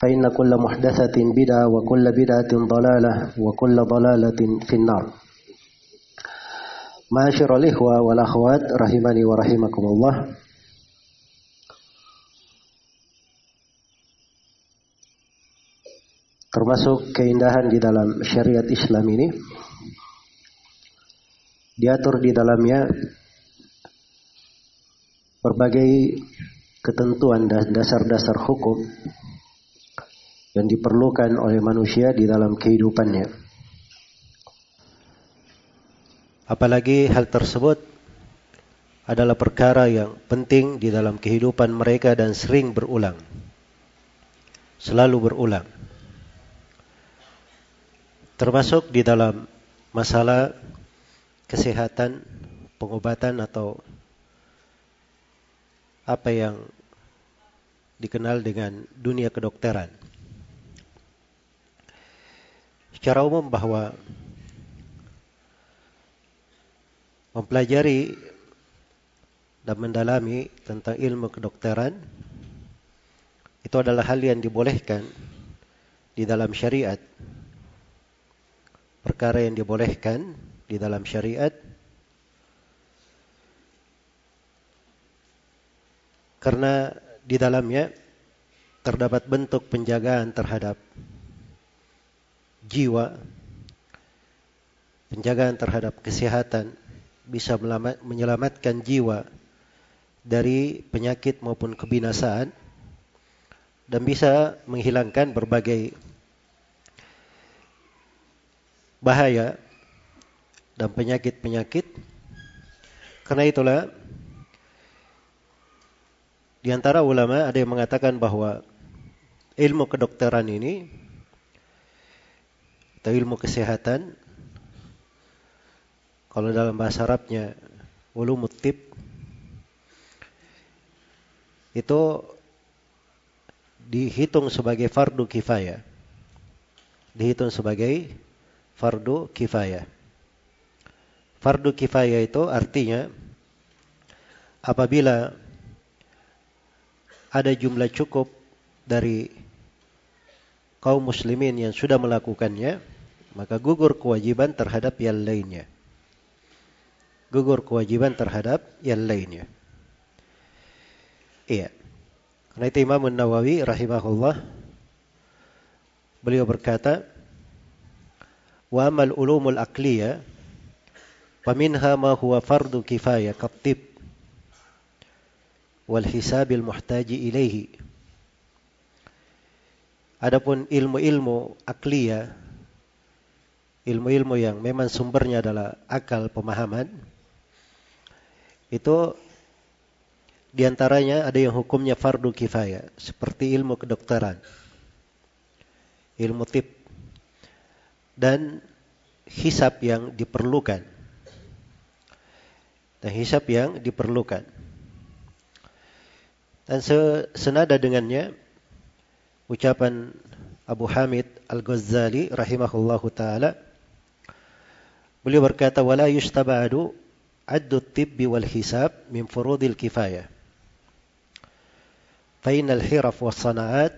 فإن كل محدثة بدعة وكل بدعة ضلالة وكل ضلالة في النار معاشر الإخوة والأخوات رحمني ورحمكم الله termasuk keindahan di dalam syariat Islam ini diatur di dalamnya berbagai ketentuan dan dasar-dasar hukum yang diperlukan oleh manusia di dalam kehidupannya. Apalagi hal tersebut adalah perkara yang penting di dalam kehidupan mereka dan sering berulang. Selalu berulang. Termasuk di dalam masalah kesehatan, pengobatan atau apa yang dikenal dengan dunia kedokteran. Secara umum bahwa mempelajari dan mendalami tentang ilmu kedokteran itu adalah hal yang dibolehkan di dalam syariat. Perkara yang dibolehkan di dalam syariat karena di dalamnya terdapat bentuk penjagaan terhadap jiwa, penjagaan terhadap kesehatan, bisa menyelamatkan jiwa dari penyakit maupun kebinasaan, dan bisa menghilangkan berbagai bahaya dan penyakit-penyakit. Karena itulah di antara ulama ada yang mengatakan bahwa ilmu kedokteran ini atau ilmu kesehatan kalau dalam bahasa Arabnya ulumut tib itu dihitung sebagai fardu kifayah. Dihitung sebagai fardu kifayah. Fardu kifayah itu artinya apabila ada jumlah cukup dari kaum muslimin yang sudah melakukannya, maka gugur kewajiban terhadap yang lainnya. Gugur kewajiban terhadap yang lainnya. Iya. Karena itu Imam Nawawi rahimahullah beliau berkata, "Wa amal ulumul aqliyah faminha ma huwa fardu kifayah katib wal hisabil muhtaji ilaihi. Adapun ilmu-ilmu akliyah, ilmu-ilmu yang memang sumbernya adalah akal pemahaman, itu di antaranya ada yang hukumnya fardu kifayah, seperti ilmu kedokteran, ilmu tip, dan hisap yang diperlukan. Dan hisap yang diperlukan. Dan senada dengannya ucapan Abu Hamid Al-Ghazali rahimahullahu taala Beliau berkata, "Wala yustaba'adu addu tibbi wal hisab min furudil kifayah." فإن الحرف والصناعات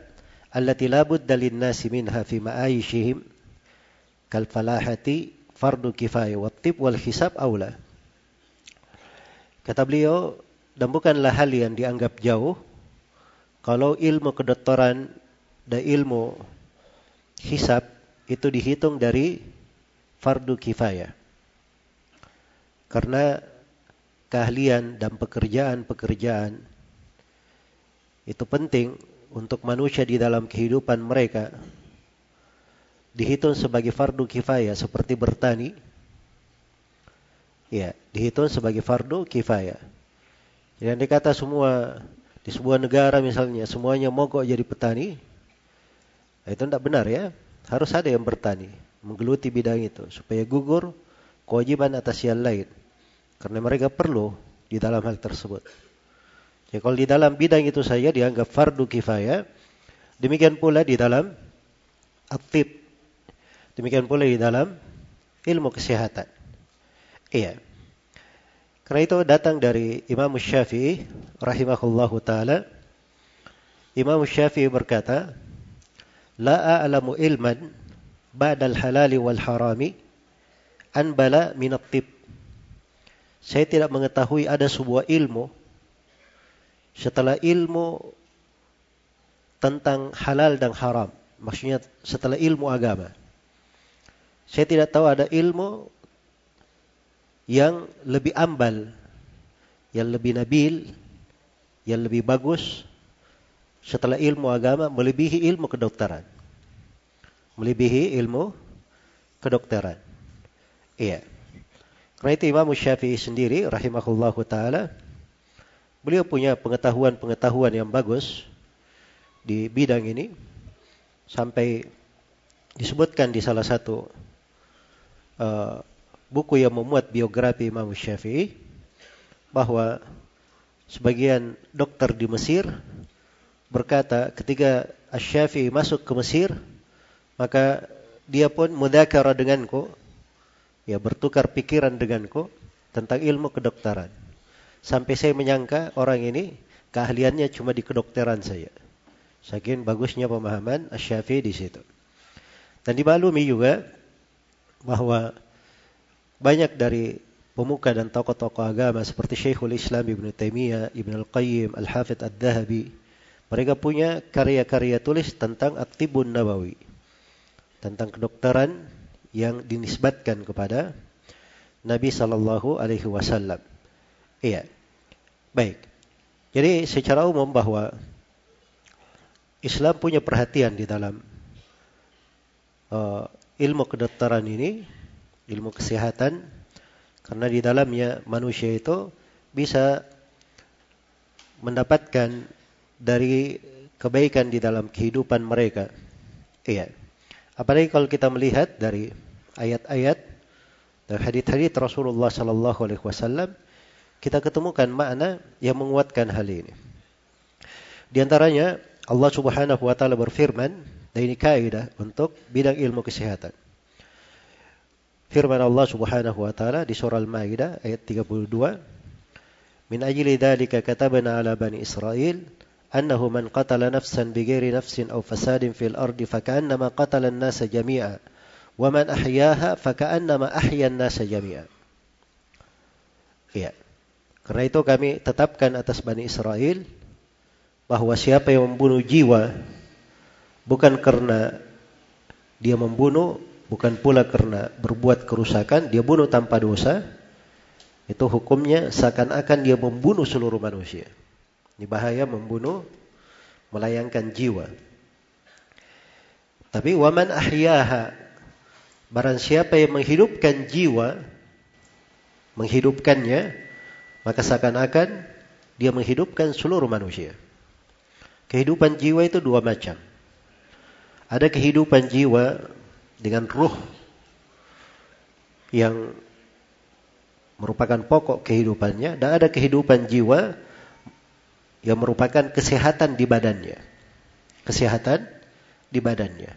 التي لا بد للناس منها في معايشهم كالفلاحة فرض كفاية والطب والحساب أولى Kata beliau, dan bukanlah hal yang dianggap jauh kalau ilmu kedokteran dan ilmu hisab itu dihitung dari fardu kifayah. Karena keahlian dan pekerjaan-pekerjaan itu penting untuk manusia di dalam kehidupan mereka. Dihitung sebagai fardu kifayah seperti bertani. Ya dihitung sebagai fardu kifayah. Yang dikata semua di sebuah negara misalnya semuanya mogok jadi petani itu tidak benar ya. Harus ada yang bertani menggeluti bidang itu supaya gugur kewajiban atas yang lain karena mereka perlu di dalam hal tersebut Ya kalau di dalam bidang itu saja dianggap fardu kifayah, demikian pula di dalam atib. Demikian pula di dalam ilmu kesehatan. Iya. Karena itu datang dari Imam Syafi'i rahimahullahu taala. Imam Syafi'i berkata, "La a'lamu ilman ba'dal halali wal harami an bala min at-tib." Saya tidak mengetahui ada sebuah ilmu setelah ilmu tentang halal dan haram. Maksudnya setelah ilmu agama. Saya tidak tahu ada ilmu yang lebih ambal, yang lebih nabil, yang lebih bagus setelah ilmu agama melebihi ilmu kedokteran. Melebihi ilmu kedokteran. Iya. Karena itu Imam Syafi'i sendiri rahimahullahu taala Beliau punya pengetahuan-pengetahuan yang bagus di bidang ini sampai disebutkan di salah satu uh, buku yang memuat biografi Imam Syafi'i bahwa sebagian dokter di Mesir berkata ketika Syafi'i masuk ke Mesir maka dia pun mudakara denganku ya bertukar pikiran denganku tentang ilmu kedokteran Sampai saya menyangka orang ini keahliannya cuma di kedokteran saja. Saking bagusnya pemahaman Asy-Syafi'i di situ. Dan dimaklumi juga bahwa banyak dari pemuka dan tokoh-tokoh agama seperti Syekhul Islam Ibn Taimiyah, Ibn Al-Qayyim, Al-Hafidh Ad-Dahabi, mereka punya karya-karya tulis tentang At-Tibun Nabawi. Tentang kedokteran yang dinisbatkan kepada Nabi sallallahu alaihi wasallam. Iya. Baik. Jadi secara umum bahwa Islam punya perhatian di dalam uh, ilmu kedokteran ini, ilmu kesehatan, karena di dalamnya manusia itu bisa mendapatkan dari kebaikan di dalam kehidupan mereka. Iya. Apalagi kalau kita melihat dari ayat-ayat dan hadis-hadis Rasulullah sallallahu alaihi wasallam kita ketemukan makna yang menguatkan hal ini. Di antaranya Allah Subhanahu wa taala berfirman, dan ini kaidah untuk bidang ilmu kesehatan. Firman Allah Subhanahu wa taala di surah Al-Maidah ayat 32, "Min ajli dzalika katabna 'ala bani Israil man qatala nafsan bighairi nafsin aw fasadin fil ardi faka'annama qatala an-nasa jami'a wa man ahyaha faka'annama ahya an-nasa jami'a." Iya. Karena itu kami tetapkan atas Bani Israel bahwa siapa yang membunuh jiwa bukan karena dia membunuh, bukan pula karena berbuat kerusakan, dia bunuh tanpa dosa, itu hukumnya seakan-akan dia membunuh seluruh manusia. Ini bahaya membunuh, melayangkan jiwa. Tapi waman ahyaha, barang siapa yang menghidupkan jiwa, menghidupkannya, maka seakan-akan dia menghidupkan seluruh manusia. Kehidupan jiwa itu dua macam. Ada kehidupan jiwa dengan ruh yang merupakan pokok kehidupannya dan ada kehidupan jiwa yang merupakan kesehatan di badannya. Kesehatan di badannya.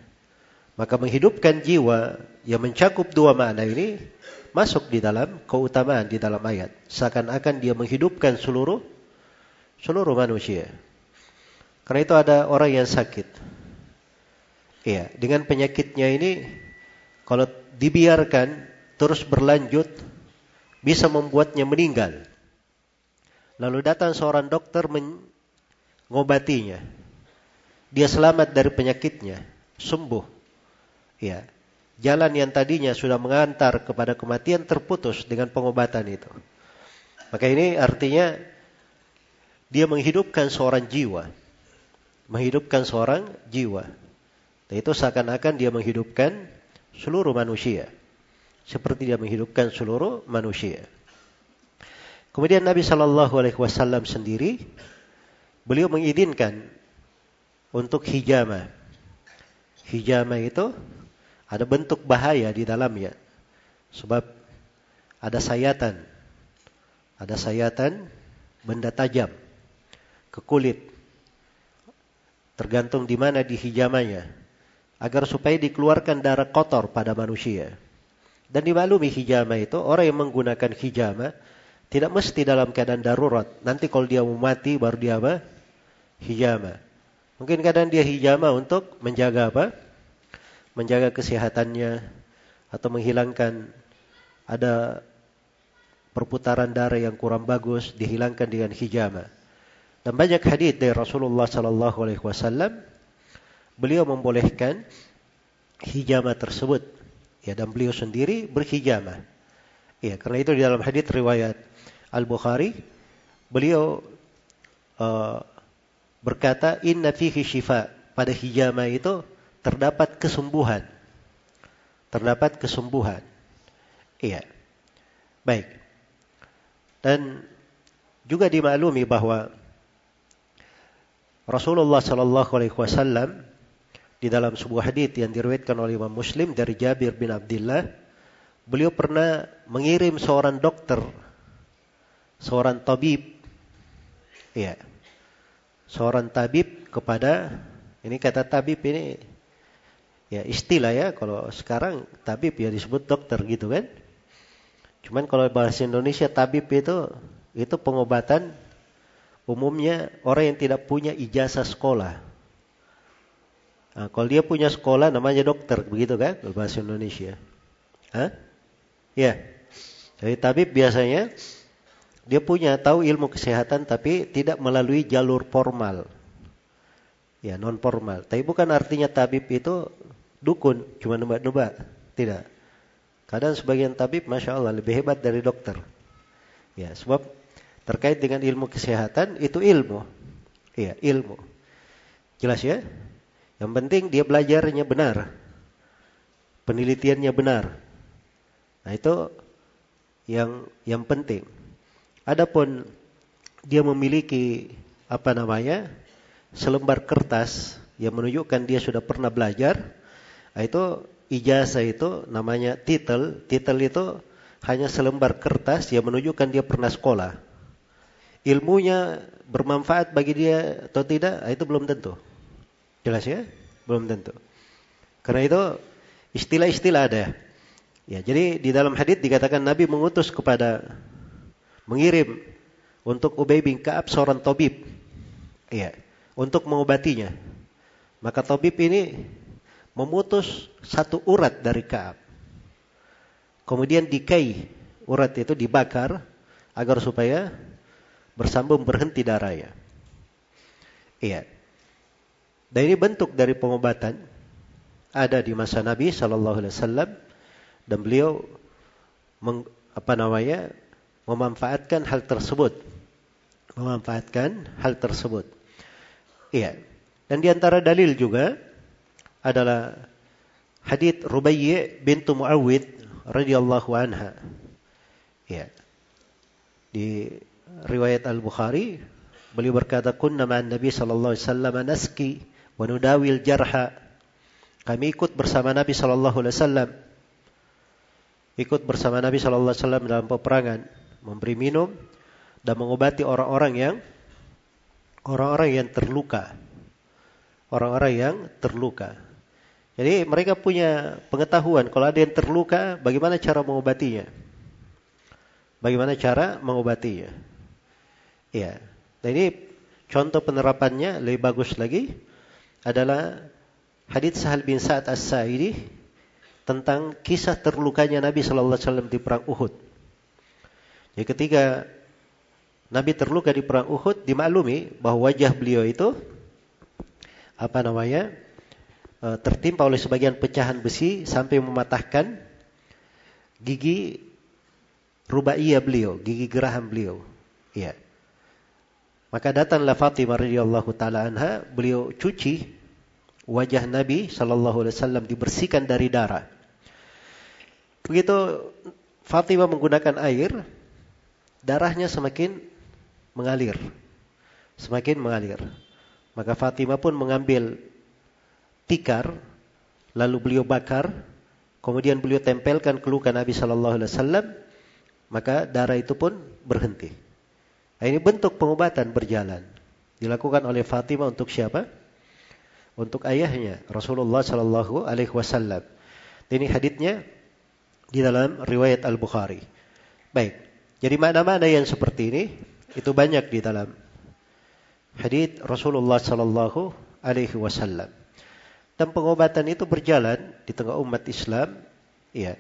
Maka menghidupkan jiwa yang mencakup dua makna ini masuk di dalam keutamaan di dalam ayat. Seakan-akan dia menghidupkan seluruh seluruh manusia. Karena itu ada orang yang sakit. Iya, dengan penyakitnya ini kalau dibiarkan terus berlanjut bisa membuatnya meninggal. Lalu datang seorang dokter mengobatinya. Dia selamat dari penyakitnya, sembuh. Ya. Jalan yang tadinya sudah mengantar kepada kematian terputus dengan pengobatan itu. Maka ini artinya dia menghidupkan seorang jiwa. Menghidupkan seorang jiwa. Dan itu seakan-akan dia menghidupkan seluruh manusia. Seperti dia menghidupkan seluruh manusia. Kemudian Nabi Shallallahu Alaihi Wasallam sendiri beliau mengizinkan untuk hijama. Hijama itu ada bentuk bahaya di dalamnya. Sebab ada sayatan. Ada sayatan benda tajam ke kulit. Tergantung di mana di hijamanya. Agar supaya dikeluarkan darah kotor pada manusia. Dan dimaklumi hijama itu, orang yang menggunakan hijama, tidak mesti dalam keadaan darurat. Nanti kalau dia mau mati baru dia apa? Hijama. Mungkin kadang dia hijama untuk menjaga apa? Menjaga kesehatannya atau menghilangkan ada perputaran darah yang kurang bagus dihilangkan dengan hijama. Dan banyak hadis dari Rasulullah sallallahu alaihi wasallam beliau membolehkan hijama tersebut. Ya dan beliau sendiri berhijama. Ya, karena itu di dalam hadis riwayat Al-Bukhari, beliau uh, berkata, Inna fihi shifa. Pada hijama itu terdapat kesembuhan. Terdapat kesembuhan. Iya. Baik. Dan juga dimaklumi bahwa Rasulullah Shallallahu Alaihi Wasallam di dalam sebuah hadis yang diriwayatkan oleh Imam Muslim dari Jabir bin Abdullah, beliau pernah mengirim seorang dokter seorang tabib. Ya seorang tabib kepada ini kata tabib ini ya istilah ya kalau sekarang tabib ya disebut dokter gitu kan. Cuman kalau bahasa Indonesia tabib itu itu pengobatan umumnya orang yang tidak punya ijazah sekolah. Nah, kalau dia punya sekolah namanya dokter begitu kan bahasa Indonesia. Hah? Ya jadi tabib biasanya dia punya tahu ilmu kesehatan tapi tidak melalui jalur formal. Ya, non formal. Tapi bukan artinya tabib itu dukun, cuma nebak-nebak. Tidak. Kadang sebagian tabib, masya Allah, lebih hebat dari dokter. Ya, sebab terkait dengan ilmu kesehatan itu ilmu. Iya, ilmu. Jelas ya? Yang penting dia belajarnya benar. Penelitiannya benar. Nah, itu yang yang penting. Adapun dia memiliki apa namanya selembar kertas yang menunjukkan dia sudah pernah belajar, nah itu ijazah itu namanya titel. Titel itu hanya selembar kertas yang menunjukkan dia pernah sekolah. Ilmunya bermanfaat bagi dia atau tidak, nah itu belum tentu. Jelas ya? Belum tentu. Karena itu istilah-istilah ada. Ya, jadi di dalam hadis dikatakan Nabi mengutus kepada mengirim untuk Ubay bin Ka'ab seorang tabib. Iya, untuk mengobatinya. Maka tabib ini memutus satu urat dari Ka'ab. Kemudian dikai urat itu dibakar agar supaya bersambung berhenti darahnya. Iya. Dan ini bentuk dari pengobatan ada di masa Nabi Shallallahu Alaihi Wasallam dan beliau meng, apa namanya memanfaatkan hal tersebut. Memanfaatkan hal tersebut. Iya. Dan di antara dalil juga adalah hadits Rubayyi bintu Muawwid radhiyallahu anha. Iya. Di riwayat Al-Bukhari beliau berkata kunna ma'an Nabi sallallahu alaihi wasallam naski wa nudawil jarha. Kami ikut bersama Nabi sallallahu alaihi wasallam ikut bersama Nabi sallallahu alaihi wasallam dalam peperangan memberi minum dan mengobati orang-orang yang orang-orang yang terluka. Orang-orang yang terluka. Jadi mereka punya pengetahuan kalau ada yang terluka bagaimana cara mengobatinya. bagaimana cara mengobatinya. Ya. Dan ini contoh penerapannya lebih bagus lagi adalah hadits Sahal bin Sa'ad As-Sa'idi tentang kisah terlukanya Nabi sallallahu alaihi wasallam di perang Uhud. Ya ketika Nabi terluka di perang Uhud dimaklumi bahwa wajah beliau itu apa namanya? E, tertimpa oleh sebagian pecahan besi sampai mematahkan gigi rubaiyah beliau, gigi geraham beliau. Ya. Maka datanglah Fatimah radhiyallahu taala anha, beliau cuci wajah Nabi sallallahu alaihi wasallam dibersihkan dari darah. Begitu Fatimah menggunakan air, darahnya semakin mengalir. Semakin mengalir. Maka Fatimah pun mengambil tikar, lalu beliau bakar, kemudian beliau tempelkan ke luka Nabi Shallallahu Alaihi Wasallam, maka darah itu pun berhenti. Nah, ini bentuk pengobatan berjalan dilakukan oleh Fatimah untuk siapa? Untuk ayahnya Rasulullah Shallallahu Alaihi Wasallam. Ini haditnya di dalam riwayat Al Bukhari. Baik, jadi mana-mana yang seperti ini itu banyak di dalam hadis Rasulullah sallallahu alaihi wasallam. Dan pengobatan itu berjalan di tengah umat Islam, ya.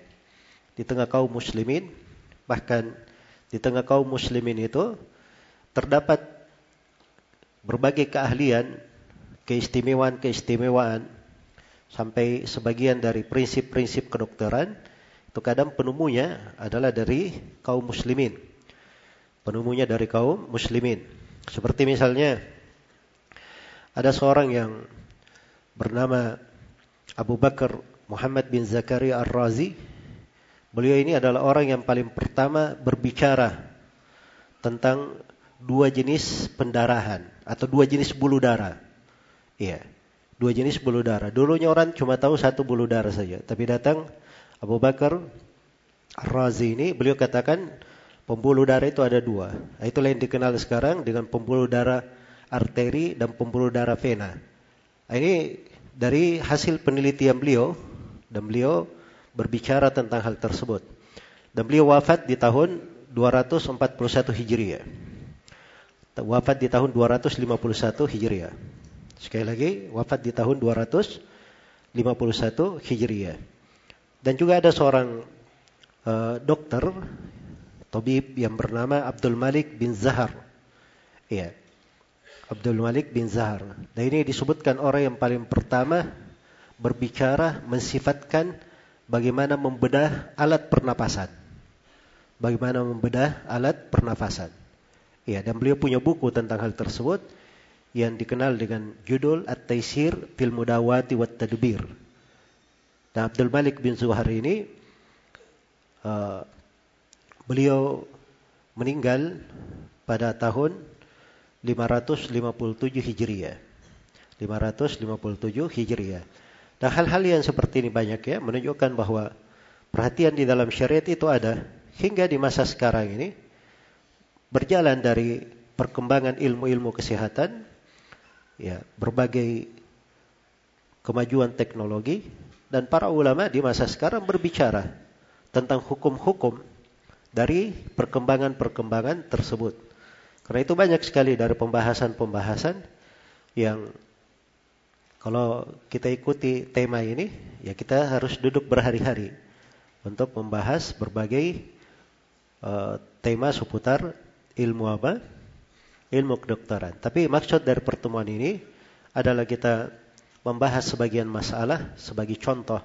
Di tengah kaum muslimin, bahkan di tengah kaum muslimin itu terdapat berbagai keahlian, keistimewaan-keistimewaan sampai sebagian dari prinsip-prinsip kedokteran itu kadang penemunya adalah dari kaum muslimin. Penemunya dari kaum muslimin. Seperti misalnya ada seorang yang bernama Abu Bakar Muhammad bin Zakaria Ar-Razi. Beliau ini adalah orang yang paling pertama berbicara tentang dua jenis pendarahan atau dua jenis buluh darah. Iya, dua jenis buluh darah. Dulunya orang cuma tahu satu buluh darah saja, tapi datang Abu Bakar Ar-Razi ini beliau katakan Pembuluh darah itu ada dua. Nah, itulah yang dikenal sekarang dengan pembuluh darah arteri dan pembuluh darah vena. Nah, ini dari hasil penelitian beliau dan beliau berbicara tentang hal tersebut. Dan beliau wafat di tahun 241 Hijriah. Wafat di tahun 251 Hijriah. Sekali lagi, wafat di tahun 251 Hijriah. Dan juga ada seorang uh, dokter tabib yang bernama Abdul Malik bin Zahar. Iya. Abdul Malik bin Zahar. Dan ini disebutkan orang yang paling pertama berbicara mensifatkan bagaimana membedah alat pernapasan. Bagaimana membedah alat pernapasan. Ya, dan beliau punya buku tentang hal tersebut yang dikenal dengan judul At-Taisir fil Mudawati wat Tadbir. Dan Abdul Malik bin Zuhar ini uh, Beliau meninggal pada tahun 557 Hijriah. 557 Hijriah. Dan hal-hal yang seperti ini banyak ya menunjukkan bahwa perhatian di dalam syariat itu ada hingga di masa sekarang ini berjalan dari perkembangan ilmu-ilmu kesehatan ya berbagai kemajuan teknologi dan para ulama di masa sekarang berbicara tentang hukum-hukum dari perkembangan-perkembangan tersebut. Karena itu banyak sekali dari pembahasan-pembahasan yang kalau kita ikuti tema ini, ya kita harus duduk berhari-hari untuk membahas berbagai uh, tema seputar ilmu apa? Ilmu kedokteran. Tapi maksud dari pertemuan ini adalah kita membahas sebagian masalah sebagai contoh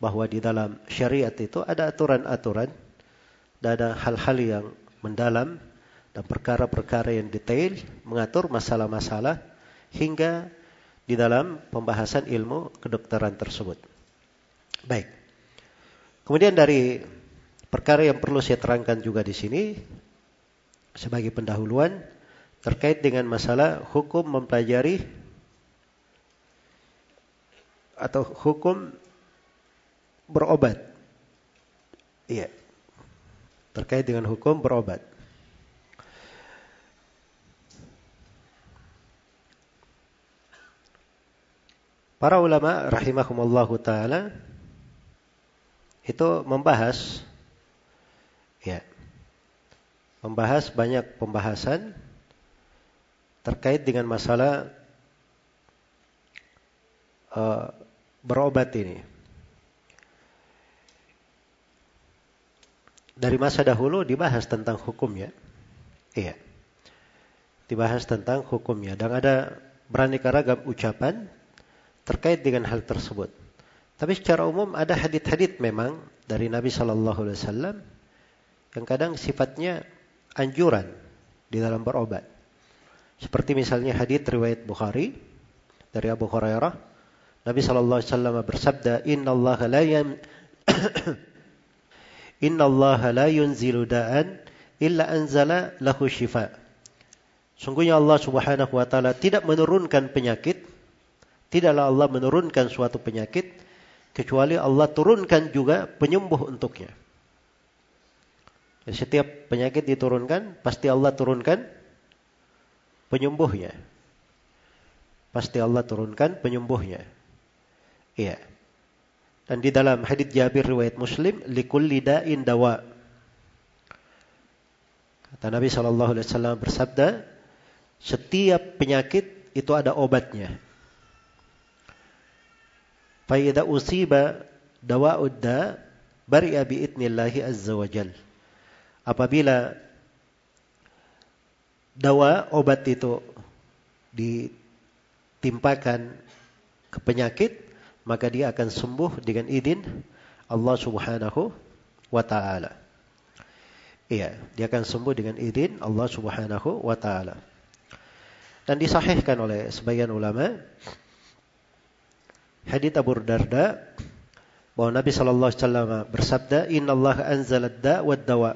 bahwa di dalam syariat itu ada aturan-aturan dan ada hal-hal yang mendalam dan perkara-perkara yang detail mengatur masalah-masalah hingga di dalam pembahasan ilmu kedokteran tersebut. Baik. Kemudian dari perkara yang perlu saya terangkan juga di sini sebagai pendahuluan terkait dengan masalah hukum mempelajari atau hukum berobat. Iya terkait dengan hukum berobat. Para ulama rahimahumallahu taala itu membahas ya membahas banyak pembahasan terkait dengan masalah uh, berobat ini. Dari masa dahulu dibahas tentang hukumnya. Iya. Dibahas tentang hukumnya dan ada beraneka ragam ucapan terkait dengan hal tersebut. Tapi secara umum ada hadit-hadit memang dari Nabi Shallallahu Alaihi Wasallam yang kadang sifatnya anjuran di dalam berobat. Seperti misalnya hadits riwayat Bukhari dari Abu Hurairah, Nabi sallallahu alaihi wasallam bersabda, "Inna Allah la yam Inna Allah la yunzilu da'an illa anzala lahu shifa." Sungguhnya Allah Subhanahu wa taala tidak menurunkan penyakit, tidaklah Allah menurunkan suatu penyakit kecuali Allah turunkan juga penyembuh untuknya. Setiap penyakit diturunkan, pasti Allah turunkan penyembuhnya. Pasti Allah turunkan penyembuhnya. Iya. Dan di dalam hadis Jabir riwayat Muslim, likulli da'in dawa. Kata Nabi Shallallahu alaihi wasallam bersabda, setiap penyakit itu ada obatnya. Fa idza usiba dawa'ud da bari'a bi idnillahi azza wa jalla apabila dawa obat itu ditimpakan ke penyakit maka dia akan sembuh dengan izin Allah Subhanahu wa taala. Iya, dia akan sembuh dengan izin Allah Subhanahu wa taala. Dan disahihkan oleh sebagian ulama hadits Abu Darda bahwa Nabi sallallahu alaihi wasallam bersabda, "Innallaha anzala da wa dawa."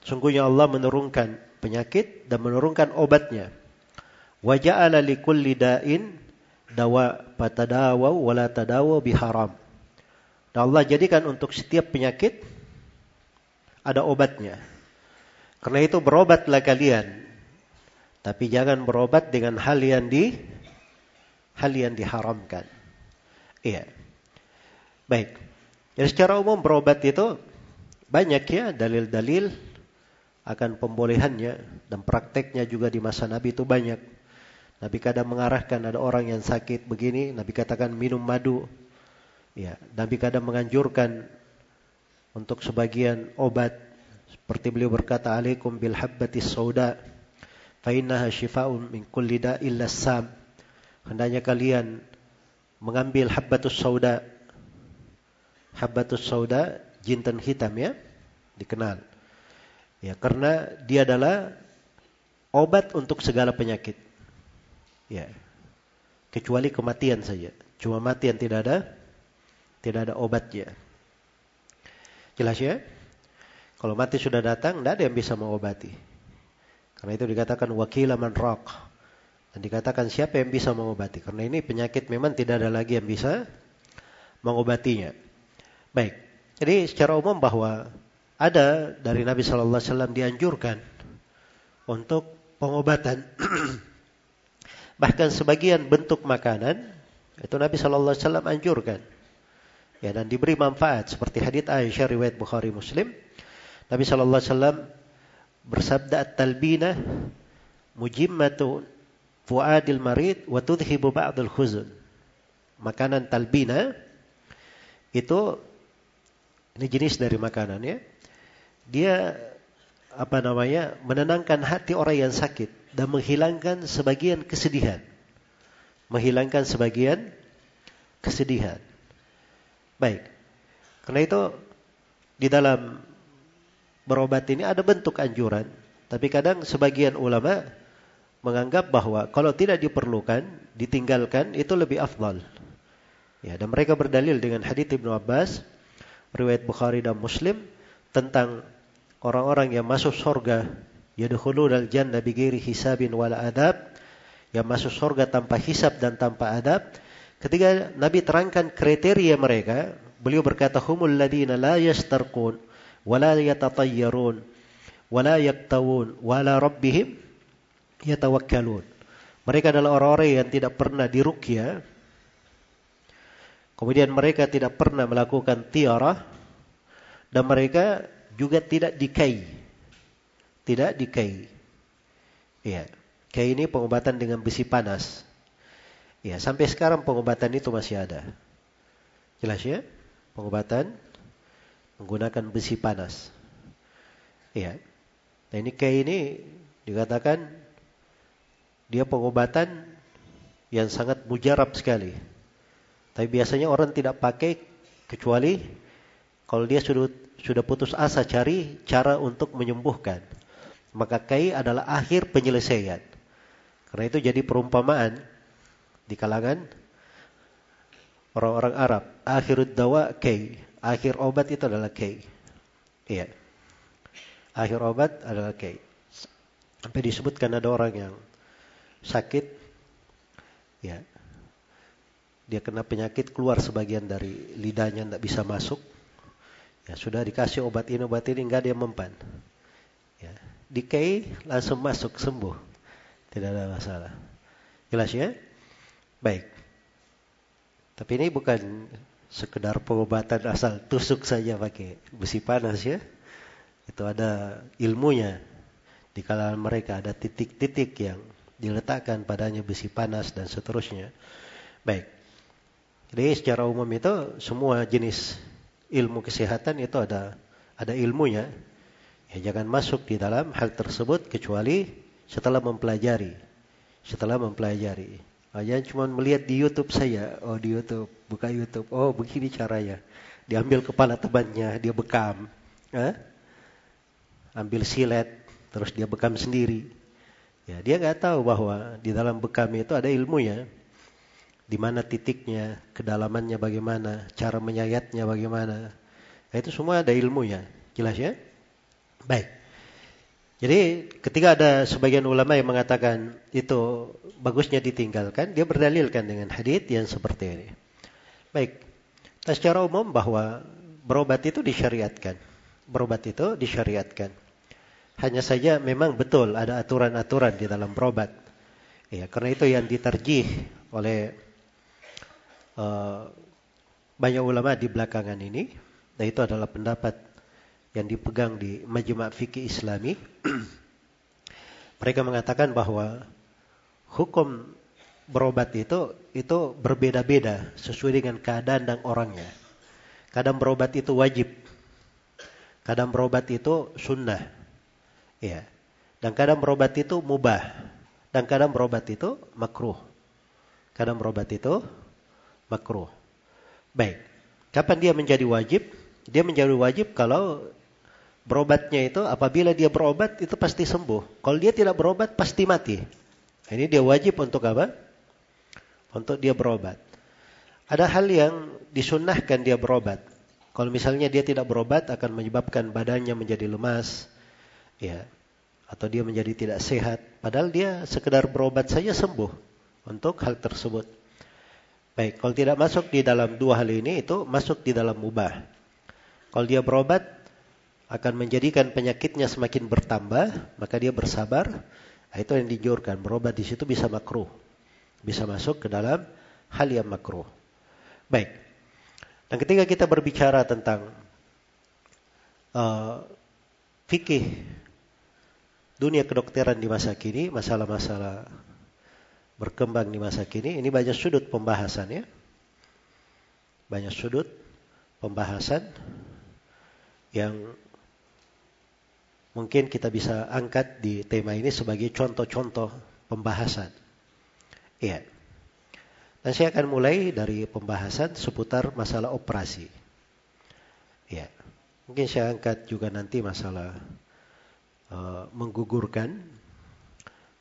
Ya, sungguhnya Allah menurunkan penyakit dan menurunkan obatnya. Wa ja'ala likulli da'in dawa patadawa wala tadawa biharam. Dan Allah jadikan untuk setiap penyakit ada obatnya. Karena itu berobatlah kalian. Tapi jangan berobat dengan hal yang di hal yang diharamkan. Iya. Baik. Jadi secara umum berobat itu banyak ya dalil-dalil akan pembolehannya dan prakteknya juga di masa Nabi itu banyak. Nabi kadang mengarahkan ada orang yang sakit begini, Nabi katakan minum madu. Ya, Nabi kadang menganjurkan untuk sebagian obat seperti beliau berkata alaikum bil habbatis sauda fa innaha shifaa'un min kulli da'il sam. Hendaknya kalian mengambil habbatus sauda. Habbatus sauda jinten hitam ya, dikenal. Ya, karena dia adalah obat untuk segala penyakit. Ya. Kecuali kematian saja. Cuma mati yang tidak ada tidak ada obatnya. Jelas ya? Kalau mati sudah datang, tidak ada yang bisa mengobati. Karena itu dikatakan wakila man raq. Dan dikatakan siapa yang bisa mengobati. Karena ini penyakit memang tidak ada lagi yang bisa mengobatinya. Baik. Jadi secara umum bahwa ada dari Nabi Shallallahu Alaihi Wasallam dianjurkan untuk pengobatan. Bahkan sebagian bentuk makanan itu Nabi Shallallahu Alaihi Wasallam anjurkan. Ya dan diberi manfaat seperti hadits Aisyah riwayat Bukhari Muslim. Nabi Shallallahu Alaihi Wasallam bersabda at-talbina mujimmatu fuadil marid wa tudhibu ba'dul khuzun. Makanan talbina itu ini jenis dari makanan ya. Dia apa namanya? menenangkan hati orang yang sakit dan menghilangkan sebagian kesedihan. Menghilangkan sebagian kesedihan. Baik. Karena itu di dalam berobat ini ada bentuk anjuran, tapi kadang sebagian ulama menganggap bahwa kalau tidak diperlukan, ditinggalkan itu lebih afdal. Ya, dan mereka berdalil dengan hadits Ibnu Abbas riwayat Bukhari dan Muslim tentang orang-orang yang masuk surga yadkhulul jannah bighairi hisabin wala adab. Yang masuk surga tanpa hisab dan tanpa adab. Ketika Nabi terangkan kriteria mereka beliau berkata humul ladina la yastarqun wala yatatayyarun wala yaktawun wala rabbihim yatawakkalun. Mereka adalah orang-orang yang tidak pernah diruqyah. Kemudian mereka tidak pernah melakukan tiarah. Dan mereka juga tidak dikai. tidak dikei. Ya, kei ini pengobatan dengan besi panas. Ya, sampai sekarang pengobatan itu masih ada. Jelas ya? Pengobatan menggunakan besi panas. Ya. Nah ini kei ini dikatakan dia pengobatan yang sangat mujarab sekali. Tapi biasanya orang tidak pakai kecuali kalau dia sudah sudah putus asa cari cara untuk menyembuhkan. Maka kai adalah akhir penyelesaian. Karena itu jadi perumpamaan di kalangan orang-orang Arab. Akhirud dawa kai. Akhir obat itu adalah kai. Iya. Akhir obat adalah kai. Sampai disebutkan ada orang yang sakit, ya, dia kena penyakit keluar sebagian dari lidahnya tidak bisa masuk, ya sudah dikasih obat ini obat ini enggak dia mempan, ya, dikai langsung masuk sembuh, tidak ada masalah, jelas ya, baik. Tapi ini bukan sekedar pengobatan asal tusuk saja pakai besi panas ya. Itu ada ilmunya. Di kalangan mereka ada titik-titik yang diletakkan padanya besi panas dan seterusnya. Baik. Jadi secara umum itu semua jenis ilmu kesehatan itu ada ada ilmunya. Ya jangan masuk di dalam hal tersebut kecuali setelah mempelajari. Setelah mempelajari. Oh, jangan cuma melihat di YouTube saya. Oh di YouTube, buka YouTube. Oh begini caranya. Diambil kepala temannya, dia bekam. Eh? Ambil silet, terus dia bekam sendiri. Ya, dia nggak tahu bahwa di dalam bekam itu ada ilmunya. Di mana titiknya, kedalamannya bagaimana, cara menyayatnya bagaimana. Nah, itu semua ada ilmunya. Jelas ya? Baik. Jadi ketika ada sebagian ulama yang mengatakan itu bagusnya ditinggalkan, dia berdalilkan dengan hadis yang seperti ini. Baik, nah, secara umum bahwa berobat itu disyariatkan. Berobat itu disyariatkan. Hanya saja memang betul ada aturan-aturan di dalam berobat. Ya, karena itu yang diterjih oleh uh, banyak ulama di belakangan ini, dan itu adalah pendapat yang dipegang di Majma' Fikih Islami mereka mengatakan bahwa hukum berobat itu itu berbeda-beda sesuai dengan keadaan dan orangnya. Kadang berobat itu wajib. Kadang berobat itu sunnah. Ya. Dan kadang berobat itu mubah. Dan kadang berobat itu makruh. Kadang berobat itu makruh. Baik. Kapan dia menjadi wajib? Dia menjadi wajib kalau Berobatnya itu apabila dia berobat itu pasti sembuh. Kalau dia tidak berobat pasti mati. Ini dia wajib untuk apa? Untuk dia berobat. Ada hal yang disunnahkan dia berobat. Kalau misalnya dia tidak berobat akan menyebabkan badannya menjadi lemas, ya, atau dia menjadi tidak sehat. Padahal dia sekedar berobat saja sembuh untuk hal tersebut. Baik, kalau tidak masuk di dalam dua hal ini itu masuk di dalam mubah. Kalau dia berobat akan menjadikan penyakitnya semakin bertambah, maka dia bersabar. Nah, itu yang dianjurkan. Berobat di situ bisa makruh. Bisa masuk ke dalam hal yang makruh. Baik. Dan ketika kita berbicara tentang uh, fikih dunia kedokteran di masa kini, masalah-masalah berkembang di masa kini, ini banyak sudut pembahasan ya. Banyak sudut pembahasan yang mungkin kita bisa angkat di tema ini sebagai contoh-contoh pembahasan. Iya. Dan saya akan mulai dari pembahasan seputar masalah operasi. Ya. Mungkin saya angkat juga nanti masalah uh, menggugurkan,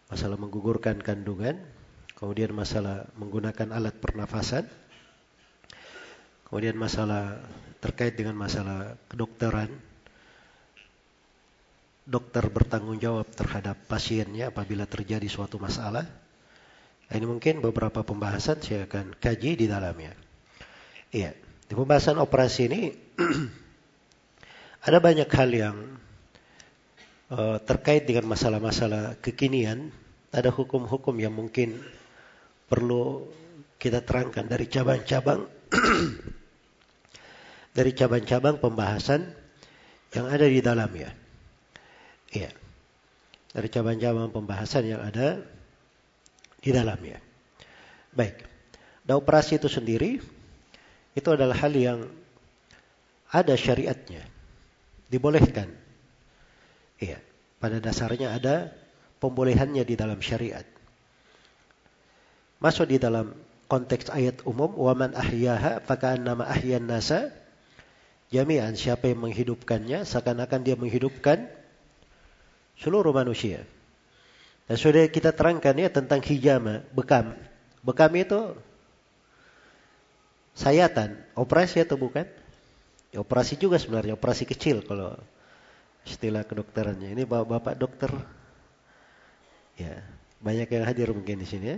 masalah menggugurkan kandungan, kemudian masalah menggunakan alat pernafasan, kemudian masalah terkait dengan masalah kedokteran, dokter bertanggung jawab terhadap pasiennya apabila terjadi suatu masalah. Nah, ini mungkin beberapa pembahasan saya akan kaji di dalamnya. Iya, di pembahasan operasi ini ada banyak hal yang uh, terkait dengan masalah-masalah kekinian. Ada hukum-hukum yang mungkin perlu kita terangkan dari cabang-cabang dari cabang-cabang pembahasan yang ada di dalamnya. Iya. dari cabang-cabang pembahasan yang ada di dalamnya. Baik. Dan operasi itu sendiri itu adalah hal yang ada syariatnya. Dibolehkan. Iya, pada dasarnya ada pembolehannya di dalam syariat. Masuk di dalam konteks ayat umum, "Waman ahyaha faka'annama ahyan nasa" jami'an siapa yang menghidupkannya seakan-akan dia menghidupkan seluruh manusia. Dan sudah kita terangkan ya tentang hijama, bekam. Bekam itu sayatan, operasi atau bukan? Ya, operasi juga sebenarnya, operasi kecil kalau istilah kedokterannya. Ini bapak-bapak dokter, ya banyak yang hadir mungkin di sini ya.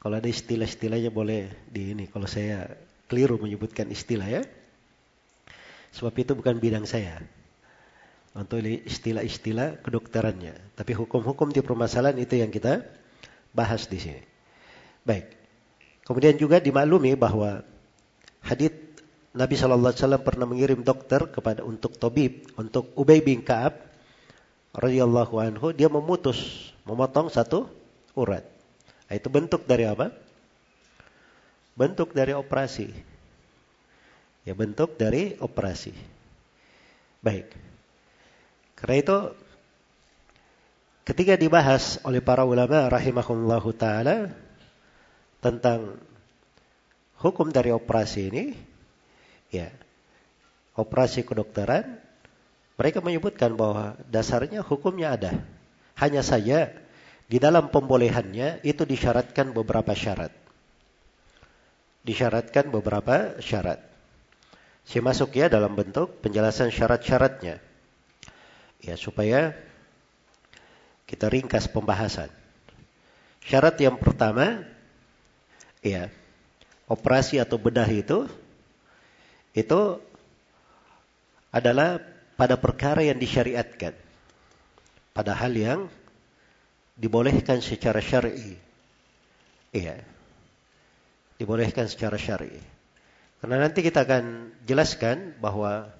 Kalau ada istilah-istilahnya boleh di ini. Kalau saya keliru menyebutkan istilah ya. Sebab itu bukan bidang saya. Untuk istilah-istilah kedokterannya. Tapi hukum-hukum di permasalahan itu yang kita bahas di sini. Baik. Kemudian juga dimaklumi bahwa hadith Nabi Shallallahu Alaihi Wasallam pernah mengirim dokter kepada untuk Tobib, untuk Ubay bin Kaab radhiyallahu anhu, dia memutus, memotong satu urat. Itu bentuk dari apa? Bentuk dari operasi. Ya bentuk dari operasi. Baik. Karena itu ketika dibahas oleh para ulama rahimahullahu taala tentang hukum dari operasi ini, ya operasi kedokteran, mereka menyebutkan bahwa dasarnya hukumnya ada. Hanya saja di dalam pembolehannya itu disyaratkan beberapa syarat. Disyaratkan beberapa syarat. Saya masuk ya dalam bentuk penjelasan syarat-syaratnya. Ya, supaya kita ringkas pembahasan. Syarat yang pertama, ya, operasi atau bedah itu itu adalah pada perkara yang disyariatkan. Pada hal yang dibolehkan secara syar'i. Iya. Dibolehkan secara syar'i. Karena nanti kita akan jelaskan bahwa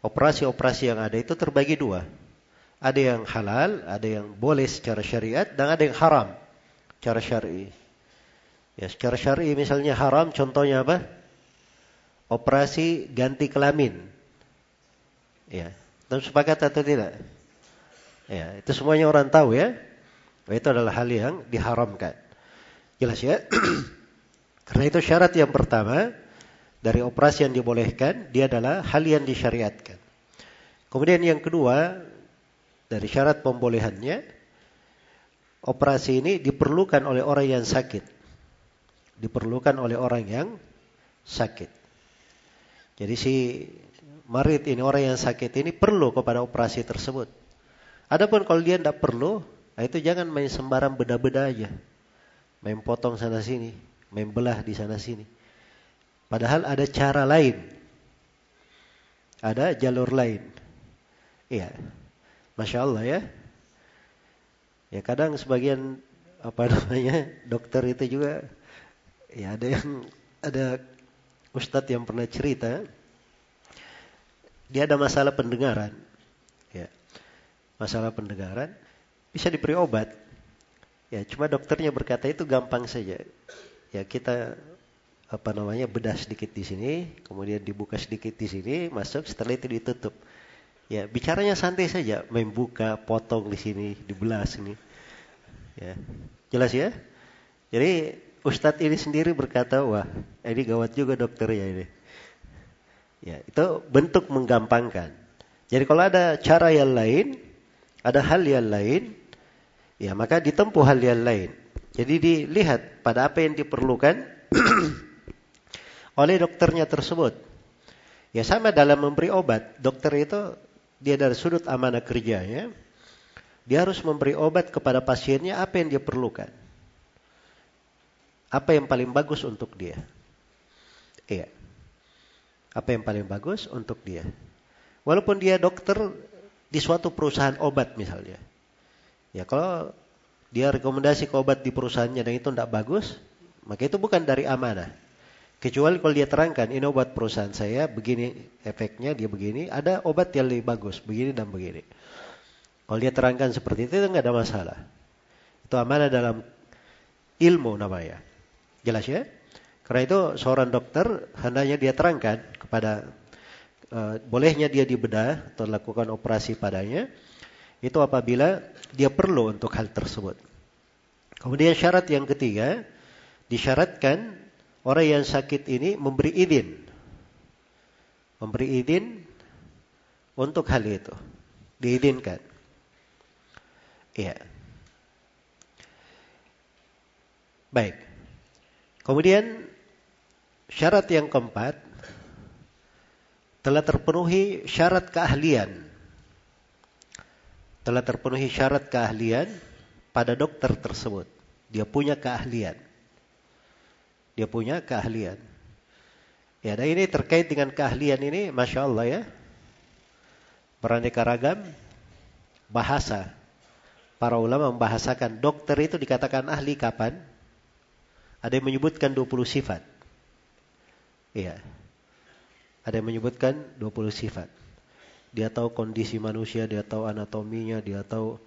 operasi-operasi yang ada itu terbagi dua. Ada yang halal, ada yang boleh secara syariat, dan ada yang haram secara syar'i. Ya, secara syar'i misalnya haram contohnya apa? Operasi ganti kelamin. Ya, dan sepakat atau tidak? Ya, itu semuanya orang tahu ya. Itu adalah hal yang diharamkan. Jelas ya? Karena itu syarat yang pertama, dari operasi yang dibolehkan, dia adalah hal yang disyariatkan. Kemudian yang kedua, dari syarat pembolehannya, operasi ini diperlukan oleh orang yang sakit. Diperlukan oleh orang yang sakit. Jadi si marid ini, orang yang sakit ini perlu kepada operasi tersebut. Adapun kalau dia tidak perlu, nah itu jangan main sembarang beda-beda aja. Main potong sana sini, main belah di sana sini. Padahal ada cara lain. Ada jalur lain. Iya. Masya Allah ya. Ya kadang sebagian apa namanya dokter itu juga ya ada yang ada ustadz yang pernah cerita dia ada masalah pendengaran ya masalah pendengaran bisa diberi obat ya cuma dokternya berkata itu gampang saja ya kita apa namanya bedah sedikit di sini, kemudian dibuka sedikit di sini, masuk, setelah itu ditutup. Ya, bicaranya santai saja, membuka, potong di sini, dibelah sini. Ya, jelas ya? Jadi Ustadz ini sendiri berkata, wah ini gawat juga dokter ya ini. Ya, itu bentuk menggampangkan. Jadi kalau ada cara yang lain, ada hal yang lain, ya maka ditempuh hal yang lain. Jadi dilihat pada apa yang diperlukan oleh dokternya tersebut. Ya sama dalam memberi obat, dokter itu dia dari sudut amanah kerjanya, dia harus memberi obat kepada pasiennya apa yang dia perlukan. Apa yang paling bagus untuk dia. Iya. Apa yang paling bagus untuk dia. Walaupun dia dokter di suatu perusahaan obat misalnya. Ya kalau dia rekomendasi ke obat di perusahaannya dan itu tidak bagus, maka itu bukan dari amanah. Kecuali kalau dia terangkan, ini obat perusahaan saya, begini efeknya, dia begini. Ada obat yang lebih bagus, begini dan begini. Kalau dia terangkan seperti itu, itu nggak ada masalah. Itu amanah dalam ilmu namanya. Jelas ya? Karena itu seorang dokter hendaknya dia terangkan kepada uh, bolehnya dia dibedah atau lakukan operasi padanya itu apabila dia perlu untuk hal tersebut. Kemudian syarat yang ketiga disyaratkan orang yang sakit ini memberi izin. Memberi izin untuk hal itu. Diizinkan. Iya. Baik. Kemudian syarat yang keempat telah terpenuhi syarat keahlian. Telah terpenuhi syarat keahlian pada dokter tersebut. Dia punya keahlian. Dia punya keahlian. Ya, dan ini terkait dengan keahlian ini, masya Allah ya, beraneka ragam bahasa. Para ulama membahasakan dokter itu dikatakan ahli kapan? Ada yang menyebutkan 20 sifat. Iya. Ada yang menyebutkan 20 sifat. Dia tahu kondisi manusia, dia tahu anatominya, dia tahu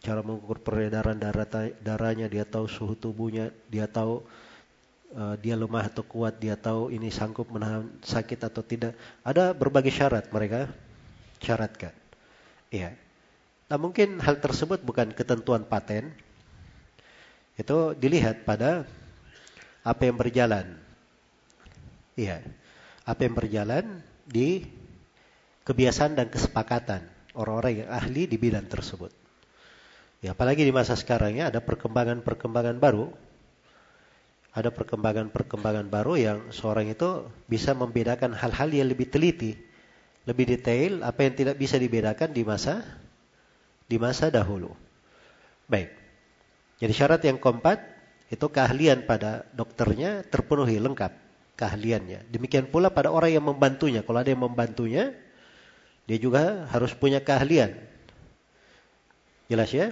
cara mengukur peredaran darah darahnya, dia tahu suhu tubuhnya, dia tahu uh, dia lemah atau kuat, dia tahu ini sanggup menahan sakit atau tidak. Ada berbagai syarat mereka syaratkan. Iya. Nah mungkin hal tersebut bukan ketentuan paten. Itu dilihat pada apa yang berjalan. Iya. Apa yang berjalan di kebiasaan dan kesepakatan orang-orang yang ahli di bidang tersebut. Ya, apalagi di masa sekarang ya ada perkembangan-perkembangan baru. Ada perkembangan-perkembangan baru yang seorang itu bisa membedakan hal-hal yang lebih teliti, lebih detail apa yang tidak bisa dibedakan di masa di masa dahulu. Baik. Jadi syarat yang keempat itu keahlian pada dokternya terpenuhi lengkap keahliannya. Demikian pula pada orang yang membantunya. Kalau ada yang membantunya, dia juga harus punya keahlian Jelas ya?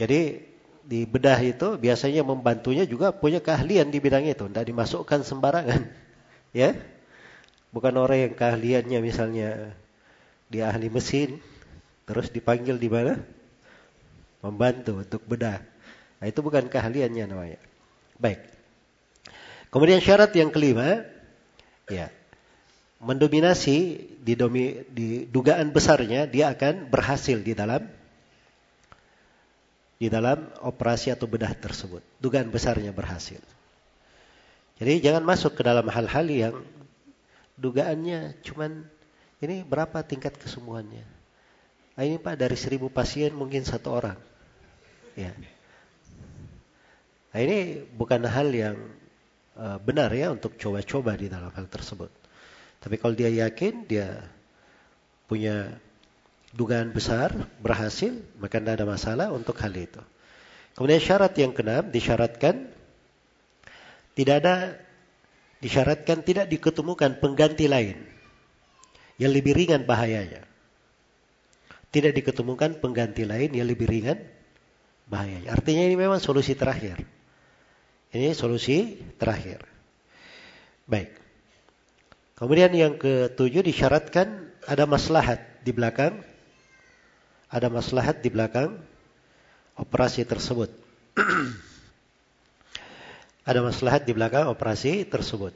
Jadi di bedah itu biasanya membantunya juga punya keahlian di bidang itu, tidak dimasukkan sembarangan. Ya? Bukan orang yang keahliannya misalnya dia ahli mesin, terus dipanggil di mana? Membantu untuk bedah. Nah, itu bukan keahliannya namanya. Baik. Kemudian syarat yang kelima, ya, mendominasi di, domi, di dugaan besarnya dia akan berhasil di dalam di dalam operasi atau bedah tersebut. Dugaan besarnya berhasil. Jadi jangan masuk ke dalam hal-hal yang dugaannya cuman ini berapa tingkat kesembuhannya. Nah, ini Pak dari seribu pasien mungkin satu orang. Ya. Nah, ini bukan hal yang uh, benar ya untuk coba-coba di dalam hal tersebut. Tapi kalau dia yakin dia punya dugaan besar berhasil, maka tidak ada masalah untuk hal itu. Kemudian syarat yang keenam disyaratkan tidak ada disyaratkan tidak diketemukan pengganti lain yang lebih ringan bahayanya. Tidak diketemukan pengganti lain yang lebih ringan bahayanya. Artinya ini memang solusi terakhir. Ini solusi terakhir. Baik. Kemudian yang ketujuh disyaratkan ada maslahat di belakang ada maslahat di belakang operasi tersebut. ada maslahat di belakang operasi tersebut.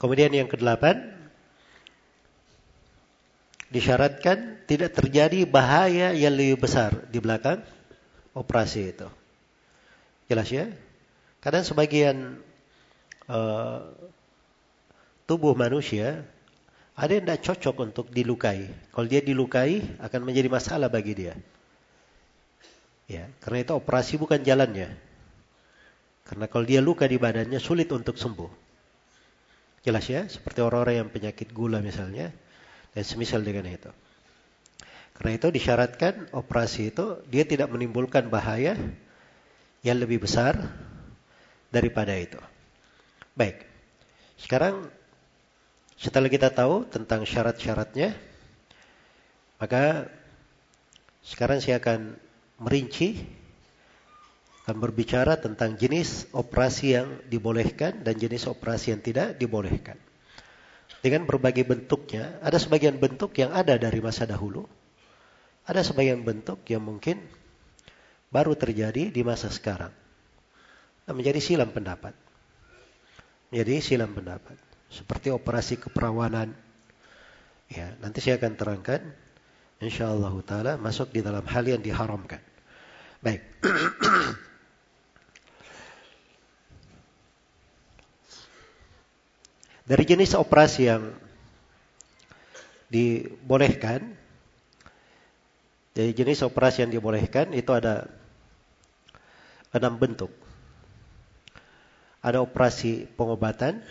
Kemudian yang kedelapan, disyaratkan tidak terjadi bahaya yang lebih besar di belakang operasi itu. Jelas ya? Kadang sebagian uh, tubuh manusia ada yang tidak cocok untuk dilukai. Kalau dia dilukai akan menjadi masalah bagi dia. Ya, karena itu operasi bukan jalannya. Karena kalau dia luka di badannya sulit untuk sembuh. Jelas ya, seperti orang-orang yang penyakit gula misalnya dan semisal dengan itu. Karena itu disyaratkan operasi itu dia tidak menimbulkan bahaya yang lebih besar daripada itu. Baik. Sekarang setelah kita tahu tentang syarat-syaratnya, maka sekarang saya akan merinci, akan berbicara tentang jenis operasi yang dibolehkan dan jenis operasi yang tidak dibolehkan. Dengan berbagai bentuknya, ada sebagian bentuk yang ada dari masa dahulu, Ada sebagian bentuk yang mungkin baru terjadi di masa sekarang. Nah, menjadi silam pendapat. Menjadi silam pendapat. Seperti operasi keperawanan. Ya, nanti saya akan terangkan. InsyaAllah ta'ala masuk di dalam hal yang diharamkan. Baik. Dari jenis operasi yang dibolehkan, dari jenis operasi yang dibolehkan itu ada enam bentuk. Ada operasi pengobatan,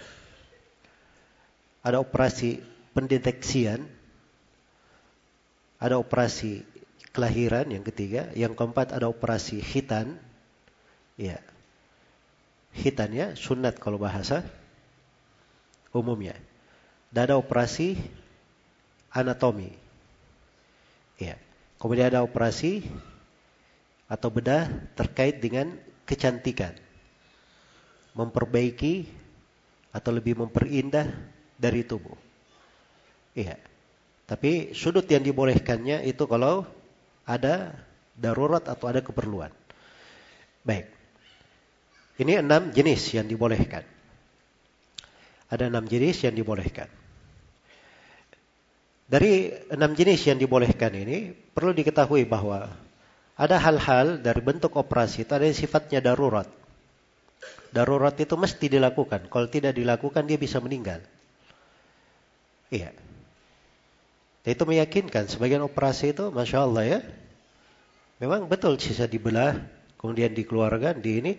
ada operasi pendeteksian, ada operasi kelahiran yang ketiga, yang keempat ada operasi hitan, ya, hitan ya, sunat kalau bahasa umumnya. Dan ada operasi anatomi. Ya. Kemudian ada operasi atau bedah terkait dengan kecantikan. Memperbaiki atau lebih memperindah dari tubuh. Iya. Tapi sudut yang dibolehkannya itu kalau ada darurat atau ada keperluan. Baik. Ini enam jenis yang dibolehkan. Ada enam jenis yang dibolehkan. Dari enam jenis yang dibolehkan ini, perlu diketahui bahwa ada hal-hal dari bentuk operasi itu ada yang sifatnya darurat. Darurat itu mesti dilakukan. Kalau tidak dilakukan dia bisa meninggal. Iya. Itu meyakinkan sebagian operasi itu, masya Allah ya, memang betul sisa dibelah, kemudian dikeluarkan di ini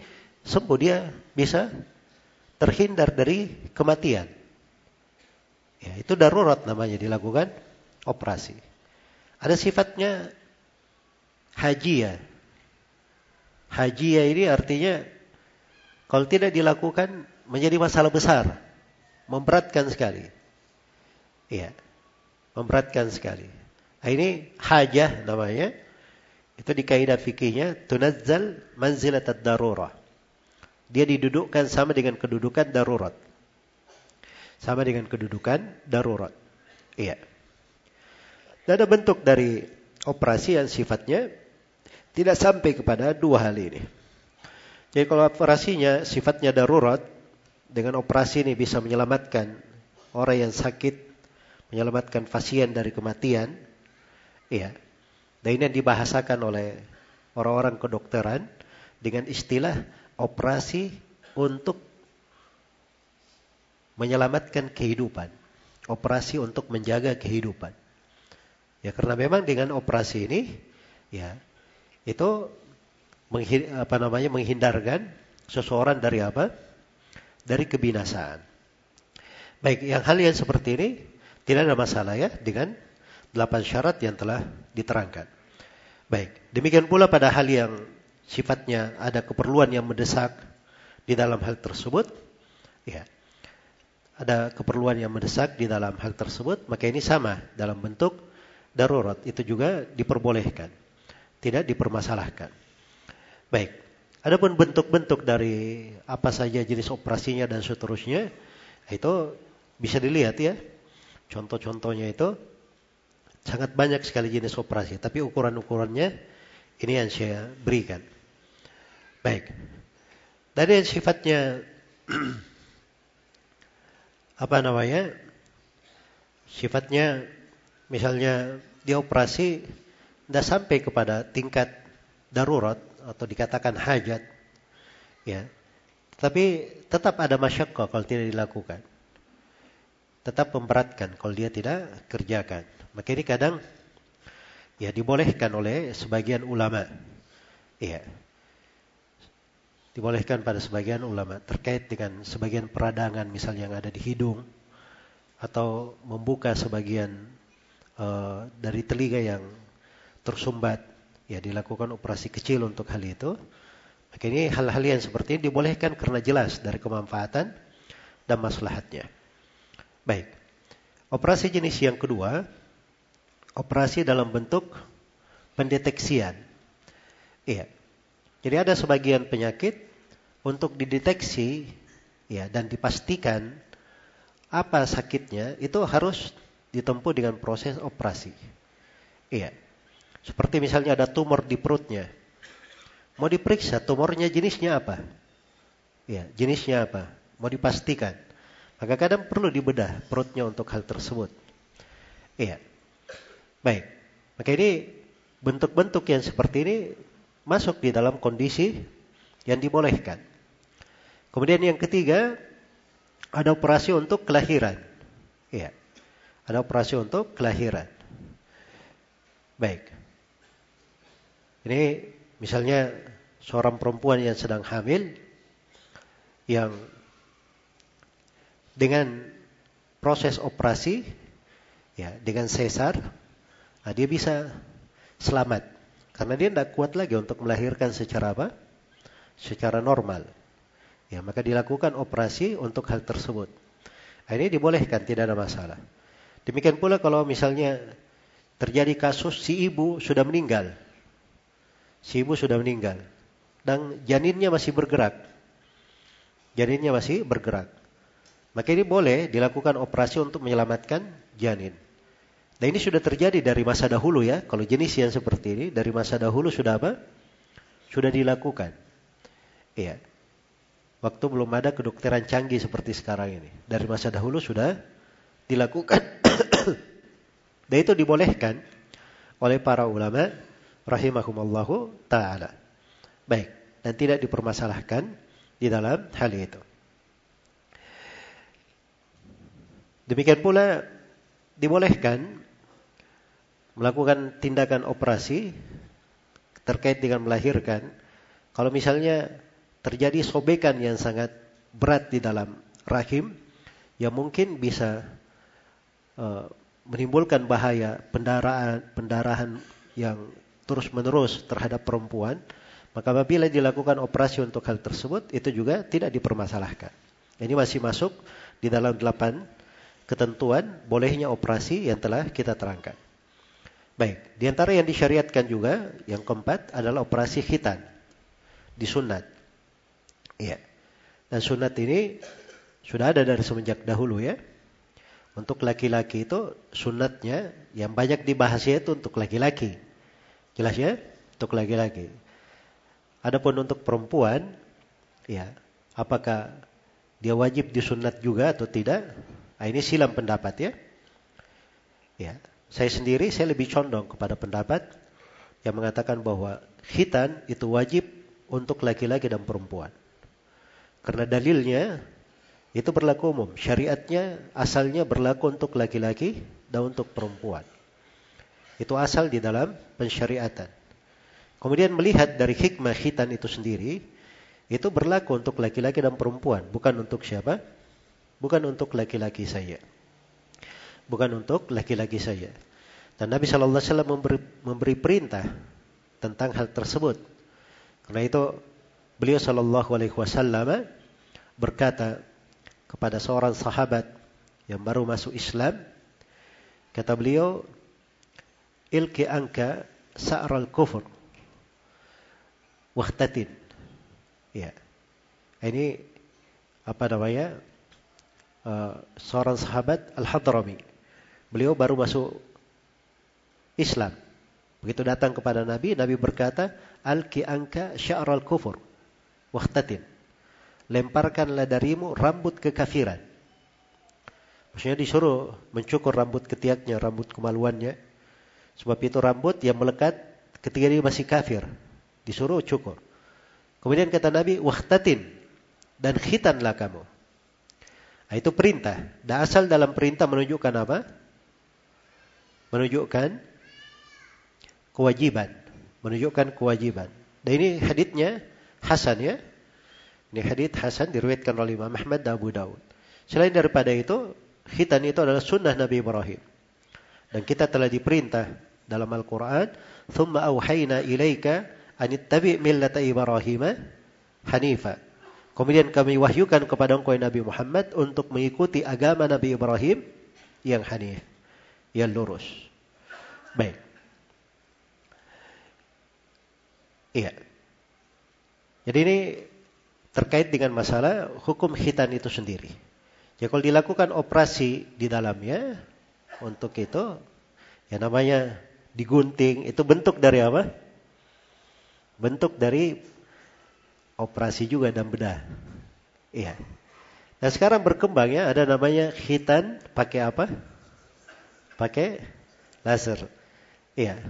sembuh dia bisa terhindar dari kematian. Ya, itu darurat namanya dilakukan operasi. Ada sifatnya haji ya. Haji ya ini artinya kalau tidak dilakukan menjadi masalah besar, memberatkan sekali. Iya, memberatkan sekali. Nah, ini hajah namanya. Itu di kaidah fikihnya tunazzal manzilat ad-darurah. Dia didudukkan sama dengan kedudukan darurat. Sama dengan kedudukan darurat. Iya. Dan ada bentuk dari operasi yang sifatnya tidak sampai kepada dua hal ini. Jadi kalau operasinya sifatnya darurat, dengan operasi ini bisa menyelamatkan orang yang sakit, menyelamatkan pasien dari kematian, iya. Dan ini yang dibahasakan oleh orang-orang kedokteran dengan istilah operasi untuk menyelamatkan kehidupan. Operasi untuk menjaga kehidupan. Ya karena memang dengan operasi ini ya itu apa namanya menghindarkan seseorang dari apa? Dari kebinasaan. Baik, yang hal yang seperti ini tidak ada masalah ya dengan delapan syarat yang telah diterangkan. Baik, demikian pula pada hal yang sifatnya ada keperluan yang mendesak di dalam hal tersebut, ya. Ada keperluan yang mendesak di dalam hal tersebut, maka ini sama dalam bentuk darurat. Itu juga diperbolehkan. Tidak dipermasalahkan. Baik. Adapun bentuk-bentuk dari apa saja jenis operasinya dan seterusnya, itu bisa dilihat ya. Contoh-contohnya itu sangat banyak sekali jenis operasi, tapi ukuran-ukurannya ini yang saya berikan. Baik. Dari yang sifatnya apa namanya? Sifatnya misalnya dia operasi tidak sampai kepada tingkat darurat atau dikatakan hajat. Ya. Tapi tetap ada masyarakat kalau tidak dilakukan. Tetap memberatkan kalau dia tidak kerjakan. Maka ini kadang ya dibolehkan oleh sebagian ulama. Iya dibolehkan pada sebagian ulama terkait dengan sebagian peradangan misalnya yang ada di hidung atau membuka sebagian uh, dari telinga yang tersumbat ya dilakukan operasi kecil untuk hal itu maka ini hal-hal yang seperti ini dibolehkan karena jelas dari kemanfaatan dan maslahatnya baik operasi jenis yang kedua operasi dalam bentuk pendeteksian iya jadi ada sebagian penyakit untuk dideteksi ya dan dipastikan apa sakitnya itu harus ditempuh dengan proses operasi. Iya. Seperti misalnya ada tumor di perutnya. Mau diperiksa tumornya jenisnya apa? Ya, jenisnya apa? Mau dipastikan. Maka kadang perlu dibedah perutnya untuk hal tersebut. Iya. Baik. Maka ini bentuk-bentuk yang seperti ini masuk di dalam kondisi yang dibolehkan. Kemudian yang ketiga, ada operasi untuk kelahiran. Iya. Ada operasi untuk kelahiran. Baik. Ini misalnya seorang perempuan yang sedang hamil yang dengan proses operasi ya dengan sesar nah dia bisa selamat karena dia tidak kuat lagi untuk melahirkan secara apa? Secara normal. Ya, maka dilakukan operasi untuk hal tersebut. Nah, ini dibolehkan, tidak ada masalah. Demikian pula kalau misalnya terjadi kasus si ibu sudah meninggal. Si ibu sudah meninggal dan janinnya masih bergerak. Janinnya masih bergerak. Maka ini boleh dilakukan operasi untuk menyelamatkan janin. Nah ini sudah terjadi dari masa dahulu ya. Kalau jenis yang seperti ini dari masa dahulu sudah apa? Sudah dilakukan. Iya. Waktu belum ada kedokteran canggih seperti sekarang ini. Dari masa dahulu sudah dilakukan. Dan itu dibolehkan oleh para ulama rahimahumallahu taala. Baik, dan tidak dipermasalahkan di dalam hal itu. Demikian pula dibolehkan melakukan tindakan operasi terkait dengan melahirkan kalau misalnya terjadi sobekan yang sangat berat di dalam rahim yang mungkin bisa uh, menimbulkan bahaya pendarahan pendarahan yang terus-menerus terhadap perempuan maka apabila dilakukan operasi untuk hal tersebut itu juga tidak dipermasalahkan. Ini masih masuk di dalam delapan ketentuan bolehnya operasi yang telah kita terangkan. Baik, di antara yang disyariatkan juga yang keempat adalah operasi khitan disunat. Iya. Dan sunat ini sudah ada dari semenjak dahulu ya. Untuk laki-laki itu sunatnya yang banyak dibahas itu untuk laki-laki. Jelas ya? Untuk laki-laki. Adapun untuk perempuan, ya, apakah dia wajib disunat juga atau tidak? Nah, ini silam pendapat ya. Ya, saya sendiri saya lebih condong kepada pendapat yang mengatakan bahwa khitan itu wajib untuk laki-laki dan perempuan. Karena dalilnya itu berlaku umum. Syariatnya asalnya berlaku untuk laki-laki dan untuk perempuan. Itu asal di dalam pensyariatan. Kemudian melihat dari hikmah khitan itu sendiri, itu berlaku untuk laki-laki dan perempuan, bukan untuk siapa? Bukan untuk laki-laki saya. Bukan untuk laki-laki saya. Dan Nabi Shallallahu Alaihi Wasallam memberi, memberi perintah tentang hal tersebut. Karena itu beliau Shallallahu Alaihi Wasallam berkata kepada seorang sahabat yang baru masuk Islam, kata beliau, ilki angka sa'ral kufur wahtatin. Ya. Ini apa namanya? Uh, seorang sahabat Al-Hadrami. Beliau baru masuk Islam. Begitu datang kepada Nabi, Nabi berkata, Alki angka sya'ral kufur. Wahtatin. Lemparkanlah darimu rambut kekafiran. Maksudnya disuruh mencukur rambut ketiaknya, rambut kemaluannya. Sebab itu rambut yang melekat ketika dia masih kafir. Disuruh cukur. Kemudian kata Nabi, wahtatin. Dan khitanlah kamu. Nah, itu perintah. Dan asal dalam perintah menunjukkan apa? Menunjukkan kewajiban. Menunjukkan kewajiban. Dan ini haditnya Hasan ya. Ini hadit Hasan diriwayatkan oleh Imam Ahmad dan Abu Daud. Selain daripada itu, khitan itu adalah sunnah Nabi Ibrahim. Dan kita telah diperintah dalam Al-Quran, ثُمَّ أَوْحَيْنَا إِلَيْكَ أَنِ اتَّبِعْ مِلَّةَ إِبْرَاهِيمَ حَنِيفًا Kemudian kami wahyukan kepada engkau Nabi Muhammad untuk mengikuti agama Nabi Ibrahim yang hanif, yang lurus. Baik. Iya. Jadi ini terkait dengan masalah hukum khitan itu sendiri. Ya kalau dilakukan operasi di dalamnya untuk itu ya namanya digunting, itu bentuk dari apa? Bentuk dari operasi juga dan bedah. Iya. Nah sekarang berkembang ya, ada namanya khitan pakai apa? Pakai laser. Iya.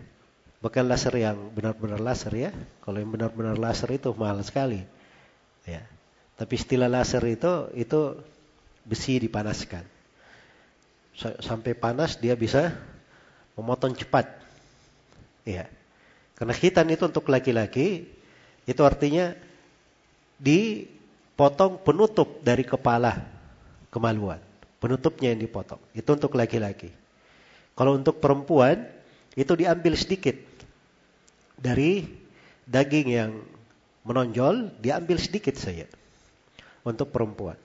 Bukan laser yang benar-benar laser ya. Kalau yang benar-benar laser itu mahal sekali. Ya. Tapi istilah laser itu itu besi dipanaskan. Sampai panas dia bisa memotong cepat. Iya. Karena khitan itu untuk laki-laki itu artinya dipotong penutup dari kepala kemaluan. Penutupnya yang dipotong. Itu untuk laki-laki. Kalau untuk perempuan itu diambil sedikit dari daging yang menonjol, diambil sedikit saja untuk perempuan.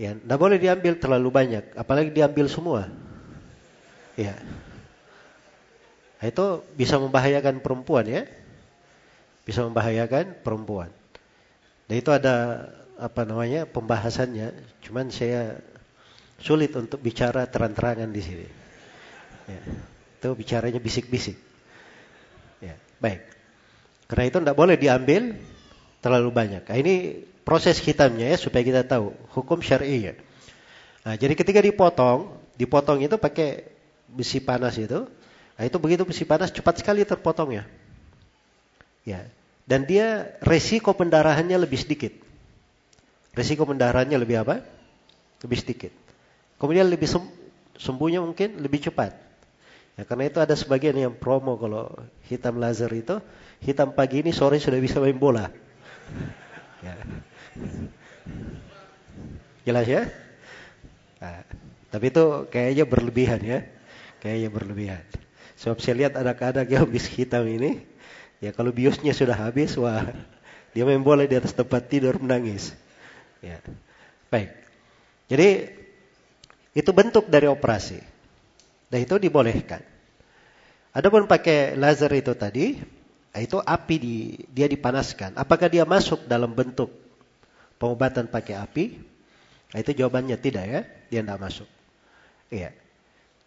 Ya, tidak boleh diambil terlalu banyak, apalagi diambil semua. Ya, nah, itu bisa membahayakan perempuan ya, bisa membahayakan perempuan. Dan itu ada apa namanya pembahasannya. Cuman saya sulit untuk bicara terang-terangan di sini. Ya, itu bicaranya bisik-bisik. Ya, baik. Karena itu tidak boleh diambil terlalu banyak. Nah, ini proses hitamnya ya supaya kita tahu hukum syar'i ya. Nah, jadi ketika dipotong, dipotong itu pakai besi panas itu. Nah, itu begitu besi panas cepat sekali terpotongnya. Ya, dan dia resiko pendarahannya lebih sedikit. Resiko pendarahannya lebih apa? Lebih sedikit. Kemudian lebih sembuhnya mungkin lebih cepat. Ya, karena itu ada sebagian yang promo kalau hitam laser itu, hitam pagi ini sore sudah bisa main bola. Ya. Jelas ya? Nah, tapi itu kayaknya berlebihan ya. Kayaknya berlebihan. Sebab saya lihat anak-anak yang habis hitam ini, Ya kalau biusnya sudah habis, wah dia main bola di atas tempat tidur menangis. Ya. Baik. Jadi itu bentuk dari operasi. Dan itu dibolehkan. Adapun pakai laser itu tadi, itu api di, dia dipanaskan. Apakah dia masuk dalam bentuk pengobatan pakai api? Nah, itu jawabannya tidak ya, dia tidak masuk. Iya.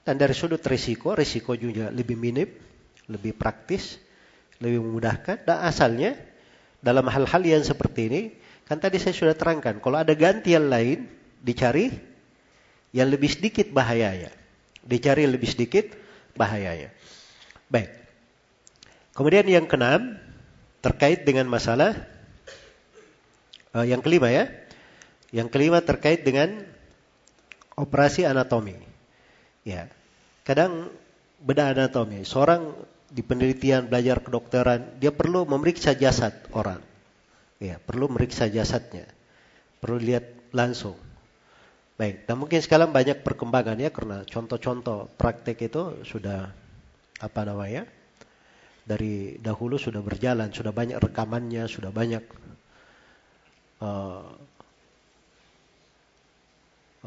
Dan dari sudut risiko, risiko juga lebih minim, lebih praktis lebih memudahkan? Dan asalnya dalam hal-hal yang seperti ini kan tadi saya sudah terangkan kalau ada gantian lain dicari yang lebih sedikit bahayanya. Dicari lebih sedikit bahayanya. Baik. Kemudian yang keenam terkait dengan masalah uh, yang kelima ya. Yang kelima terkait dengan operasi anatomi. Ya kadang beda anatomi. Seorang di penelitian belajar kedokteran, dia perlu memeriksa jasad orang. Ya, perlu memeriksa jasadnya. Perlu lihat langsung. Baik, dan mungkin sekarang banyak perkembangan ya karena contoh-contoh praktek itu sudah apa namanya? Dari dahulu sudah berjalan, sudah banyak rekamannya, sudah banyak uh,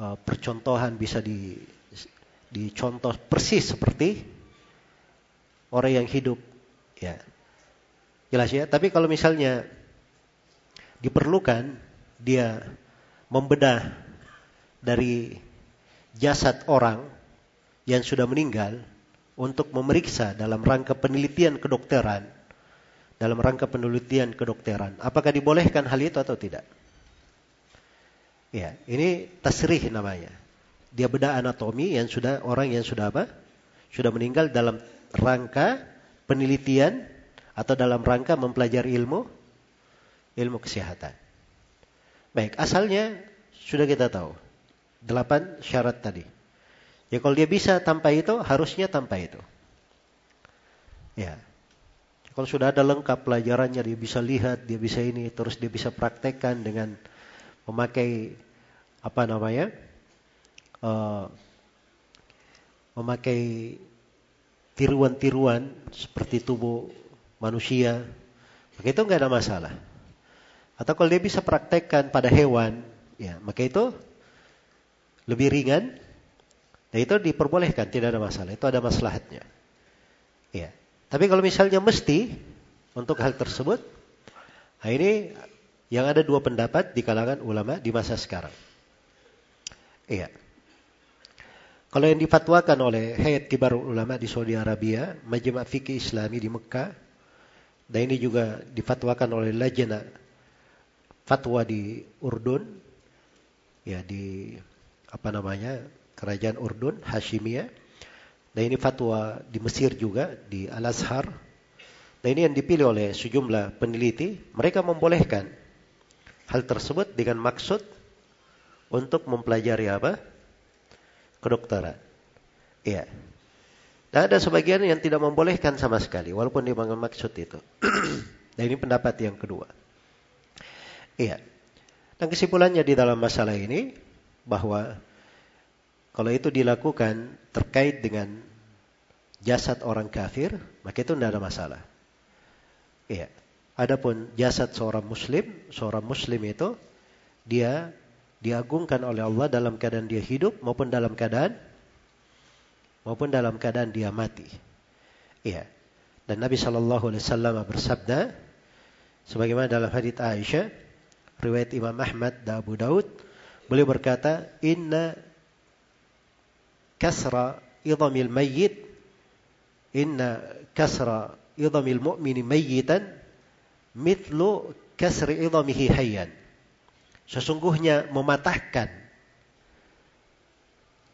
uh, percontohan bisa di dicontoh persis seperti orang yang hidup. Ya. Jelas ya. Tapi kalau misalnya diperlukan dia membedah dari jasad orang yang sudah meninggal untuk memeriksa dalam rangka penelitian kedokteran, dalam rangka penelitian kedokteran, apakah dibolehkan hal itu atau tidak? Ya, ini tasrih namanya. Dia bedah anatomi yang sudah orang yang sudah apa? Sudah meninggal dalam rangka penelitian atau dalam rangka mempelajari ilmu ilmu kesehatan. Baik, asalnya sudah kita tahu. Delapan syarat tadi. Ya kalau dia bisa tanpa itu, harusnya tanpa itu. Ya. Kalau sudah ada lengkap pelajarannya, dia bisa lihat, dia bisa ini, terus dia bisa praktekkan dengan memakai apa namanya, uh, memakai tiruan-tiruan seperti tubuh manusia, maka itu nggak ada masalah. Atau kalau dia bisa praktekkan pada hewan, ya maka itu lebih ringan. Dan itu diperbolehkan, tidak ada masalah. Itu ada maslahatnya. Ya. Tapi kalau misalnya mesti untuk hal tersebut, nah ini yang ada dua pendapat di kalangan ulama di masa sekarang. Iya. Kalau yang difatwakan oleh Hayat Kibar Ulama di Saudi Arabia, Majma' Fikih Islami di Mekah, dan ini juga difatwakan oleh Lajna Fatwa di Urdun, ya di apa namanya kerajaan Urdun, Hashimiyah. Dan ini fatwa di Mesir juga, di Al-Azhar. Dan ini yang dipilih oleh sejumlah peneliti, mereka membolehkan hal tersebut dengan maksud untuk mempelajari apa? Kedokteran. Iya. Dan ada sebagian yang tidak membolehkan sama sekali, walaupun dia maksud itu. Dan ini pendapat yang kedua. Iya. Dan kesimpulannya di dalam masalah ini bahwa kalau itu dilakukan terkait dengan jasad orang kafir, maka itu tidak ada masalah. Iya. Adapun jasad seorang muslim, seorang muslim itu dia diagungkan oleh Allah dalam keadaan dia hidup maupun dalam keadaan maupun dalam keadaan dia mati. Iya. Dan Nabi Shallallahu Alaihi Wasallam bersabda, sebagaimana dalam hadits Aisyah, riwayat Imam Ahmad dan Abu Daud, beliau berkata, Inna kasra idhamil mayyit, inna kasra idhamil mu'mini mayyitan, mitlu kasri idhamihi hayyan. Sesungguhnya mematahkan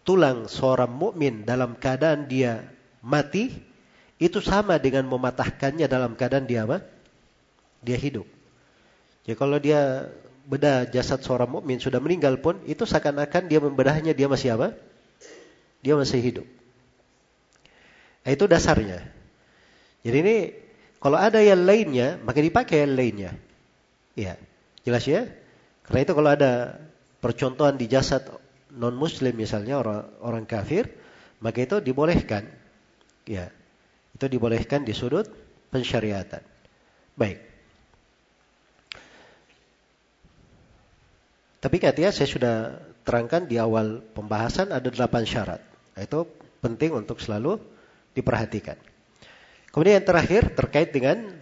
tulang seorang mukmin dalam keadaan dia mati itu sama dengan mematahkannya dalam keadaan dia apa? Dia hidup. Jadi kalau dia bedah jasad seorang mukmin sudah meninggal pun itu seakan-akan dia membedahnya dia masih apa? Dia masih hidup. Nah, itu dasarnya. Jadi ini kalau ada yang lainnya maka dipakai yang lainnya. Ya, jelas ya? Karena itu kalau ada percontohan di jasad non muslim misalnya orang orang kafir, maka itu dibolehkan. Ya. Itu dibolehkan di sudut pensyariatan. Baik. Tapi katanya saya sudah terangkan di awal pembahasan ada delapan syarat. Itu penting untuk selalu diperhatikan. Kemudian yang terakhir terkait dengan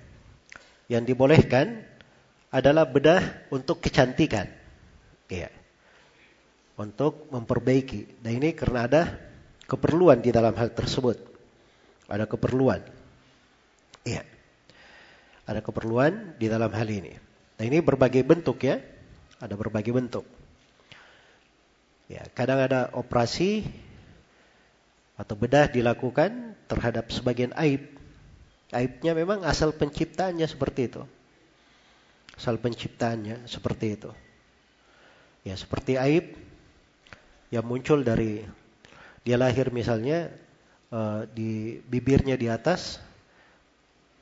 yang dibolehkan adalah bedah untuk kecantikan. Iya. Untuk memperbaiki. Dan ini karena ada keperluan di dalam hal tersebut. Ada keperluan. Iya. Ada keperluan di dalam hal ini. Nah ini berbagai bentuk ya. Ada berbagai bentuk. Ya, kadang ada operasi atau bedah dilakukan terhadap sebagian aib. Aibnya memang asal penciptaannya seperti itu asal penciptaannya seperti itu. Ya, seperti aib yang muncul dari dia lahir misalnya uh, di bibirnya di atas,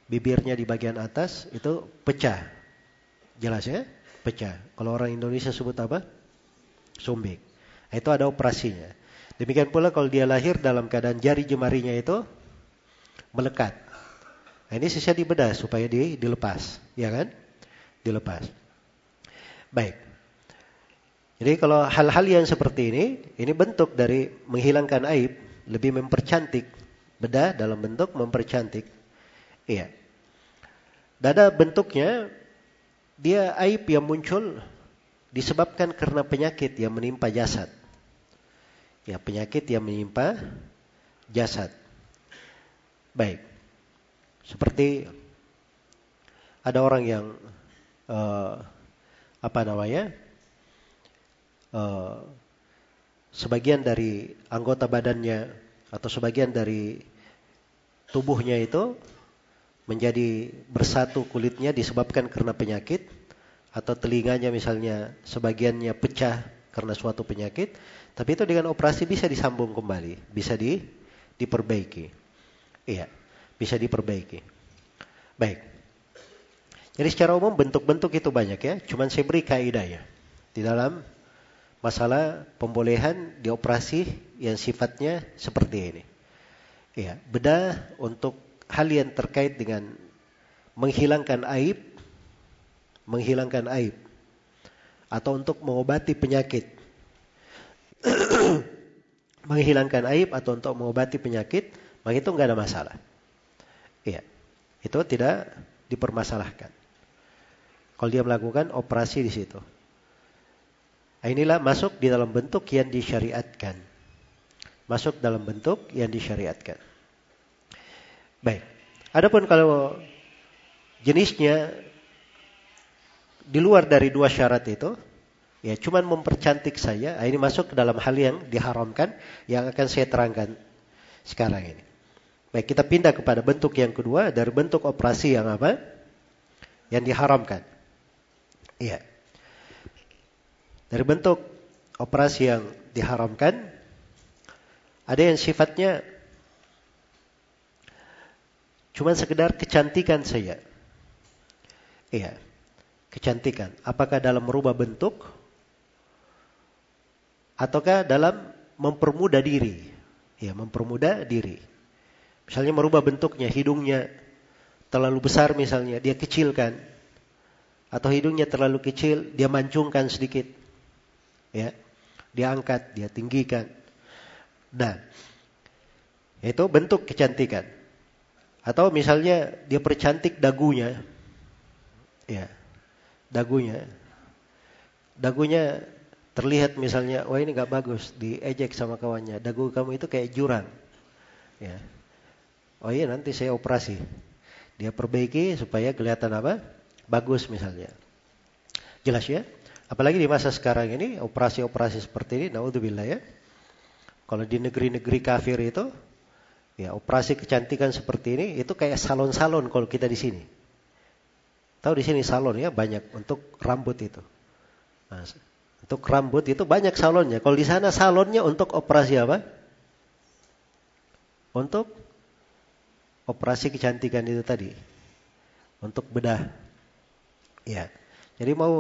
bibirnya di bagian atas itu pecah. Jelas ya? Pecah. Kalau orang Indonesia sebut apa? Sumbik. Nah, itu ada operasinya. Demikian pula kalau dia lahir dalam keadaan jari jemarinya itu melekat. Nah, ini sisa dibedah supaya di, dilepas, ya kan? Dilepas. Baik. Jadi kalau hal-hal yang seperti ini, ini bentuk dari menghilangkan aib, lebih mempercantik. Bedah dalam bentuk mempercantik. Iya. Dada bentuknya, dia aib yang muncul disebabkan karena penyakit yang menimpa jasad. Ya, penyakit yang menimpa jasad. Baik. Seperti ada orang yang uh, apa namanya uh, sebagian dari anggota badannya atau sebagian dari tubuhnya itu menjadi bersatu kulitnya disebabkan karena penyakit atau telinganya misalnya sebagiannya pecah karena suatu penyakit tapi itu dengan operasi bisa disambung kembali bisa di diperbaiki. Iya bisa diperbaiki. Baik jadi secara umum bentuk-bentuk itu banyak ya. Cuman saya beri kaidahnya. Di dalam masalah pembolehan dioperasi yang sifatnya seperti ini. Ya, bedah untuk hal yang terkait dengan menghilangkan aib, menghilangkan aib, atau untuk mengobati penyakit, menghilangkan aib atau untuk mengobati penyakit, maka itu nggak ada masalah. Iya, itu tidak dipermasalahkan. Kalau dia melakukan operasi di situ. Nah, inilah masuk di dalam bentuk yang disyariatkan. masuk dalam bentuk yang disyariatkan. Baik. Adapun kalau jenisnya di luar dari dua syarat itu, ya cuman mempercantik saya, ah, ini masuk ke dalam hal yang diharamkan yang akan saya terangkan sekarang ini. Baik, kita pindah kepada bentuk yang kedua dari bentuk operasi yang apa? Yang diharamkan. Iya. Dari bentuk operasi yang diharamkan ada yang sifatnya cuma sekedar kecantikan saja. Iya. Kecantikan. Apakah dalam merubah bentuk ataukah dalam mempermudah diri? Ya, mempermudah diri. Misalnya merubah bentuknya, hidungnya terlalu besar misalnya, dia kecilkan. Atau hidungnya terlalu kecil, dia mancungkan sedikit. Ya. Dia angkat, dia tinggikan. Nah, itu bentuk kecantikan. Atau misalnya dia percantik dagunya. Ya. Dagunya. Dagunya terlihat misalnya, wah ini nggak bagus, diejek sama kawannya. Dagu kamu itu kayak jurang. Ya. Oh iya nanti saya operasi. Dia perbaiki supaya kelihatan apa? Bagus misalnya. Jelas ya? Apalagi di masa sekarang ini operasi-operasi seperti ini, naudzubillah ya. Kalau di negeri-negeri kafir itu, ya operasi kecantikan seperti ini itu kayak salon-salon kalau kita di sini. Tahu di sini salon ya banyak untuk rambut itu. Nah, untuk rambut itu banyak salonnya. Kalau di sana salonnya untuk operasi apa? Untuk operasi kecantikan itu tadi. Untuk bedah. Ya. Jadi mau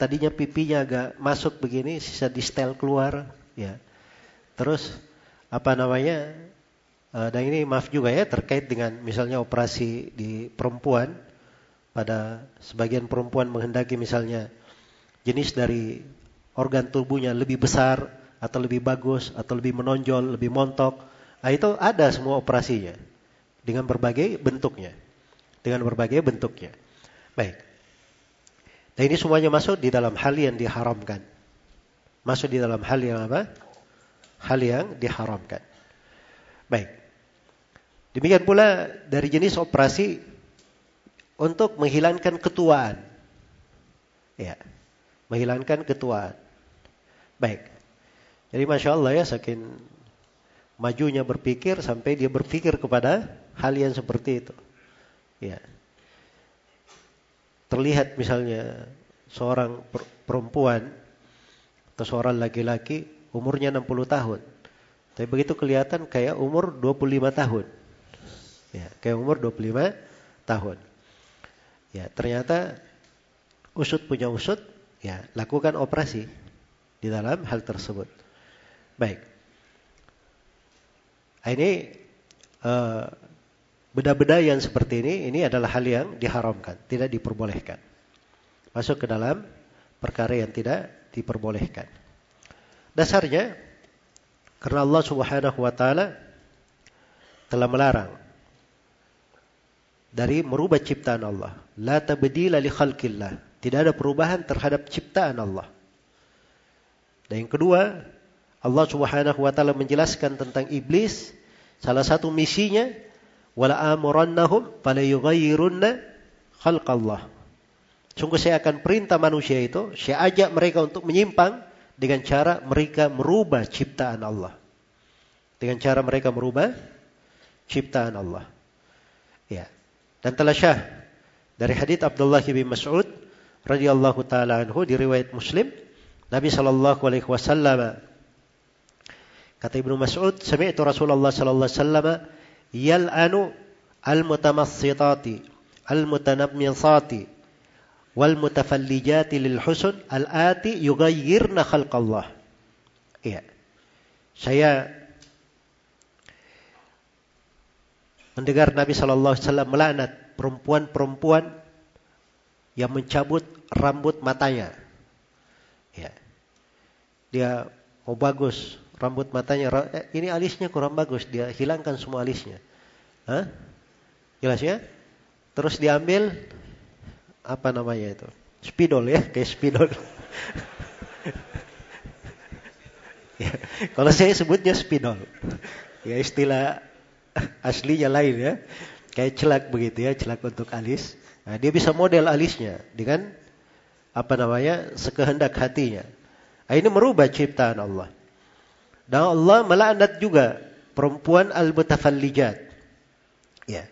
tadinya pipinya agak masuk begini, sisa di setel keluar, ya. Terus apa namanya? Uh, dan ini maaf juga ya terkait dengan misalnya operasi di perempuan pada sebagian perempuan menghendaki misalnya jenis dari organ tubuhnya lebih besar atau lebih bagus atau lebih menonjol, lebih montok. Nah, itu ada semua operasinya dengan berbagai bentuknya. Dengan berbagai bentuknya. Baik. Dan ini semuanya masuk di dalam hal yang diharamkan. Masuk di dalam hal yang apa? Hal yang diharamkan. Baik. Demikian pula dari jenis operasi untuk menghilangkan ketuaan. Ya. Menghilangkan ketuaan. Baik. Jadi Masya Allah ya, saking majunya berpikir sampai dia berpikir kepada hal yang seperti itu. Ya. Terlihat misalnya seorang perempuan atau seorang laki-laki umurnya 60 tahun. Tapi begitu kelihatan kayak umur 25 tahun. Ya, kayak umur 25 tahun. Ya, ternyata usut punya usut, ya, lakukan operasi di dalam hal tersebut. Baik. Nah, ini uh, beda-beda yang seperti ini, ini adalah hal yang diharamkan, tidak diperbolehkan. Masuk ke dalam perkara yang tidak diperbolehkan. Dasarnya karena Allah Subhanahu wa taala telah melarang dari merubah ciptaan Allah. La tabdila li khalqillah. Tidak ada perubahan terhadap ciptaan Allah. Dan yang kedua, Allah Subhanahu wa taala menjelaskan tentang iblis, salah satu misinya wala amurannahum fala yughayyirunna khalqallah. Sungguh saya akan perintah manusia itu, saya ajak mereka untuk menyimpang dengan cara mereka merubah ciptaan Allah. Dengan cara mereka merubah ciptaan Allah. Ya. Dan telah syah dari hadits Abdullah bin Mas'ud radhiyallahu taala anhu di riwayat Muslim, Nabi sallallahu alaihi wasallam Kata Ibnu Mas'ud, sami'tu Rasulullah sallallahu alaihi wasallam yal'anu al-mutamassitati al-mutanammisati wal mutafallijati lil husn al-ati yughayyirna khalqallah. Iya. Saya mendengar Nabi sallallahu alaihi wasallam melaknat perempuan-perempuan yang mencabut rambut matanya. Ya. Dia mau bagus, rambut matanya, eh, ini alisnya kurang bagus, dia hilangkan semua alisnya. Hah? Jelas ya? Terus diambil apa namanya itu? Spidol ya, kayak spidol. ya. Kalau saya sebutnya spidol. Ya istilah aslinya lain ya. Kayak celak begitu ya, celak untuk alis. Nah, dia bisa model alisnya dengan apa namanya? sekehendak hatinya. Nah, ini merubah ciptaan Allah. Dan Allah melaknat juga perempuan al-mutafallijat. Ya.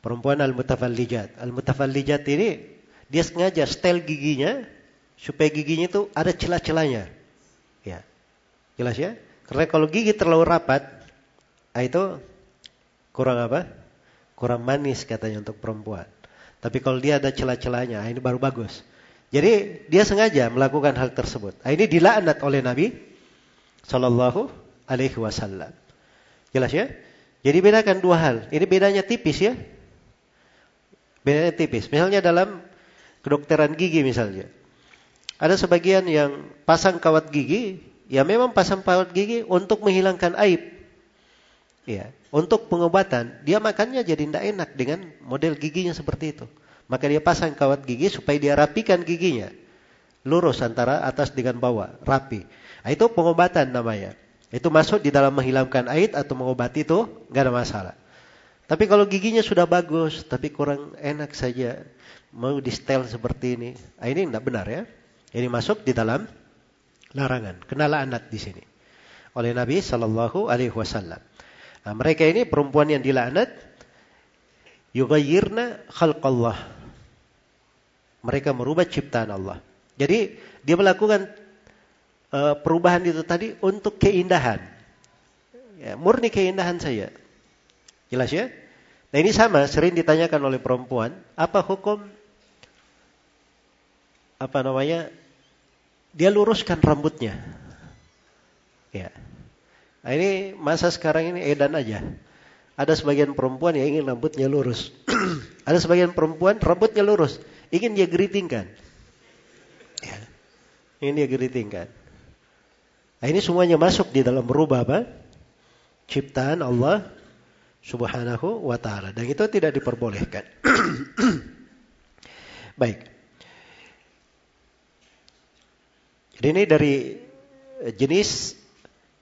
Perempuan al-mutafallijat. Al-mutafallijat ini dia sengaja stel giginya supaya giginya itu ada celah-celahnya. Ya. Jelas ya? Karena kalau gigi terlalu rapat, ah, itu kurang apa? Kurang manis katanya untuk perempuan. Tapi kalau dia ada celah-celahnya, ah, ini baru bagus. Jadi dia sengaja melakukan hal tersebut. Ah, ini dilaknat oleh Nabi Shallallahu Alaihi Wasallam. Jelas ya? Jadi bedakan dua hal. Ini bedanya tipis ya. Bedanya tipis. Misalnya dalam kedokteran gigi misalnya. Ada sebagian yang pasang kawat gigi, ya memang pasang kawat gigi untuk menghilangkan aib. Ya, untuk pengobatan, dia makannya jadi tidak enak dengan model giginya seperti itu. Maka dia pasang kawat gigi supaya dia rapikan giginya. Lurus antara atas dengan bawah, rapi. Nah, itu pengobatan namanya. Itu masuk di dalam menghilangkan aib atau mengobati itu nggak ada masalah. Tapi kalau giginya sudah bagus, tapi kurang enak saja, mau di setel seperti ini. Nah, ini tidak benar ya. Ini masuk di dalam larangan. Kena laknat di sini oleh Nabi Shallallahu Alaihi Wasallam. Nah, mereka ini perempuan yang dilaknat yughayyirna khalqallah. Mereka merubah ciptaan Allah. Jadi dia melakukan perubahan itu tadi untuk keindahan. Ya, murni keindahan saya. Jelas ya? Nah ini sama, sering ditanyakan oleh perempuan, apa hukum apa namanya dia luruskan rambutnya. Ya. Nah, ini masa sekarang ini edan aja. Ada sebagian perempuan yang ingin rambutnya lurus. Ada sebagian perempuan rambutnya lurus, ingin dia geritingkan. Ya. Ingin dia geritingkan. Nah, ini semuanya masuk di dalam berubah apa? Ciptaan Allah Subhanahu wa taala dan itu tidak diperbolehkan. Baik. Jadi ini dari eh, jenis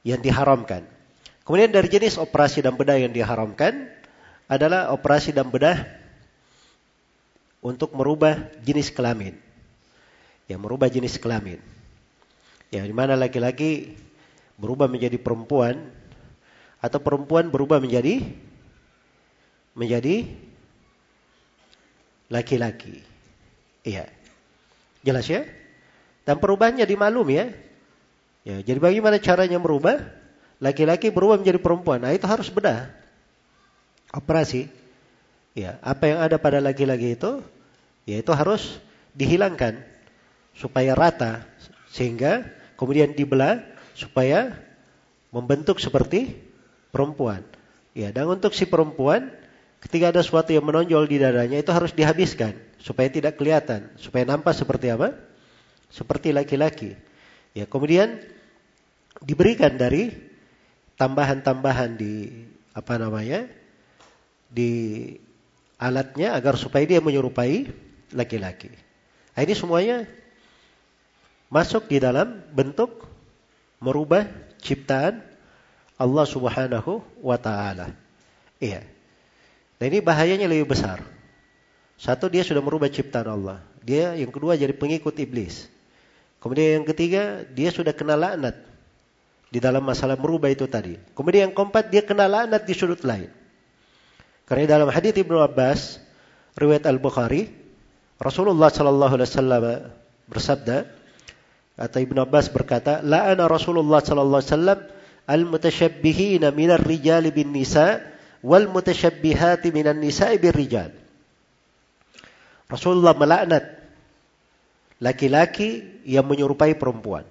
yang diharamkan. Kemudian dari jenis operasi dan bedah yang diharamkan adalah operasi dan bedah untuk merubah jenis kelamin. Yang merubah jenis kelamin. Yang di mana laki-laki berubah menjadi perempuan atau perempuan berubah menjadi menjadi laki-laki. Iya. Jelas ya? Dan perubahannya dimaklum ya. Ya, jadi bagaimana caranya merubah? Laki-laki berubah menjadi perempuan. Nah, itu harus bedah. Operasi. Ya, apa yang ada pada laki-laki itu, ya itu harus dihilangkan supaya rata sehingga kemudian dibelah supaya membentuk seperti perempuan. Ya, dan untuk si perempuan ketika ada sesuatu yang menonjol di dadanya itu harus dihabiskan supaya tidak kelihatan, supaya nampak seperti apa? seperti laki-laki. Ya, kemudian diberikan dari tambahan-tambahan di apa namanya? di alatnya agar supaya dia menyerupai laki-laki. Nah, ini semuanya masuk di dalam bentuk merubah ciptaan Allah Subhanahu wa taala. Iya. Nah, ini bahayanya lebih besar. Satu dia sudah merubah ciptaan Allah. Dia yang kedua jadi pengikut iblis. Kemudian yang ketiga, dia sudah kena laknat di dalam masalah merubah itu tadi. Kemudian yang keempat, dia kena laknat di sudut lain. Karena dalam hadis Ibnu Abbas, riwayat Al-Bukhari, Rasulullah sallallahu alaihi wasallam bersabda, kata Ibnu Abbas berkata, "La'ana Rasulullah sallallahu alaihi wasallam al-mutasyabbihina minar rijali bin nisa wal mutasyabbihati minan nisa'i bir rijal." Rasulullah melaknat laki-laki yang menyerupai perempuan.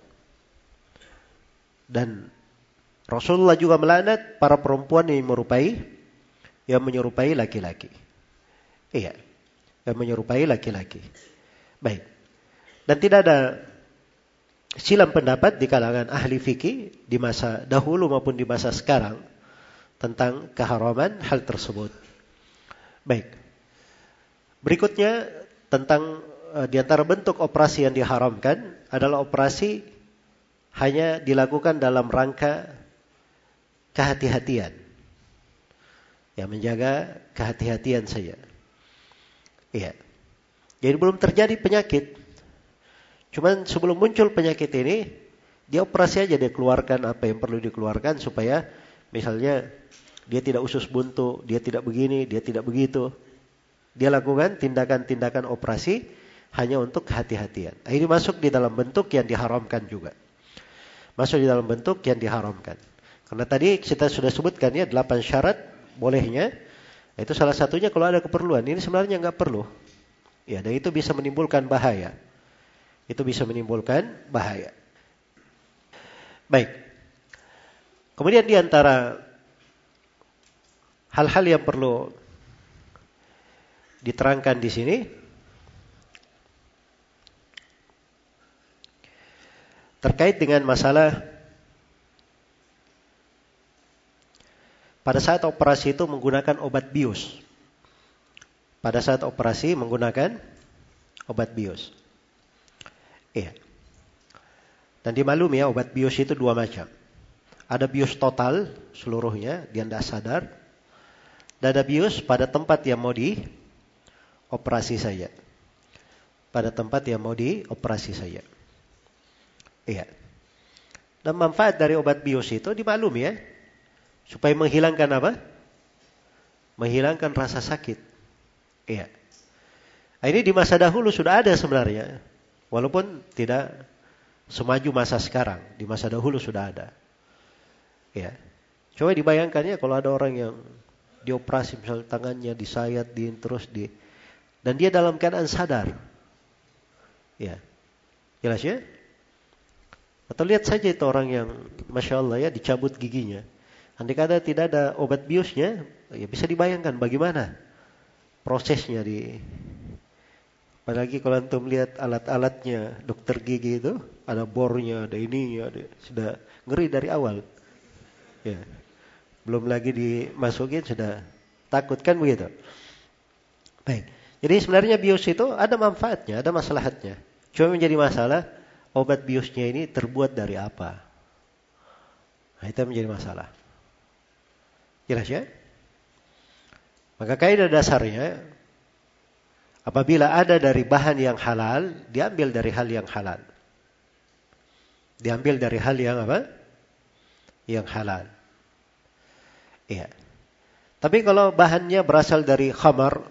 Dan Rasulullah juga melaknat para perempuan yang menyerupai yang menyerupai laki-laki. Iya, yang menyerupai laki-laki. Baik. Dan tidak ada silam pendapat di kalangan ahli fikih di masa dahulu maupun di masa sekarang tentang keharaman hal tersebut. Baik. Berikutnya tentang Eh, di antara bentuk operasi yang diharamkan adalah operasi hanya dilakukan dalam rangka kehati-hatian. Ya, menjaga kehati-hatian saja. Iya. Jadi belum terjadi penyakit. Cuman sebelum muncul penyakit ini, dia operasi aja dia keluarkan apa yang perlu dikeluarkan supaya misalnya dia tidak usus buntu, dia tidak begini, dia tidak begitu. Dia lakukan tindakan-tindakan operasi hanya untuk kehati-hatian. Ini masuk di dalam bentuk yang diharamkan juga. Masuk di dalam bentuk yang diharamkan. Karena tadi kita sudah sebutkan ya delapan syarat bolehnya. Itu salah satunya kalau ada keperluan. Ini sebenarnya nggak perlu. Ya, dan itu bisa menimbulkan bahaya. Itu bisa menimbulkan bahaya. Baik. Kemudian di antara hal-hal yang perlu diterangkan di sini terkait dengan masalah pada saat operasi itu menggunakan obat bius. Pada saat operasi menggunakan obat bius. Iya. Dan dimaklumi ya obat bius itu dua macam. Ada bius total seluruhnya, dia tidak sadar. Dan ada bius pada tempat yang mau dioperasi saja. Pada tempat yang mau dioperasi saja. Iya. Dan manfaat dari obat bius itu dimaklumi ya. Supaya menghilangkan apa? Menghilangkan rasa sakit. Iya. Nah, ini di masa dahulu sudah ada sebenarnya. Walaupun tidak semaju masa sekarang. Di masa dahulu sudah ada. Ya. Coba dibayangkan ya kalau ada orang yang dioperasi misalnya tangannya disayat, di terus di dan dia dalam keadaan sadar. Ya. Jelas ya? Atau lihat saja itu orang yang Masya Allah ya dicabut giginya. Andai kata tidak ada obat biusnya, ya bisa dibayangkan bagaimana prosesnya di Apalagi kalau antum lihat alat-alatnya dokter gigi itu, ada bornya, ada ini, ada sudah ngeri dari awal. Ya. Belum lagi dimasukin sudah takut kan begitu. Baik. Jadi sebenarnya bius itu ada manfaatnya, ada masalahnya. Cuma menjadi masalah obat biusnya ini terbuat dari apa? Nah, itu menjadi masalah. Jelas ya? Maka kaidah dasarnya apabila ada dari bahan yang halal, diambil dari hal yang halal. Diambil dari hal yang apa? Yang halal. Iya. Tapi kalau bahannya berasal dari khamar,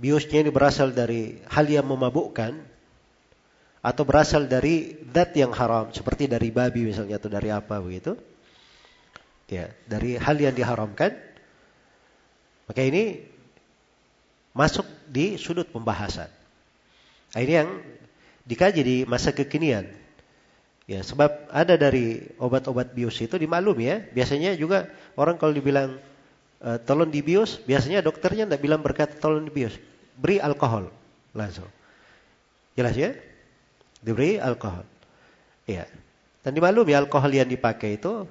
biusnya ini berasal dari hal yang memabukkan, atau berasal dari dat yang haram seperti dari babi misalnya atau dari apa begitu ya dari hal yang diharamkan maka ini masuk di sudut pembahasan nah, ini yang dikaji di masa kekinian ya sebab ada dari obat-obat bius itu dimaklumi ya biasanya juga orang kalau dibilang e, tolong dibius biasanya dokternya tidak bilang berkata tolong dibius beri alkohol langsung jelas ya diberi alkohol. Iya. Dan dimaklumi alkohol yang dipakai itu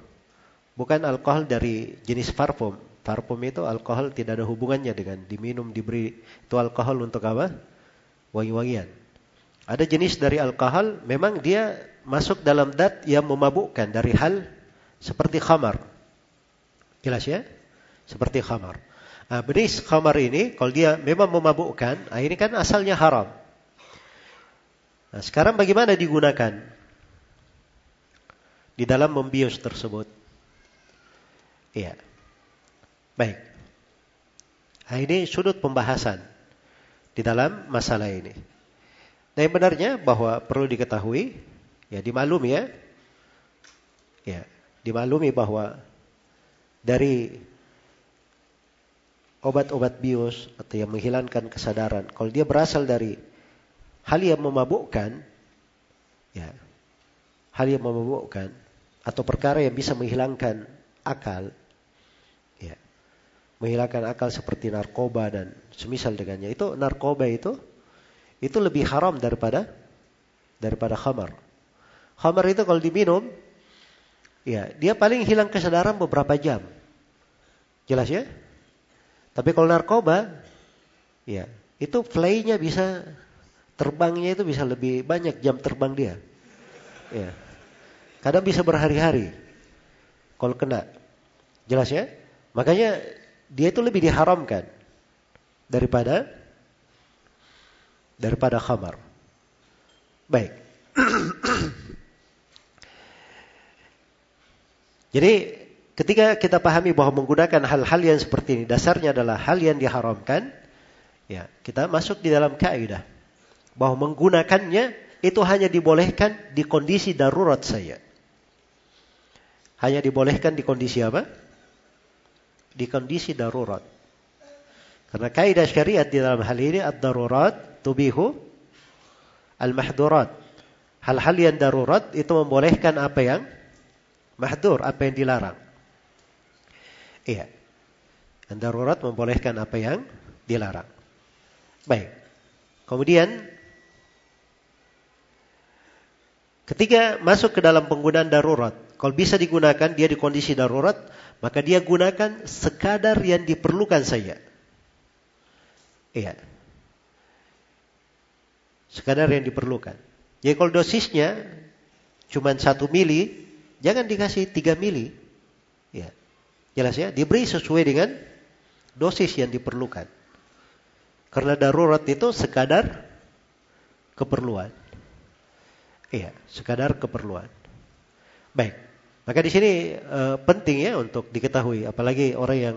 bukan alkohol dari jenis parfum. Parfum itu alkohol tidak ada hubungannya dengan diminum, diberi itu alkohol untuk apa? Wangi-wangian. Ada jenis dari alkohol memang dia masuk dalam dat yang memabukkan dari hal seperti khamar. Jelas ya? Seperti khamar. Nah, benis khamar ini kalau dia memang memabukkan, nah ini kan asalnya haram. Nah, sekarang bagaimana digunakan di dalam membius tersebut? Iya. Baik. Nah, ini sudut pembahasan di dalam masalah ini. Nah, yang benarnya bahwa perlu diketahui, ya dimaklumi ya, ya dimaklumi bahwa dari obat-obat bius atau yang menghilangkan kesadaran, kalau dia berasal dari hal yang memabukkan, ya, hal yang memabukkan atau perkara yang bisa menghilangkan akal, menghilangkan akal seperti narkoba dan semisal dengannya. Itu narkoba itu itu lebih haram daripada daripada khamar. Khamar itu kalau diminum, ya dia paling hilang kesadaran beberapa jam. Jelas ya? Tapi kalau narkoba, ya itu fly-nya bisa terbangnya itu bisa lebih banyak jam terbang dia. Ya. Kadang bisa berhari-hari. Kalau kena. Jelas ya? Makanya dia itu lebih diharamkan daripada daripada khamar. Baik. Jadi ketika kita pahami bahwa menggunakan hal-hal yang seperti ini dasarnya adalah hal yang diharamkan, ya kita masuk di dalam kaidah bahwa menggunakannya itu hanya dibolehkan di kondisi darurat saya. Hanya dibolehkan di kondisi apa? Di kondisi darurat. Karena kaidah syariat di dalam hal ini ad-darurat tubihu al-mahdurat. Hal-hal yang darurat itu membolehkan apa yang mahdur, apa yang dilarang. Iya. Yang darurat membolehkan apa yang dilarang. Baik. Kemudian ketika masuk ke dalam penggunaan darurat, kalau bisa digunakan dia di kondisi darurat, maka dia gunakan sekadar yang diperlukan saja. Iya. Sekadar yang diperlukan. Jadi kalau dosisnya cuma satu mili, jangan dikasih tiga mili. Ya. Jelas ya, diberi sesuai dengan dosis yang diperlukan. Karena darurat itu sekadar keperluan. Iya, sekadar keperluan. Baik. Maka di sini e, penting ya untuk diketahui, apalagi orang yang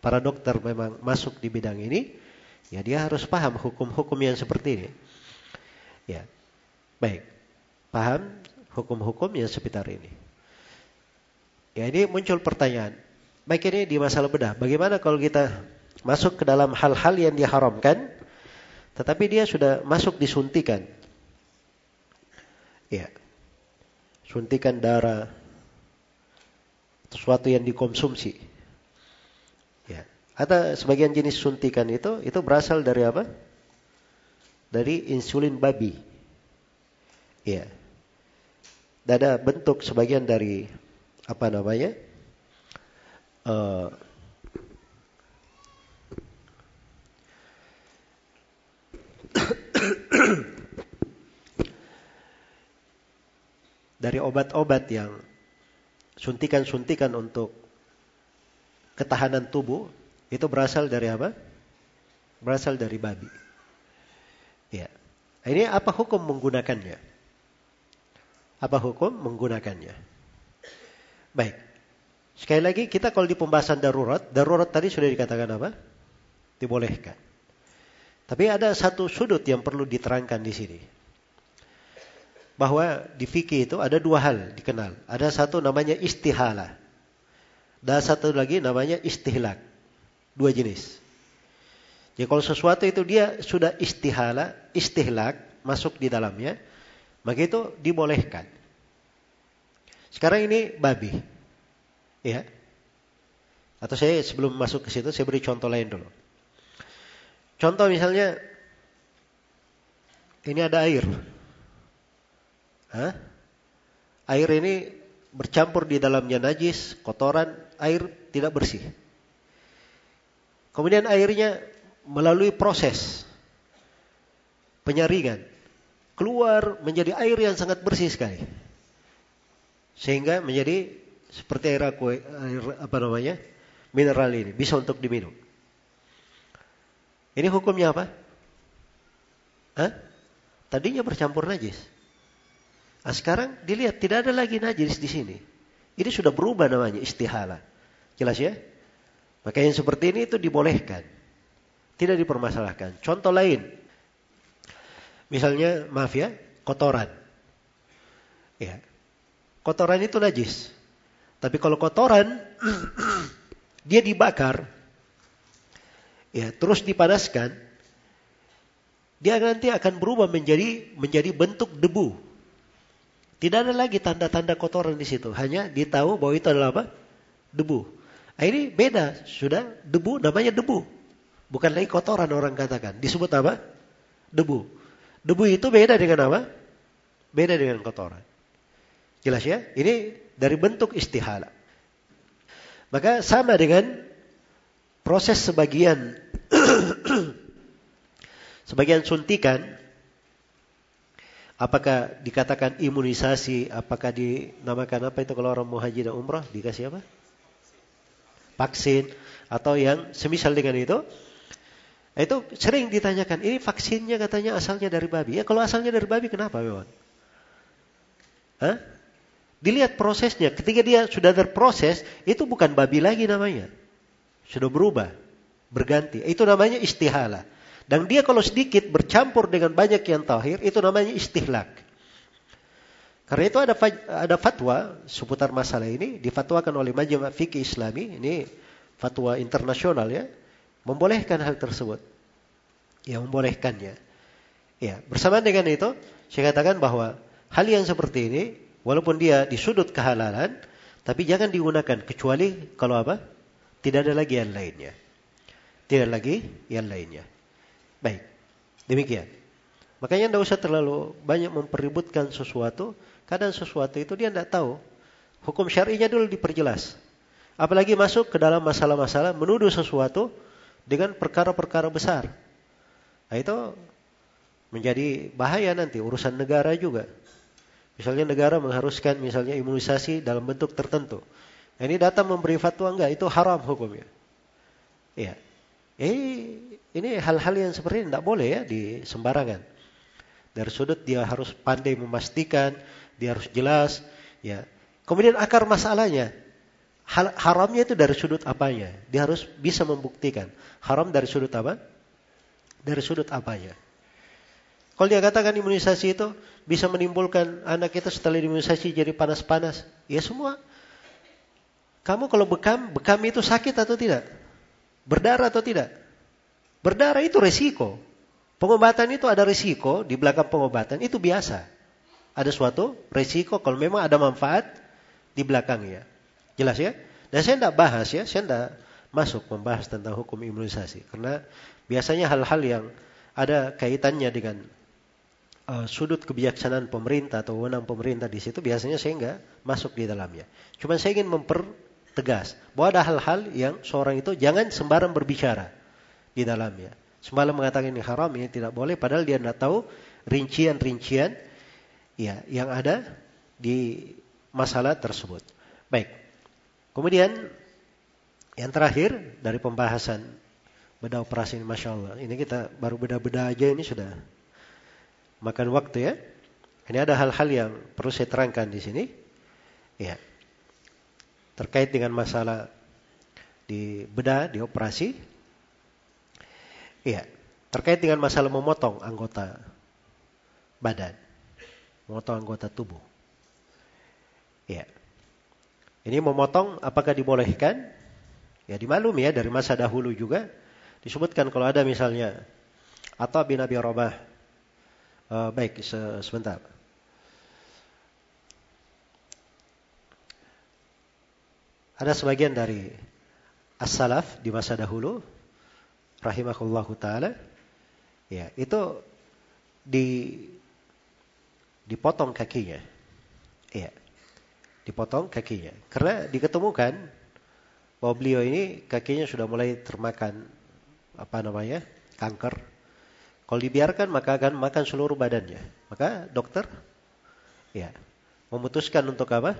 para dokter memang masuk di bidang ini, ya dia harus paham hukum-hukum yang seperti ini. Ya. Baik. Paham hukum-hukum yang seputar ini. Ya ini muncul pertanyaan. Baik ini di masalah bedah. Bagaimana kalau kita masuk ke dalam hal-hal yang diharamkan, tetapi dia sudah masuk disuntikan. Ya. Suntikan darah, sesuatu yang dikonsumsi. Ya. Ada sebagian jenis suntikan itu, itu berasal dari apa? dari insulin babi. Ya. Dan ada bentuk sebagian dari apa namanya? Uh, dari obat-obat yang suntikan-suntikan untuk ketahanan tubuh itu berasal dari apa? Berasal dari babi. Ya. Ini apa hukum menggunakannya? Apa hukum menggunakannya? Baik. Sekali lagi kita kalau di pembahasan darurat, darurat tadi sudah dikatakan apa? Dibolehkan. Tapi ada satu sudut yang perlu diterangkan di sini. Bahwa di fikih itu ada dua hal dikenal. Ada satu namanya istihala. Dan satu lagi namanya istihlak. Dua jenis. Jadi kalau sesuatu itu dia sudah istihala, istihlak, masuk di dalamnya, maka itu dibolehkan. Sekarang ini babi. Ya. Atau saya sebelum masuk ke situ, saya beri contoh lain dulu. Contoh misalnya, ini ada air. Hah? Air ini bercampur di dalamnya najis, kotoran, air tidak bersih. Kemudian airnya melalui proses penyaringan keluar menjadi air yang sangat bersih sekali. Sehingga menjadi seperti air, aku, air apa namanya? mineral ini bisa untuk diminum. Ini hukumnya apa? Hah? Tadinya bercampur najis. Nah, sekarang dilihat tidak ada lagi najis di sini. Ini sudah berubah namanya istihala. Jelas ya? Maka yang seperti ini itu dibolehkan. Tidak dipermasalahkan. Contoh lain. Misalnya, maaf ya, kotoran. Ya. Kotoran itu najis. Tapi kalau kotoran dia dibakar, ya terus dipanaskan, dia nanti akan berubah menjadi menjadi bentuk debu. Tidak ada lagi tanda-tanda kotoran di situ, hanya ditahu bahwa itu adalah apa? Debu. Nah, ini beda, sudah debu namanya debu. Bukan lagi kotoran orang katakan. Disebut apa? Debu. Debu itu beda dengan apa? Beda dengan kotoran. Jelas ya? Ini dari bentuk istihala. Maka sama dengan proses sebagian sebagian suntikan Apakah dikatakan imunisasi? Apakah dinamakan apa itu kalau orang mau haji dan umrah? Dikasih apa? Vaksin atau yang semisal dengan itu? Itu sering ditanyakan, ini vaksinnya katanya asalnya dari babi. Ya kalau asalnya dari babi kenapa memang? Hah? Dilihat prosesnya, ketika dia sudah terproses, itu bukan babi lagi namanya. Sudah berubah, berganti. Itu namanya istihala. Dan dia kalau sedikit bercampur dengan banyak yang tahir, itu namanya istihlak. Karena itu ada ada fatwa seputar masalah ini difatwakan oleh Majma' Fikih Islami, ini fatwa internasional ya, membolehkan hal tersebut. Ya, membolehkannya. Ya, bersamaan dengan itu, saya katakan bahwa hal yang seperti ini walaupun dia di sudut kehalalan, tapi jangan digunakan kecuali kalau apa? Tidak ada lagi yang lainnya. Tidak lagi yang lainnya. Baik. Demikian. Makanya tidak usah terlalu banyak mempeributkan sesuatu. Kadang sesuatu itu dia tidak tahu. Hukum syarinya dulu diperjelas. Apalagi masuk ke dalam masalah-masalah menuduh sesuatu dengan perkara-perkara besar. Nah, itu menjadi bahaya nanti urusan negara juga. Misalnya negara mengharuskan misalnya imunisasi dalam bentuk tertentu. Nah, ini datang memberi fatwa enggak, itu haram hukumnya. Iya. Eh, ini hal-hal yang seperti ini tidak boleh ya di sembarangan. Dari sudut dia harus pandai memastikan, dia harus jelas, ya. Kemudian akar masalahnya, hal, haramnya itu dari sudut apanya? Dia harus bisa membuktikan. Haram dari sudut apa? Dari sudut apanya? Kalau dia katakan imunisasi itu bisa menimbulkan anak kita setelah imunisasi jadi panas-panas, ya semua. Kamu kalau bekam, bekam itu sakit atau tidak? Berdarah atau tidak? Berdarah itu resiko. Pengobatan itu ada resiko di belakang pengobatan itu biasa. Ada suatu resiko kalau memang ada manfaat di belakangnya. Jelas ya? Dan saya tidak bahas ya, saya tidak masuk membahas tentang hukum imunisasi karena biasanya hal-hal yang ada kaitannya dengan uh, sudut kebijaksanaan pemerintah atau wewenang pemerintah di situ biasanya saya nggak masuk di dalamnya. Cuma saya ingin mempertegas bahwa ada hal-hal yang seorang itu jangan sembarang berbicara di dalamnya. Semalam mengatakan ini haram, ini tidak boleh, padahal dia tidak tahu rincian-rincian ya yang ada di masalah tersebut. Baik. Kemudian yang terakhir dari pembahasan beda operasi ini, masya Allah. Ini kita baru beda-beda aja ini sudah makan waktu ya. Ini ada hal-hal yang perlu saya terangkan di sini. Ya. Terkait dengan masalah di bedah, di operasi, Iya, terkait dengan masalah memotong anggota badan, memotong anggota tubuh. Iya. Ini memotong apakah dibolehkan? Ya dimaklumi ya dari masa dahulu juga disebutkan kalau ada misalnya atau bin Abi Rabah. Uh, baik, se sebentar. Ada sebagian dari as-salaf di masa dahulu rahimahullahu taala ya itu di dipotong kakinya ya dipotong kakinya. Karena diketemukan bahwa beliau ini kakinya sudah mulai termakan apa namanya kanker. Kalau dibiarkan maka akan makan seluruh badannya. Maka dokter ya memutuskan untuk apa?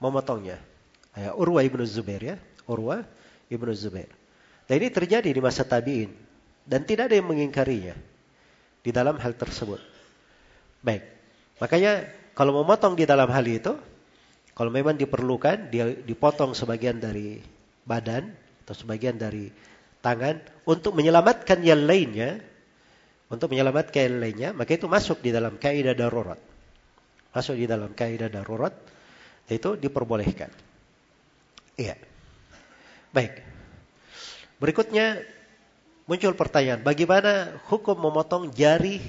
Memotongnya. ya, Urwa ibnu Zubair ya Urwa ibnu Zubair dan ini terjadi di masa tabi'in. Dan tidak ada yang mengingkarinya di dalam hal tersebut. Baik. Makanya kalau memotong di dalam hal itu, kalau memang diperlukan, dia dipotong sebagian dari badan atau sebagian dari tangan untuk menyelamatkan yang lainnya, untuk menyelamatkan yang lainnya, maka itu masuk di dalam kaidah darurat. Masuk di dalam kaidah darurat, itu diperbolehkan. Iya. Baik. Berikutnya muncul pertanyaan, bagaimana hukum memotong jari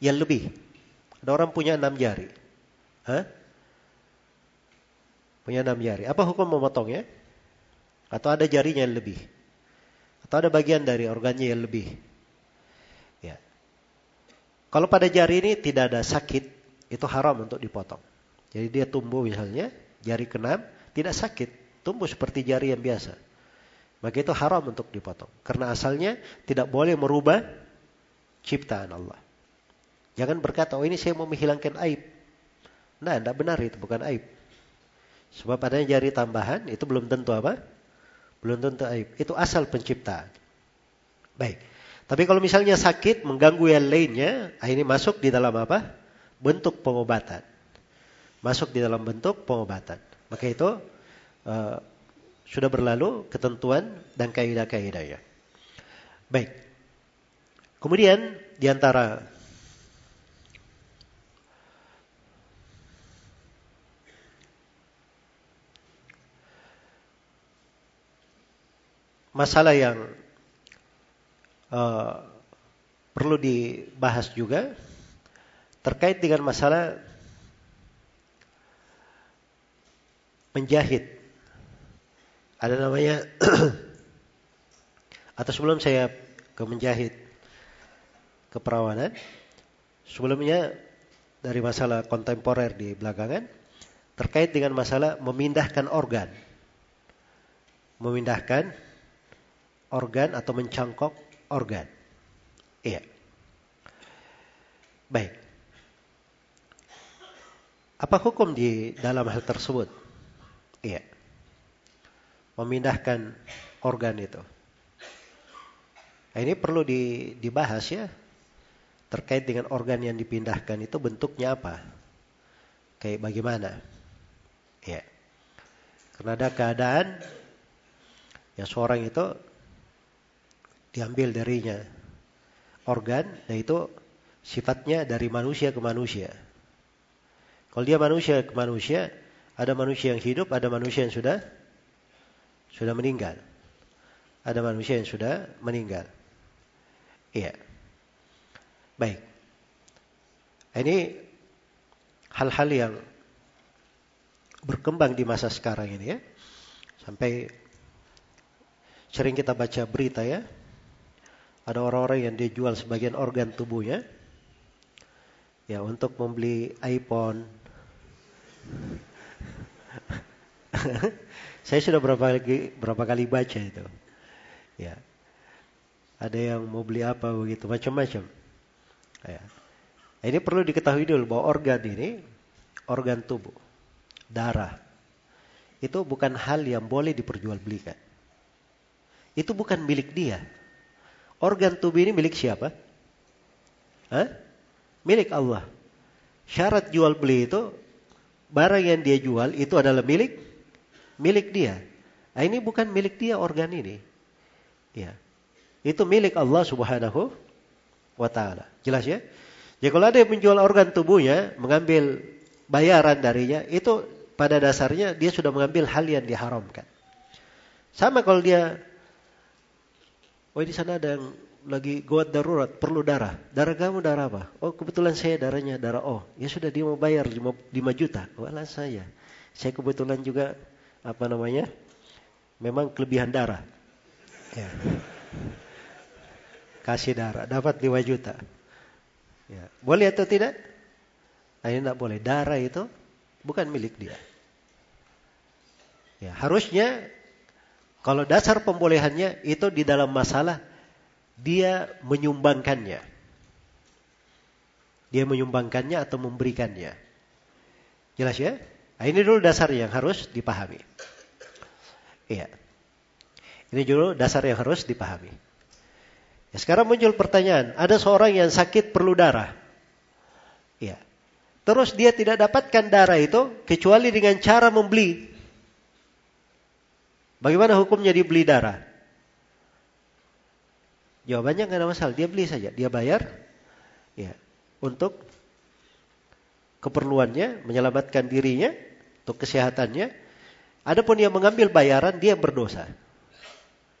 yang lebih? Ada orang punya enam jari. Hah? Punya enam jari. Apa hukum memotongnya? Atau ada jarinya yang lebih? Atau ada bagian dari organnya yang lebih? Ya. Kalau pada jari ini tidak ada sakit, itu haram untuk dipotong. Jadi dia tumbuh misalnya, jari keenam tidak sakit, tumbuh seperti jari yang biasa maka itu haram untuk dipotong. Karena asalnya tidak boleh merubah ciptaan Allah. Jangan berkata, oh ini saya mau menghilangkan aib. Nah, tidak benar itu, bukan aib. Sebab adanya jari tambahan, itu belum tentu apa? Belum tentu aib. Itu asal penciptaan. Baik. Tapi kalau misalnya sakit, mengganggu yang lainnya, ah, ini masuk di dalam apa? Bentuk pengobatan. Masuk di dalam bentuk pengobatan. Maka itu uh, sudah berlalu ketentuan dan kaidah-kaidahnya. Baik. Kemudian di antara masalah yang uh, perlu dibahas juga terkait dengan masalah menjahit. Ada namanya atau sebelum saya ke menjahit keperawanan sebelumnya dari masalah kontemporer di belakangan terkait dengan masalah memindahkan organ. Memindahkan organ atau mencangkok organ. Iya. Baik. Apa hukum di dalam hal tersebut iya memindahkan organ itu. Nah, ini perlu dibahas ya terkait dengan organ yang dipindahkan itu bentuknya apa, kayak bagaimana, ya. Karena ada keadaan ya seorang itu diambil darinya organ, dan itu sifatnya dari manusia ke manusia. Kalau dia manusia ke manusia, ada manusia yang hidup, ada manusia yang sudah sudah meninggal. Ada manusia yang sudah meninggal. Iya. Baik. Ini hal-hal yang berkembang di masa sekarang ini ya. Sampai sering kita baca berita ya. Ada orang-orang yang dijual sebagian organ tubuhnya ya untuk membeli iPhone Saya sudah berapa kali berapa kali baca itu. Ya. Ada yang mau beli apa begitu macam-macam. Ya. Ini perlu diketahui dulu bahwa organ ini organ tubuh, darah. Itu bukan hal yang boleh diperjualbelikan. Itu bukan milik dia. Organ tubuh ini milik siapa? Hah? Milik Allah. Syarat jual beli itu barang yang dia jual itu adalah milik milik dia. Nah, ini bukan milik dia organ ini. Ya. Itu milik Allah Subhanahu wa taala. Jelas ya? Jadi kalau ada yang menjual organ tubuhnya, mengambil bayaran darinya, itu pada dasarnya dia sudah mengambil hal yang diharamkan. Sama kalau dia Oh di sana ada yang lagi gawat darurat, perlu darah. Darah kamu darah apa? Oh kebetulan saya darahnya darah O. Ya sudah dia mau bayar 5, juta. Walah saya. Saya kebetulan juga apa namanya? Memang kelebihan darah. Ya. Kasih darah, dapat 5 juta. Ya. Boleh atau tidak? Nah, ini tidak boleh. Darah itu bukan milik dia. Ya, harusnya kalau dasar pembolehannya itu di dalam masalah dia menyumbangkannya. Dia menyumbangkannya atau memberikannya. Jelas ya? Nah, ini dulu dasar yang harus dipahami. Iya. Ini dulu dasar yang harus dipahami. Ya, sekarang muncul pertanyaan, ada seorang yang sakit perlu darah. Iya. Terus dia tidak dapatkan darah itu kecuali dengan cara membeli. Bagaimana hukumnya dibeli darah? Jawabannya nggak ada masalah, dia beli saja, dia bayar, ya, untuk keperluannya, menyelamatkan dirinya, untuk kesehatannya. Adapun yang mengambil bayaran, dia yang berdosa.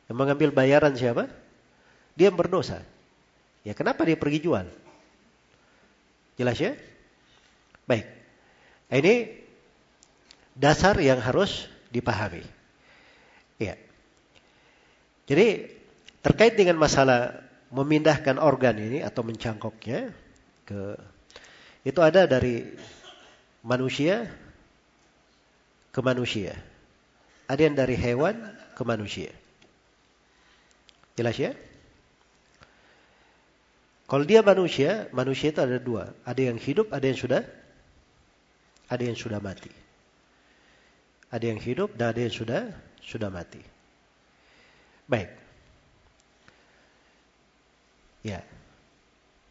Yang mengambil bayaran siapa? Dia yang berdosa. Ya kenapa dia pergi jual? Jelas ya? Baik. Ini dasar yang harus dipahami. Ya. Jadi terkait dengan masalah memindahkan organ ini atau mencangkoknya ke itu ada dari manusia ke manusia. Ada yang dari hewan ke manusia. Jelas ya? Kalau dia manusia, manusia itu ada dua. Ada yang hidup, ada yang sudah ada yang sudah mati. Ada yang hidup dan ada yang sudah sudah mati. Baik. Ya.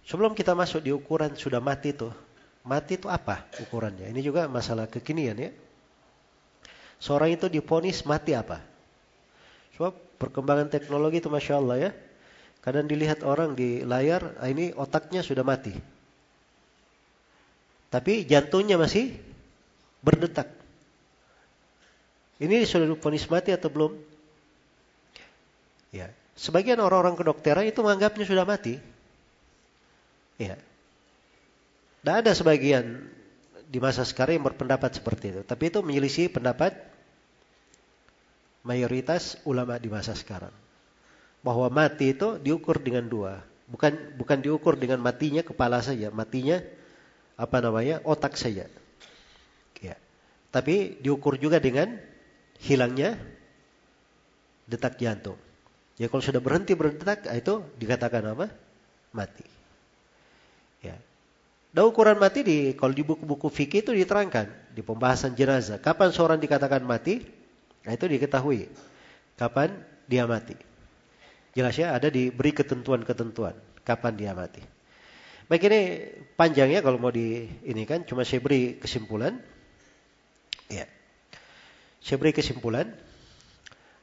Sebelum kita masuk di ukuran sudah mati itu, mati itu apa ukurannya? Ini juga masalah kekinian ya. Seorang itu diponis mati apa? Sebab perkembangan teknologi itu masya Allah ya. Kadang dilihat orang di layar, ah, ini otaknya sudah mati. Tapi jantungnya masih berdetak. Ini sudah diponis mati atau belum? Ya, sebagian orang-orang kedokteran itu menganggapnya sudah mati. Ya. Dan ada sebagian di masa sekarang yang berpendapat seperti itu. Tapi itu menyelisih pendapat mayoritas ulama di masa sekarang bahwa mati itu diukur dengan dua. Bukan bukan diukur dengan matinya kepala saja, matinya apa namanya? otak saja. Ya. Tapi diukur juga dengan hilangnya detak jantung. Ya kalau sudah berhenti berdetak itu dikatakan apa? Mati. Dan ukuran mati di kalau di buku-buku fikih itu diterangkan di pembahasan jenazah. Kapan seorang dikatakan mati? Nah itu diketahui. Kapan dia mati? Jelas ya, ada diberi ketentuan-ketentuan kapan dia mati. Baik ini panjang ya kalau mau di ini kan cuma saya beri kesimpulan. Ya. Saya beri kesimpulan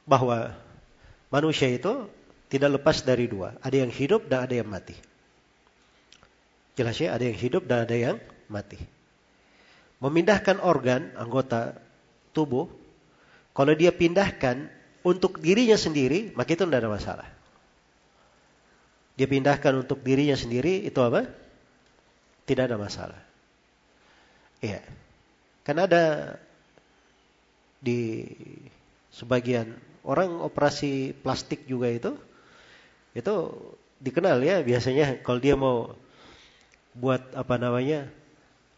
bahwa manusia itu tidak lepas dari dua, ada yang hidup dan ada yang mati. Jelas ya, ada yang hidup dan ada yang mati. Memindahkan organ anggota tubuh, kalau dia pindahkan untuk dirinya sendiri, maka itu tidak ada masalah dia pindahkan untuk dirinya sendiri, itu apa? Tidak ada masalah. Iya. Kan ada di sebagian orang operasi plastik juga itu, itu dikenal ya biasanya kalau dia mau buat apa namanya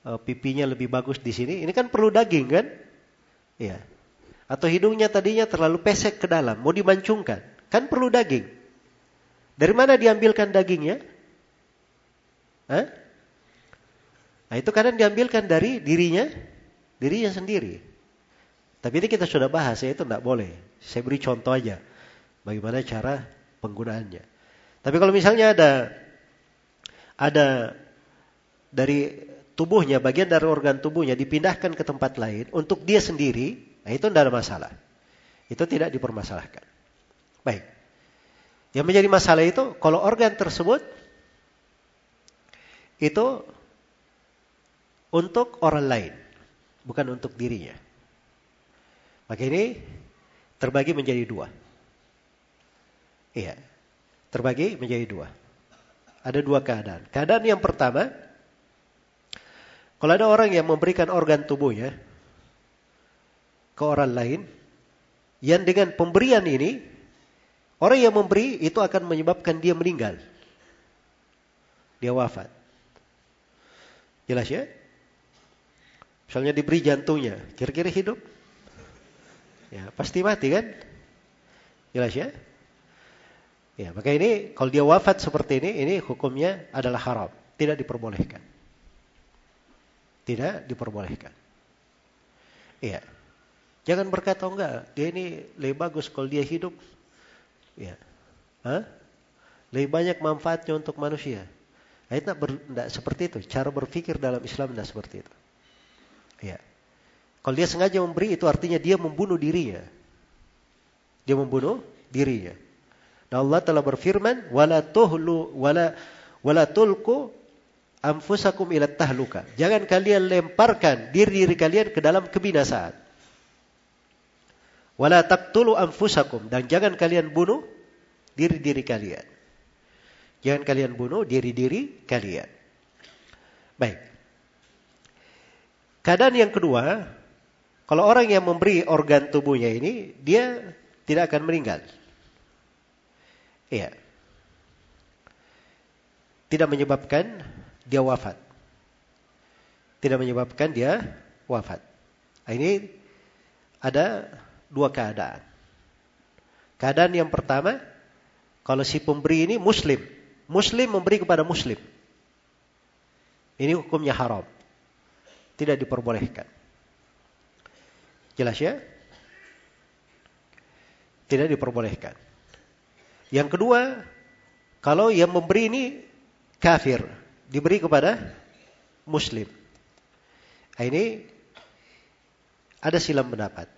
eh, pipinya lebih bagus di sini, ini kan perlu daging kan? Iya. Atau hidungnya tadinya terlalu pesek ke dalam, mau dimancungkan, kan perlu daging. Dari mana diambilkan dagingnya? Hah? Nah itu kadang diambilkan dari dirinya, dirinya sendiri. Tapi ini kita sudah bahas ya itu tidak boleh. Saya beri contoh aja bagaimana cara penggunaannya. Tapi kalau misalnya ada ada dari tubuhnya, bagian dari organ tubuhnya dipindahkan ke tempat lain untuk dia sendiri, nah itu tidak ada masalah. Itu tidak dipermasalahkan. Baik. Yang menjadi masalah itu kalau organ tersebut itu untuk orang lain, bukan untuk dirinya. Maka ini terbagi menjadi dua. Iya, terbagi menjadi dua. Ada dua keadaan. Keadaan yang pertama, kalau ada orang yang memberikan organ tubuhnya ke orang lain, yang dengan pemberian ini Orang yang memberi itu akan menyebabkan dia meninggal. Dia wafat. Jelas ya? Misalnya diberi jantungnya, kira-kira hidup? Ya, pasti mati kan? Jelas ya? Ya, maka ini kalau dia wafat seperti ini, ini hukumnya adalah haram, tidak diperbolehkan. Tidak diperbolehkan. Iya. Jangan berkata oh, enggak, dia ini lebih bagus kalau dia hidup Ya. Hah? Lebih banyak manfaatnya untuk manusia. Nah, itu tidak seperti itu. Cara berpikir dalam Islam tidak seperti itu. Ya. Kalau dia sengaja memberi itu artinya dia membunuh dirinya. Dia membunuh dirinya. Nah Allah telah berfirman, "Wala tuhlu wala wala tulku anfusakum ila tahluka." Jangan kalian lemparkan diri-diri kalian ke dalam kebinasaan. Wala taqtulu anfusakum dan jangan kalian bunuh diri-diri kalian. Jangan kalian bunuh diri-diri kalian. Baik. Keadaan yang kedua, kalau orang yang memberi organ tubuhnya ini, dia tidak akan meninggal. Iya. Tidak menyebabkan dia wafat. Tidak menyebabkan dia wafat. Nah, ini ada dua keadaan. Keadaan yang pertama, kalau si pemberi ini muslim, Muslim memberi kepada Muslim. Ini hukumnya haram. Tidak diperbolehkan. Jelas ya? Tidak diperbolehkan. Yang kedua, kalau yang memberi ini kafir, diberi kepada muslim. Nah, ini ada silam pendapat.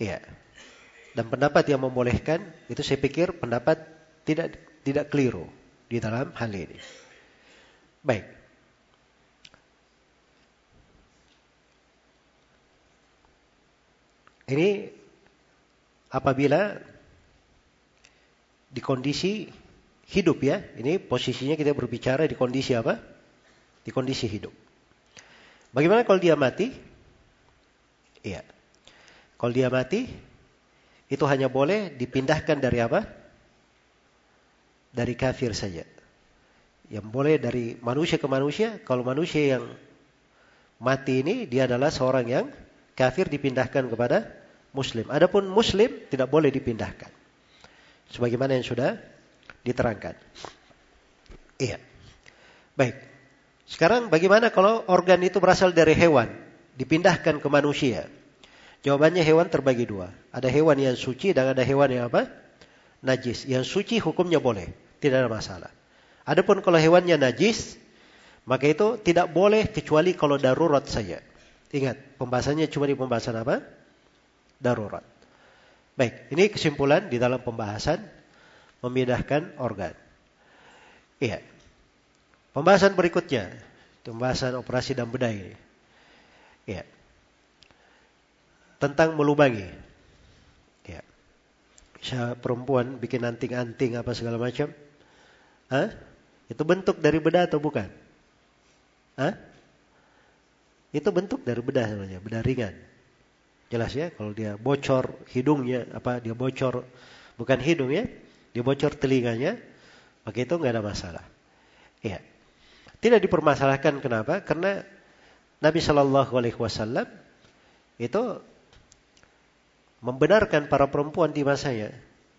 Iya. Dan pendapat yang membolehkan itu saya pikir pendapat tidak tidak keliru di dalam hal ini. Baik. Ini apabila di kondisi hidup ya. Ini posisinya kita berbicara di kondisi apa? Di kondisi hidup. Bagaimana kalau dia mati? Iya. Kalau dia mati, itu hanya boleh dipindahkan dari apa? Dari kafir saja. Yang boleh dari manusia ke manusia, kalau manusia yang mati ini dia adalah seorang yang kafir dipindahkan kepada muslim. Adapun muslim tidak boleh dipindahkan. Sebagaimana yang sudah diterangkan. Iya. Baik. Sekarang bagaimana kalau organ itu berasal dari hewan, dipindahkan ke manusia? Jawabannya hewan terbagi dua. Ada hewan yang suci dan ada hewan yang apa? Najis. Yang suci hukumnya boleh, tidak ada masalah. Adapun kalau hewannya najis, maka itu tidak boleh kecuali kalau darurat saja. Ingat, pembahasannya cuma di pembahasan apa? Darurat. Baik, ini kesimpulan di dalam pembahasan memindahkan organ. Iya. Pembahasan berikutnya, pembahasan operasi dan bedah ini. Iya. Tentang melubangi. Iya. Bisa perempuan bikin anting-anting apa segala macam. Hah? Itu bentuk dari bedah atau bukan? Hah? Itu bentuk dari bedah namanya, bedah ringan. Jelas ya kalau dia bocor hidungnya apa dia bocor bukan hidung ya, dia bocor telinganya, maka itu nggak ada masalah. Ya. Tidak dipermasalahkan kenapa? Karena Nabi Shallallahu alaihi wasallam itu membenarkan para perempuan di masanya.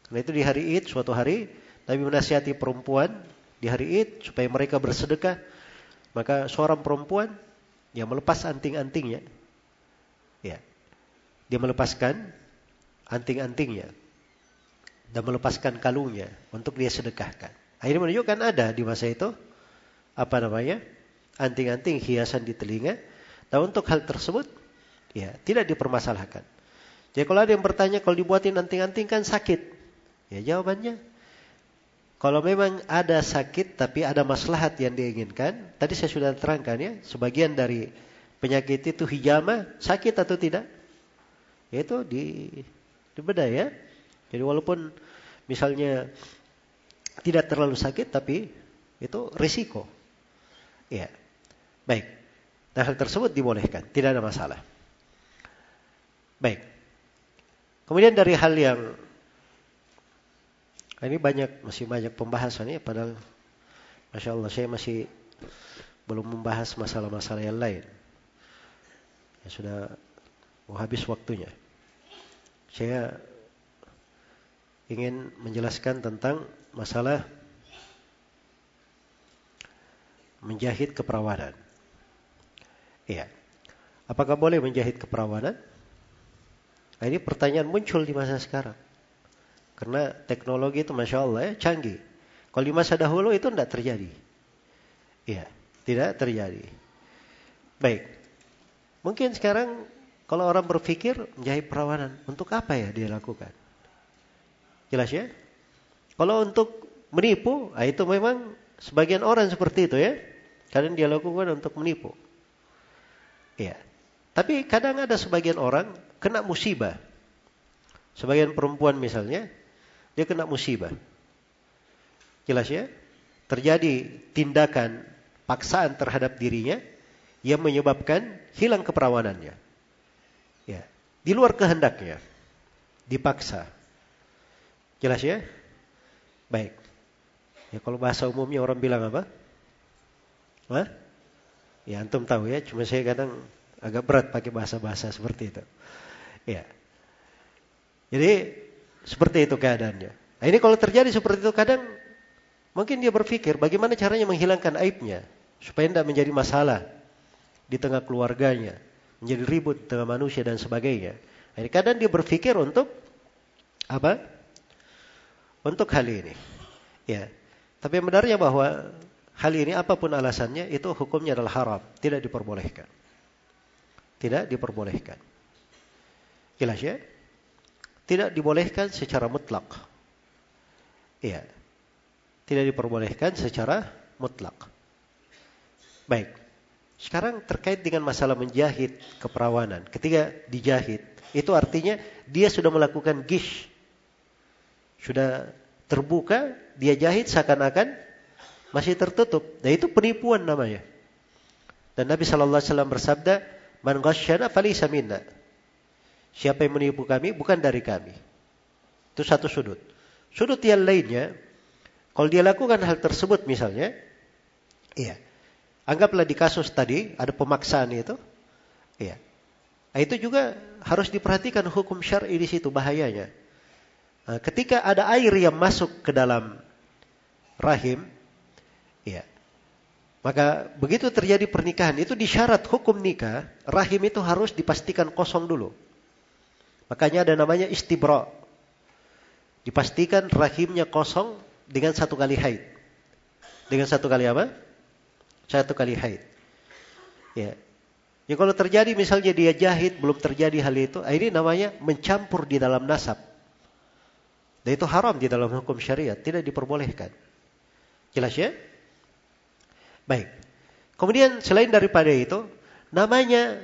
Karena itu di hari Id suatu hari Nabi menasihati perempuan di hari Id supaya mereka bersedekah. Maka seorang perempuan yang melepas anting-antingnya ya dia melepaskan anting-antingnya dan melepaskan kalungnya untuk dia sedekahkan. Akhirnya menunjukkan ada di masa itu apa namanya anting-anting hiasan di telinga. Dan untuk hal tersebut ya tidak dipermasalahkan. Jadi kalau ada yang bertanya kalau dibuatin anting-anting kan sakit. Ya jawabannya kalau memang ada sakit tapi ada maslahat yang diinginkan, tadi saya sudah terangkan ya, sebagian dari penyakit itu hijama sakit atau tidak? Itu di dibedah ya. Jadi walaupun misalnya tidak terlalu sakit tapi itu risiko. Ya. Baik. Nah hal tersebut dibolehkan, tidak ada masalah. Baik. Kemudian dari hal yang ini banyak masih banyak pembahasan ya padahal Masya Allah saya masih belum membahas masalah-masalah yang lain. Ya sudah mau habis waktunya. Saya ingin menjelaskan tentang masalah menjahit keperawanan. Iya. Apakah boleh menjahit keperawanan? Nah, ini pertanyaan muncul di masa sekarang. Karena teknologi itu Masya Allah ya, canggih. Kalau di masa dahulu itu tidak terjadi. Iya, tidak terjadi. Baik. Mungkin sekarang kalau orang berpikir menjahit perawanan, untuk apa ya dia lakukan? Jelas ya? Kalau untuk menipu, nah itu memang sebagian orang seperti itu ya. Kadang dia lakukan untuk menipu. Ya. Tapi kadang ada sebagian orang kena musibah. Sebagian perempuan misalnya, dia kena musibah. Jelas ya? Terjadi tindakan paksaan terhadap dirinya yang menyebabkan hilang keperawanannya. Ya, di luar kehendaknya. Dipaksa. Jelas ya? Baik. Ya kalau bahasa umumnya orang bilang apa? Hah? Ya antum tahu ya, cuma saya kadang agak berat pakai bahasa-bahasa seperti itu. Ya. Jadi seperti itu keadaannya. Nah, ini kalau terjadi seperti itu kadang Mungkin dia berpikir bagaimana caranya menghilangkan aibnya supaya tidak menjadi masalah di tengah keluarganya, menjadi ribut di tengah manusia dan sebagainya. Jadi kadang dia berpikir untuk apa? Untuk hal ini. Ya. Tapi benarnya bahwa hal ini apa pun alasannya itu hukumnya adalah haram, tidak diperbolehkan. Tidak diperbolehkan. Jelas ya? Tidak dibolehkan secara mutlak. Iya. Tidak diperbolehkan secara mutlak. Baik. Sekarang terkait dengan masalah menjahit keperawanan. Ketika dijahit, itu artinya dia sudah melakukan gish. Sudah terbuka, dia jahit seakan-akan masih tertutup. Dan itu penipuan namanya. Dan Nabi Shallallahu Alaihi Wasallam bersabda, "Man ghasyana falisa minna." Siapa yang menipu kami bukan dari kami. Itu satu sudut. Sudut yang lainnya, kalau dia lakukan hal tersebut misalnya, iya. Anggaplah di kasus tadi ada pemaksaan itu, iya. Nah, itu juga harus diperhatikan hukum syar'i di situ bahayanya. Nah, ketika ada air yang masuk ke dalam rahim, iya. Maka begitu terjadi pernikahan itu disyarat hukum nikah, rahim itu harus dipastikan kosong dulu. Makanya ada namanya istibra. Dipastikan rahimnya kosong dengan satu kali haid. Dengan satu kali apa? Satu kali haid. Ya. Ya kalau terjadi misalnya dia jahit belum terjadi hal itu, ini namanya mencampur di dalam nasab. Dan itu haram di dalam hukum syariat, tidak diperbolehkan. Jelas ya? Baik. Kemudian selain daripada itu, namanya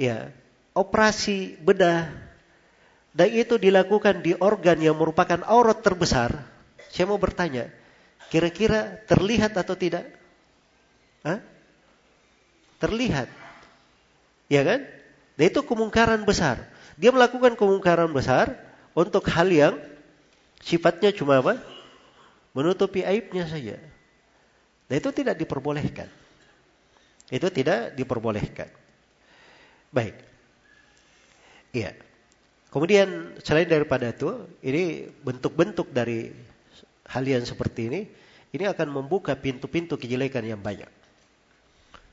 ya operasi bedah dan itu dilakukan di organ yang merupakan aurat terbesar, saya mau bertanya, kira-kira terlihat atau tidak? Hah? Terlihat. Ya kan? Dan itu kemungkaran besar. Dia melakukan kemungkaran besar untuk hal yang sifatnya cuma apa? Menutupi aibnya saja. Dan itu tidak diperbolehkan. Itu tidak diperbolehkan. Baik. Iya. Kemudian selain daripada itu, ini bentuk-bentuk dari hal yang seperti ini, ini akan membuka pintu-pintu kejelekan yang banyak.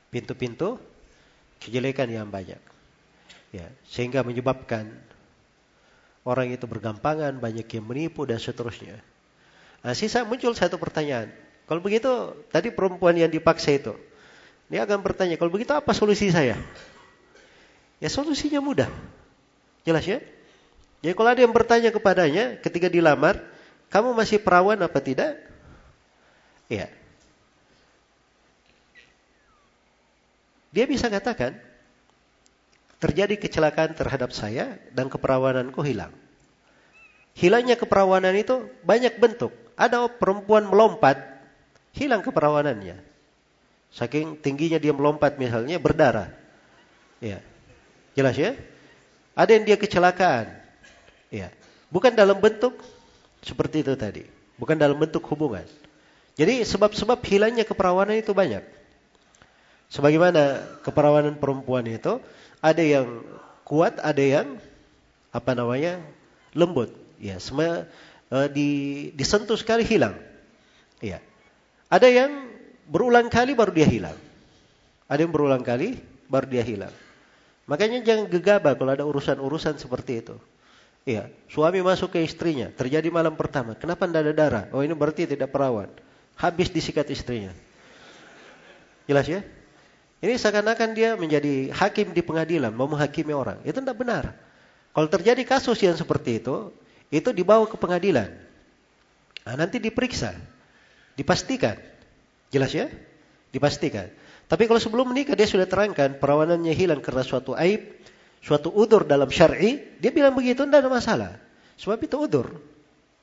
Pintu-pintu kejelekan yang banyak. Ya, sehingga menyebabkan orang itu bergampangan, banyak yang menipu dan seterusnya. Nah, sisa muncul satu pertanyaan. Kalau begitu, tadi perempuan yang dipaksa itu, dia akan bertanya, kalau begitu apa solusi saya? Ya solusinya mudah. Jelas ya? Jadi kalau ada yang bertanya kepadanya ketika dilamar, kamu masih perawan apa tidak? Iya. Dia bisa katakan, terjadi kecelakaan terhadap saya dan keperawananku hilang. Hilangnya keperawanan itu banyak bentuk. Ada perempuan melompat, hilang keperawanannya. Saking tingginya dia melompat misalnya berdarah. Ya. Jelas ya? Ada yang dia kecelakaan. Ya. Bukan dalam bentuk seperti itu tadi. Bukan dalam bentuk hubungan. Jadi sebab-sebab hilangnya keperawanan itu banyak. Sebagaimana keperawanan perempuan itu ada yang kuat, ada yang apa namanya lembut. Ya, semua uh, di, disentuh sekali hilang. Ya. Ada yang berulang kali baru dia hilang. Ada yang berulang kali baru dia hilang. Makanya jangan gegabah kalau ada urusan-urusan seperti itu. Iya, suami masuk ke istrinya, terjadi malam pertama. Kenapa tidak ada darah? Oh ini berarti tidak perawan. Habis disikat istrinya. Jelas ya? Ini seakan-akan dia menjadi hakim di pengadilan, mau menghakimi orang. Itu tidak benar. Kalau terjadi kasus yang seperti itu, itu dibawa ke pengadilan. Nah, nanti diperiksa, dipastikan. Jelas ya? Dipastikan. Tapi kalau sebelum menikah dia sudah terangkan perawanannya hilang karena suatu aib, suatu udur dalam syar'i, dia bilang begitu tidak ada masalah. Sebab itu udur,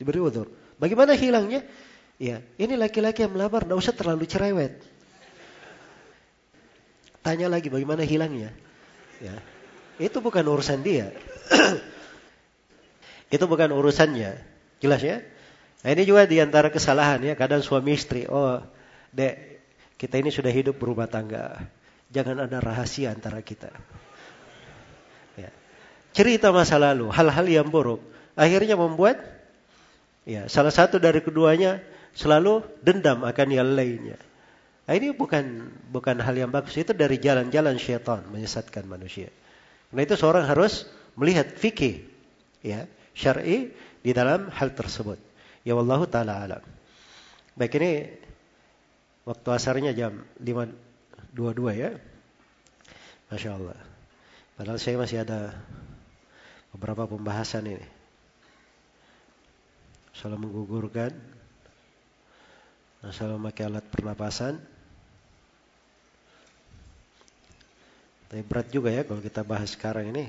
diberi udur. Bagaimana hilangnya? Ya, ini laki-laki yang melamar, tidak usah terlalu cerewet. Tanya lagi bagaimana hilangnya. Ya, itu bukan urusan dia. itu bukan urusannya. Jelas ya? Nah, ini juga di antara kesalahan ya. Kadang suami istri, oh, dek, kita ini sudah hidup berumah tangga. Jangan ada rahasia antara kita. Ya. Cerita masa lalu, hal-hal yang buruk. Akhirnya membuat ya salah satu dari keduanya selalu dendam akan yang lainnya. Nah, ini bukan bukan hal yang bagus. Itu dari jalan-jalan syaitan menyesatkan manusia. Karena itu seorang harus melihat fikih ya, syar'i di dalam hal tersebut. Ya wallahu taala alam. Baik ini waktu asarnya jam 5.22 ya. Masya Allah. Padahal saya masih ada beberapa pembahasan ini. Masalah menggugurkan. Masalah memakai alat pernapasan. Tapi berat juga ya kalau kita bahas sekarang ini.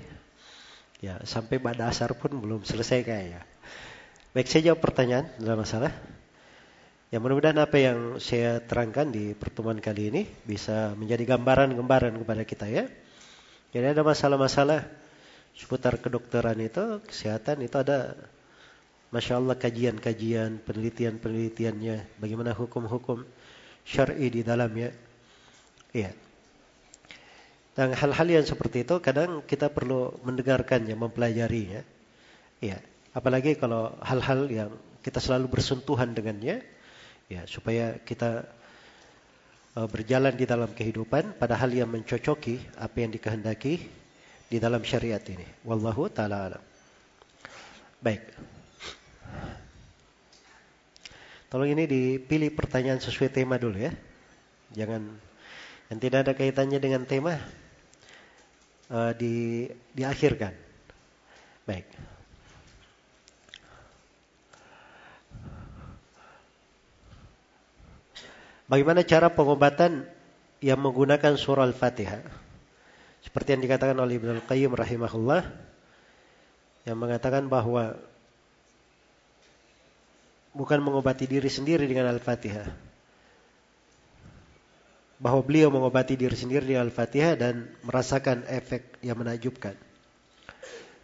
Ya, sampai pada asar pun belum selesai kayaknya. Baik, saya jawab pertanyaan, tidak masalah. Ya mudah-mudahan apa yang saya terangkan di pertemuan kali ini bisa menjadi gambaran-gambaran kepada kita ya. Jadi ada masalah-masalah seputar kedokteran itu, kesehatan itu ada Masya Allah kajian-kajian, penelitian-penelitiannya, bagaimana hukum-hukum syar'i di dalamnya. Iya. Dan hal-hal yang seperti itu kadang kita perlu mendengarkannya, mempelajarinya. Iya. Apalagi kalau hal-hal yang kita selalu bersentuhan dengannya, ya supaya kita uh, berjalan di dalam kehidupan pada hal yang mencocoki apa yang dikehendaki di dalam syariat ini. Wallahu taala alam. Baik. Tolong ini dipilih pertanyaan sesuai tema dulu ya. Jangan yang tidak ada kaitannya dengan tema uh, di diakhirkan. Baik. Bagaimana cara pengobatan yang menggunakan surah Al-Fatihah? Seperti yang dikatakan oleh Ibnu Al-Qayyim rahimahullah yang mengatakan bahwa bukan mengobati diri sendiri dengan Al-Fatihah bahwa beliau mengobati diri sendiri dengan Al-Fatihah dan merasakan efek yang menakjubkan.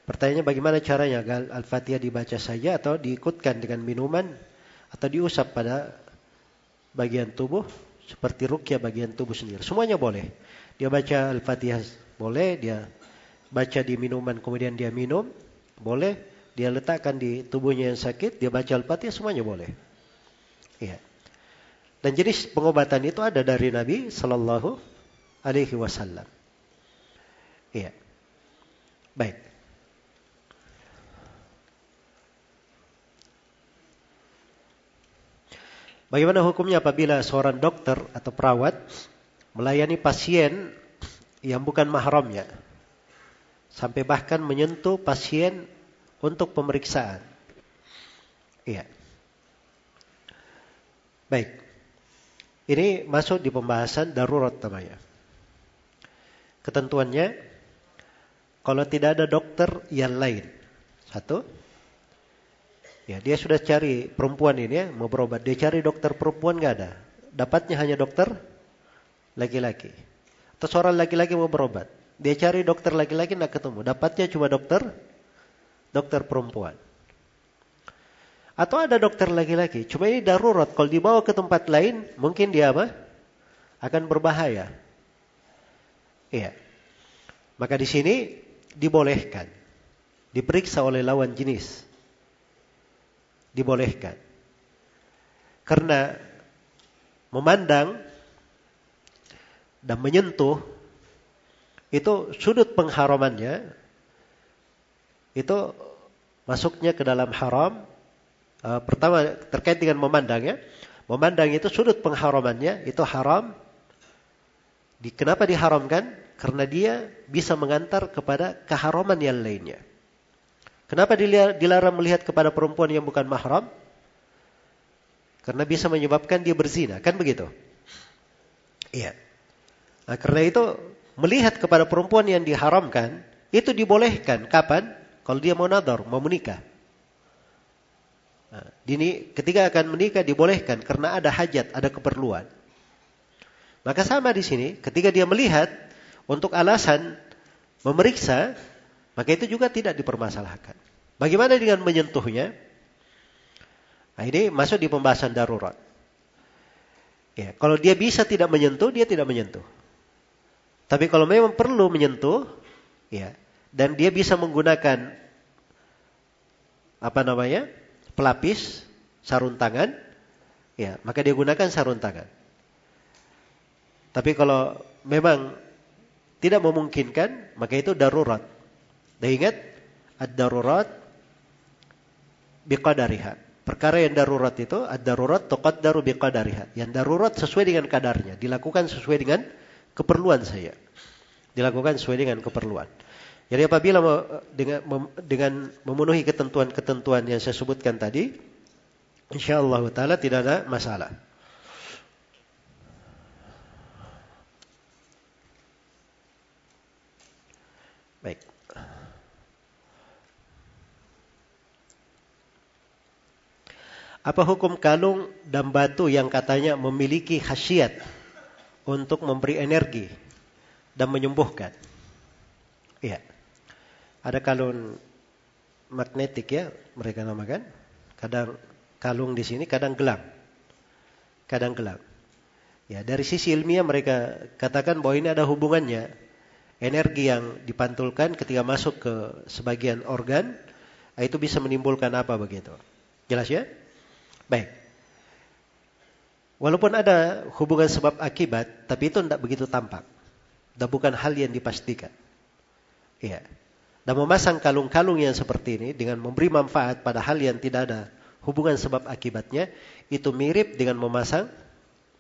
Pertanyaannya bagaimana caranya agar Al-Fatihah dibaca saja atau diikutkan dengan minuman atau diusap pada bagian tubuh seperti rukyah bagian tubuh sendiri. Semuanya boleh. Dia baca Al-Fatihah boleh, dia baca di minuman kemudian dia minum, boleh. Dia letakkan di tubuhnya yang sakit, dia baca Al-Fatihah semuanya boleh. Iya. Dan jenis pengobatan itu ada dari Nabi Sallallahu Alaihi Wasallam. Iya. Baik. Bagaimana hukumnya apabila seorang dokter atau perawat melayani pasien yang bukan mahramnya sampai bahkan menyentuh pasien untuk pemeriksaan? Iya. Baik. Ini masuk di pembahasan darurat namanya. Ketentuannya, kalau tidak ada dokter yang lain, satu, ya dia sudah cari perempuan ini ya, mau berobat, dia cari dokter perempuan nggak ada, dapatnya hanya dokter laki-laki. Atau seorang laki-laki mau berobat, dia cari dokter laki-laki nggak ketemu, dapatnya cuma dokter dokter perempuan. Atau ada dokter laki-laki, cuma ini darurat. Kalau dibawa ke tempat lain, mungkin dia apa? Akan berbahaya. Iya. Maka di sini dibolehkan. Diperiksa oleh lawan jenis. Dibolehkan. Karena memandang dan menyentuh itu sudut pengharamannya itu masuknya ke dalam haram Uh, pertama terkait dengan memandang ya. Memandang itu sudut pengharamannya itu haram. Di, kenapa diharamkan? Karena dia bisa mengantar kepada keharaman yang lainnya. Kenapa dilarang melihat kepada perempuan yang bukan mahram? Karena bisa menyebabkan dia berzina, kan begitu? Iya. Nah, karena itu melihat kepada perempuan yang diharamkan itu dibolehkan kapan? Kalau dia mau nadar, mau menikah. Nah, dini ketika akan menikah dibolehkan karena ada hajat, ada keperluan. Maka sama di sini, ketika dia melihat untuk alasan memeriksa, maka itu juga tidak dipermasalahkan. Bagaimana dengan menyentuhnya? Nah, ini masuk di pembahasan darurat. Ya, kalau dia bisa tidak menyentuh, dia tidak menyentuh. Tapi kalau memang perlu menyentuh, ya, dan dia bisa menggunakan apa namanya? Pelapis, sarung tangan, ya maka dia gunakan sarung tangan. Tapi kalau memang tidak memungkinkan, maka itu darurat. Dan ingat, ad-darurat biqadariha. Perkara yang darurat itu, ad-darurat tuqaddaru biqadariha. Yang darurat sesuai dengan kadarnya, dilakukan sesuai dengan keperluan saya. Dilakukan sesuai dengan keperluan. Jadi apabila dengan, dengan memenuhi ketentuan-ketentuan yang saya sebutkan tadi, insyaallah taala tidak ada masalah. Baik. Apa hukum kalung dan batu yang katanya memiliki khasiat untuk memberi energi dan menyembuhkan? Iya. Ada kalung magnetik ya, mereka namakan. Kadang kalung di sini, kadang gelang. Kadang gelang. Ya, dari sisi ilmiah mereka katakan bahwa ini ada hubungannya. Energi yang dipantulkan ketika masuk ke sebagian organ, itu bisa menimbulkan apa begitu. Jelas ya? Baik. Walaupun ada hubungan sebab akibat, tapi itu tidak begitu tampak. Dan bukan hal yang dipastikan. Iya dan memasang kalung-kalung yang seperti ini dengan memberi manfaat pada hal yang tidak ada hubungan sebab akibatnya itu mirip dengan memasang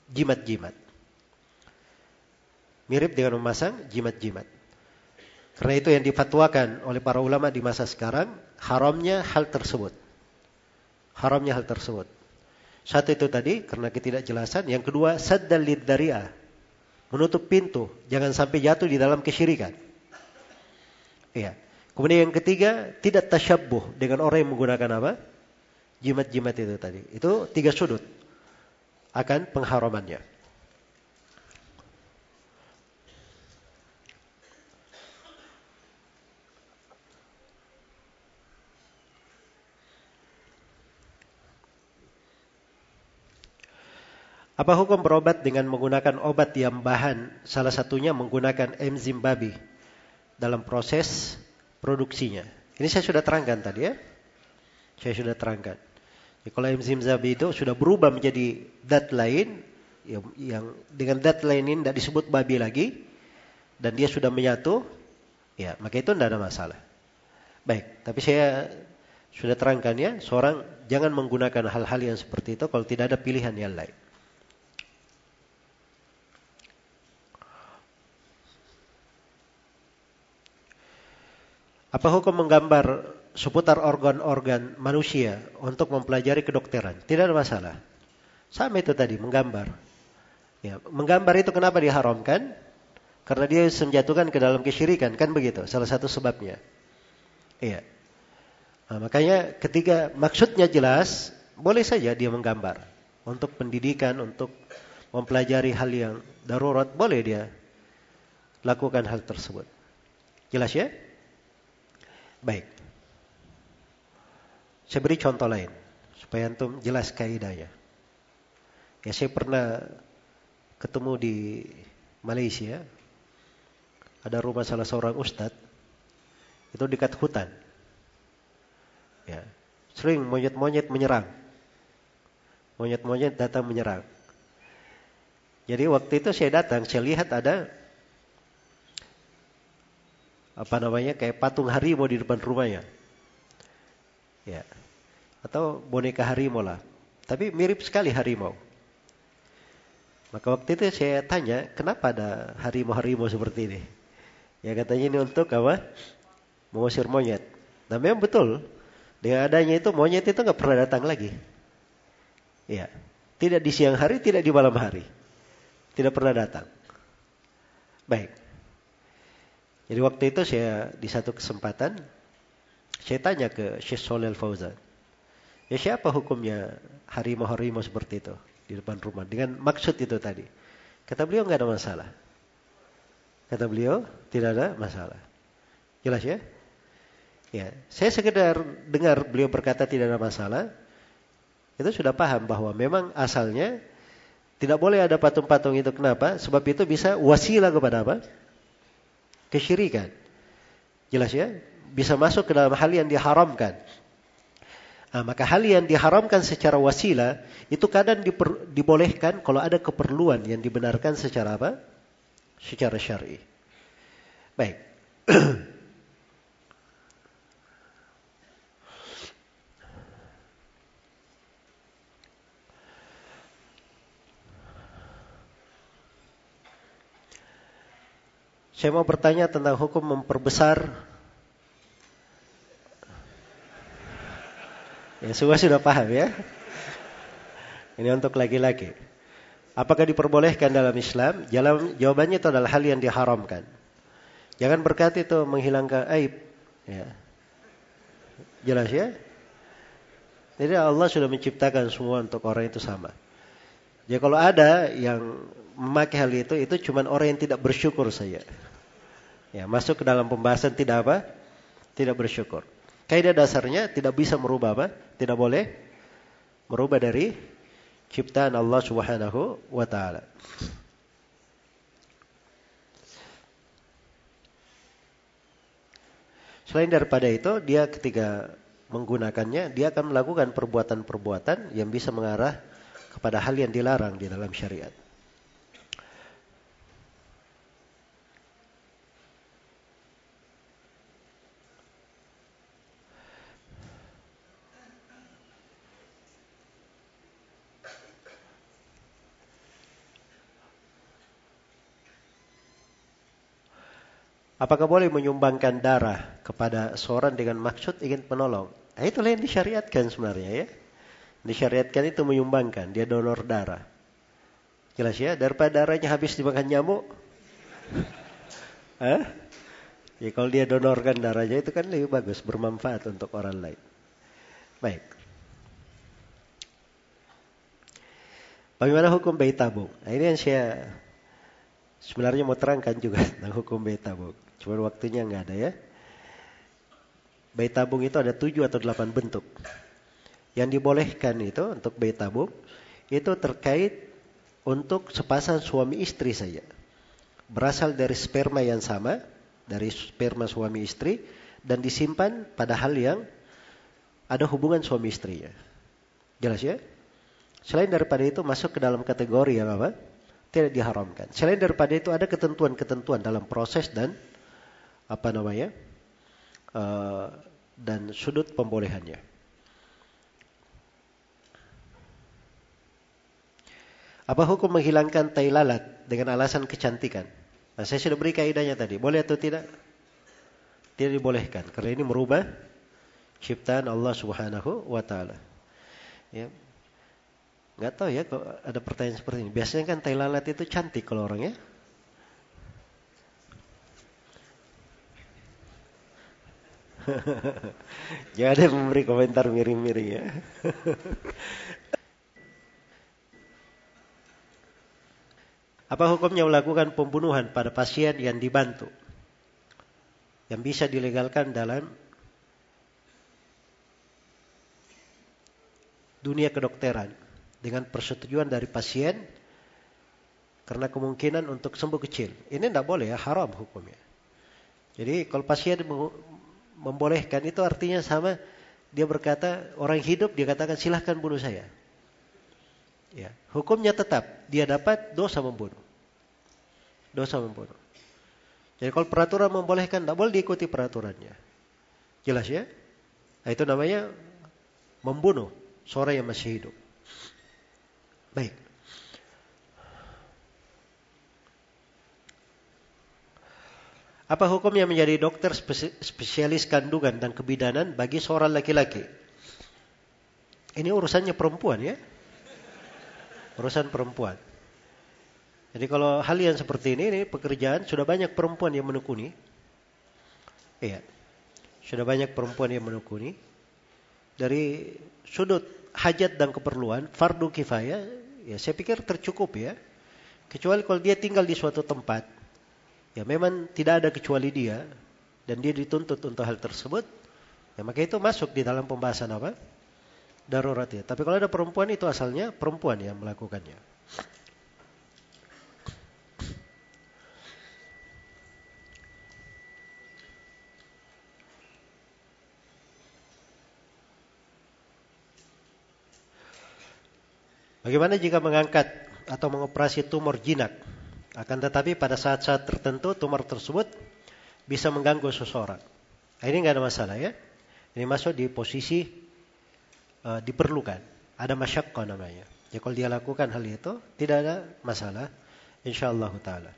jimat-jimat. Mirip dengan memasang jimat-jimat. Karena itu yang difatwakan oleh para ulama di masa sekarang haramnya hal tersebut. Haramnya hal tersebut. Satu itu tadi karena ketidakjelasan, yang kedua saddal lidzari'ah. Menutup pintu, jangan sampai jatuh di dalam kesyirikan. Iya. Kemudian yang ketiga, tidak tasyabuh dengan orang yang menggunakan apa? Jimat-jimat itu tadi. Itu tiga sudut akan pengharamannya. Apa hukum berobat dengan menggunakan obat yang bahan salah satunya menggunakan enzim babi dalam proses produksinya. Ini saya sudah terangkan tadi ya. Saya sudah terangkan. Ya, kalau enzim zabi itu sudah berubah menjadi dat lain, yang, yang dengan dat lain ini tidak disebut babi lagi, dan dia sudah menyatu, ya maka itu tidak ada masalah. Baik, tapi saya sudah terangkan ya, seorang jangan menggunakan hal-hal yang seperti itu kalau tidak ada pilihan yang lain. Apa hukum menggambar seputar organ-organ manusia untuk mempelajari kedokteran? Tidak ada masalah. Sama itu tadi, menggambar. Ya, menggambar itu kenapa diharamkan? Karena dia menjatuhkan ke dalam kesyirikan, kan begitu? Salah satu sebabnya. Iya. Nah, makanya ketika maksudnya jelas, boleh saja dia menggambar. Untuk pendidikan, untuk mempelajari hal yang darurat, boleh dia lakukan hal tersebut. Jelas ya? Baik. Saya beri contoh lain supaya antum jelas kaidahnya. Ya saya pernah ketemu di Malaysia. Ada rumah salah seorang ustadz itu dekat hutan. Ya, sering monyet-monyet menyerang. Monyet-monyet datang menyerang. Jadi waktu itu saya datang, saya lihat ada apa namanya kayak patung harimau di depan rumahnya. Ya. Atau boneka harimau lah. Tapi mirip sekali harimau. Maka waktu itu saya tanya, kenapa ada harimau-harimau seperti ini? Ya katanya ini untuk apa? Mengusir monyet. Nah memang betul. Dengan adanya itu monyet itu nggak pernah datang lagi. Ya. Tidak di siang hari, tidak di malam hari. Tidak pernah datang. Baik. Jadi waktu itu saya di satu kesempatan saya tanya ke Syekh Solel Fauzan. Ya siapa hukumnya harimau-harimau seperti itu di depan rumah dengan maksud itu tadi. Kata beliau nggak ada masalah. Kata beliau tidak ada masalah. Jelas ya? Ya, saya sekedar dengar beliau berkata tidak ada masalah. Itu sudah paham bahwa memang asalnya tidak boleh ada patung-patung itu. Kenapa? Sebab itu bisa wasilah kepada apa? Kesyirikan. Jelas ya? Bisa masuk ke dalam hal yang diharamkan. Nah, maka hal yang diharamkan secara wasilah itu kadang diper, dibolehkan kalau ada keperluan yang dibenarkan secara apa? Secara syar'i. Baik. Saya mau bertanya tentang hukum memperbesar Ya, semua sudah paham ya. Ini untuk laki-laki. Apakah diperbolehkan dalam Islam? Jalan, jawabannya itu adalah hal yang diharamkan. Jangan berkata itu menghilangkan aib. Ya. Jelas ya? Jadi Allah sudah menciptakan semua untuk orang itu sama. Jadi kalau ada yang memakai hal itu, itu cuma orang yang tidak bersyukur saja. Ya, masuk ke dalam pembahasan tidak apa? Tidak bersyukur. Kaidah dasarnya tidak bisa merubah apa? Tidak boleh merubah dari ciptaan Allah Subhanahu wa taala. Selain daripada itu, dia ketika menggunakannya, dia akan melakukan perbuatan-perbuatan yang bisa mengarah kepada hal yang dilarang di dalam syariat. Apakah boleh menyumbangkan darah kepada seorang dengan maksud ingin menolong? Nah, itulah yang disyariatkan sebenarnya ya. Disyariatkan itu menyumbangkan, dia donor darah. Jelas ya, daripada darahnya habis dimakan nyamuk. Hah? Ya kalau dia donorkan darahnya itu kan lebih bagus, bermanfaat untuk orang lain. Baik. Bagaimana hukum bayi tabung? Nah, ini yang saya sebenarnya mau terangkan juga tentang hukum bayi tabung. Cuma waktunya nggak ada ya. Bayi tabung itu ada tujuh atau delapan bentuk. Yang dibolehkan itu untuk bayi tabung itu terkait untuk sepasang suami istri saja. Berasal dari sperma yang sama, dari sperma suami istri dan disimpan pada hal yang ada hubungan suami istrinya. Jelas ya? Selain daripada itu masuk ke dalam kategori yang apa? Tidak diharamkan. Selain daripada itu ada ketentuan-ketentuan dalam proses dan apa namanya uh, dan sudut pembolehannya. Apa hukum menghilangkan tai lalat dengan alasan kecantikan? Nah, saya sudah beri kaidahnya tadi. Boleh atau tidak? Tidak dibolehkan. Karena ini merubah ciptaan Allah Subhanahu wa taala. Ya. Enggak tahu ya kok ada pertanyaan seperti ini. Biasanya kan tai lalat itu cantik kalau orang ya. Jangan ada memberi komentar miring-miring ya. Apa hukumnya melakukan pembunuhan pada pasien yang dibantu? Yang bisa dilegalkan dalam dunia kedokteran dengan persetujuan dari pasien karena kemungkinan untuk sembuh kecil. Ini tidak boleh ya, haram hukumnya. Jadi kalau pasien membolehkan itu artinya sama dia berkata orang hidup dia katakan silahkan bunuh saya. Ya, hukumnya tetap dia dapat dosa membunuh. Dosa membunuh. Jadi kalau peraturan membolehkan tidak boleh diikuti peraturannya. Jelas ya? Nah, itu namanya membunuh seorang yang masih hidup. Baik. Apa hukumnya menjadi dokter spesialis kandungan dan kebidanan bagi seorang laki-laki? Ini urusannya perempuan ya. Urusan perempuan. Jadi kalau hal yang seperti ini, ini pekerjaan sudah banyak perempuan yang menekuni. Iya. Sudah banyak perempuan yang menekuni. Dari sudut hajat dan keperluan, fardu kifayah, ya saya pikir tercukup ya. Kecuali kalau dia tinggal di suatu tempat, ya memang tidak ada kecuali dia dan dia dituntut untuk hal tersebut, ya maka itu masuk di dalam pembahasan apa? Darurat ya. Tapi kalau ada perempuan itu asalnya perempuan yang melakukannya. Bagaimana jika mengangkat atau mengoperasi tumor jinak? Akan tetapi pada saat-saat tertentu tumor tersebut bisa mengganggu seseorang. Nah, ini nggak ada masalah ya. Ini masuk di posisi uh, diperlukan. Ada masyakka namanya. Ya kalau dia lakukan hal itu tidak ada masalah. Insyaallah taala.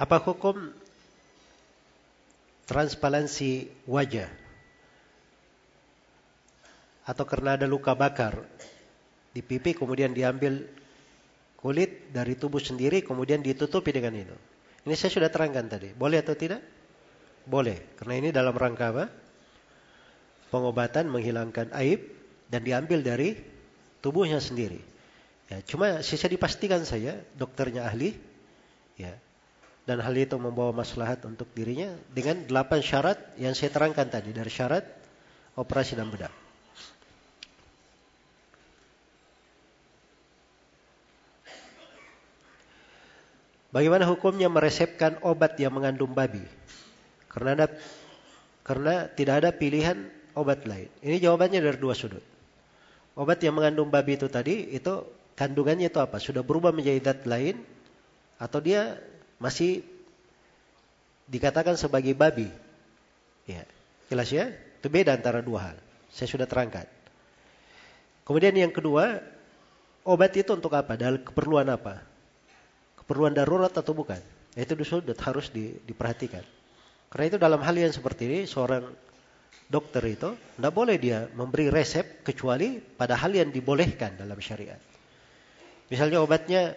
Apa hukum transparansi wajah? Atau karena ada luka bakar di pipi kemudian diambil kulit dari tubuh sendiri kemudian ditutupi dengan itu. Ini saya sudah terangkan tadi. Boleh atau tidak? Boleh. Karena ini dalam rangka apa? Pengobatan menghilangkan aib dan diambil dari tubuhnya sendiri. Ya, cuma sisa dipastikan saya dokternya ahli ya dan hal itu membawa maslahat untuk dirinya dengan delapan syarat yang saya terangkan tadi dari syarat operasi dan bedah. Bagaimana hukumnya meresepkan obat yang mengandung babi? Karena ada, karena tidak ada pilihan obat lain. Ini jawabannya dari dua sudut. Obat yang mengandung babi itu tadi itu kandungannya itu apa? Sudah berubah menjadi zat lain atau dia masih dikatakan sebagai babi. Ya, jelas ya? Itu beda antara dua hal. Saya sudah terangkan. Kemudian yang kedua, obat itu untuk apa? Dalam keperluan apa? Keperluan darurat atau bukan? Itu sudah harus di, diperhatikan. Karena itu dalam hal yang seperti ini, seorang dokter itu tidak boleh dia memberi resep kecuali pada hal yang dibolehkan dalam syariat. Misalnya obatnya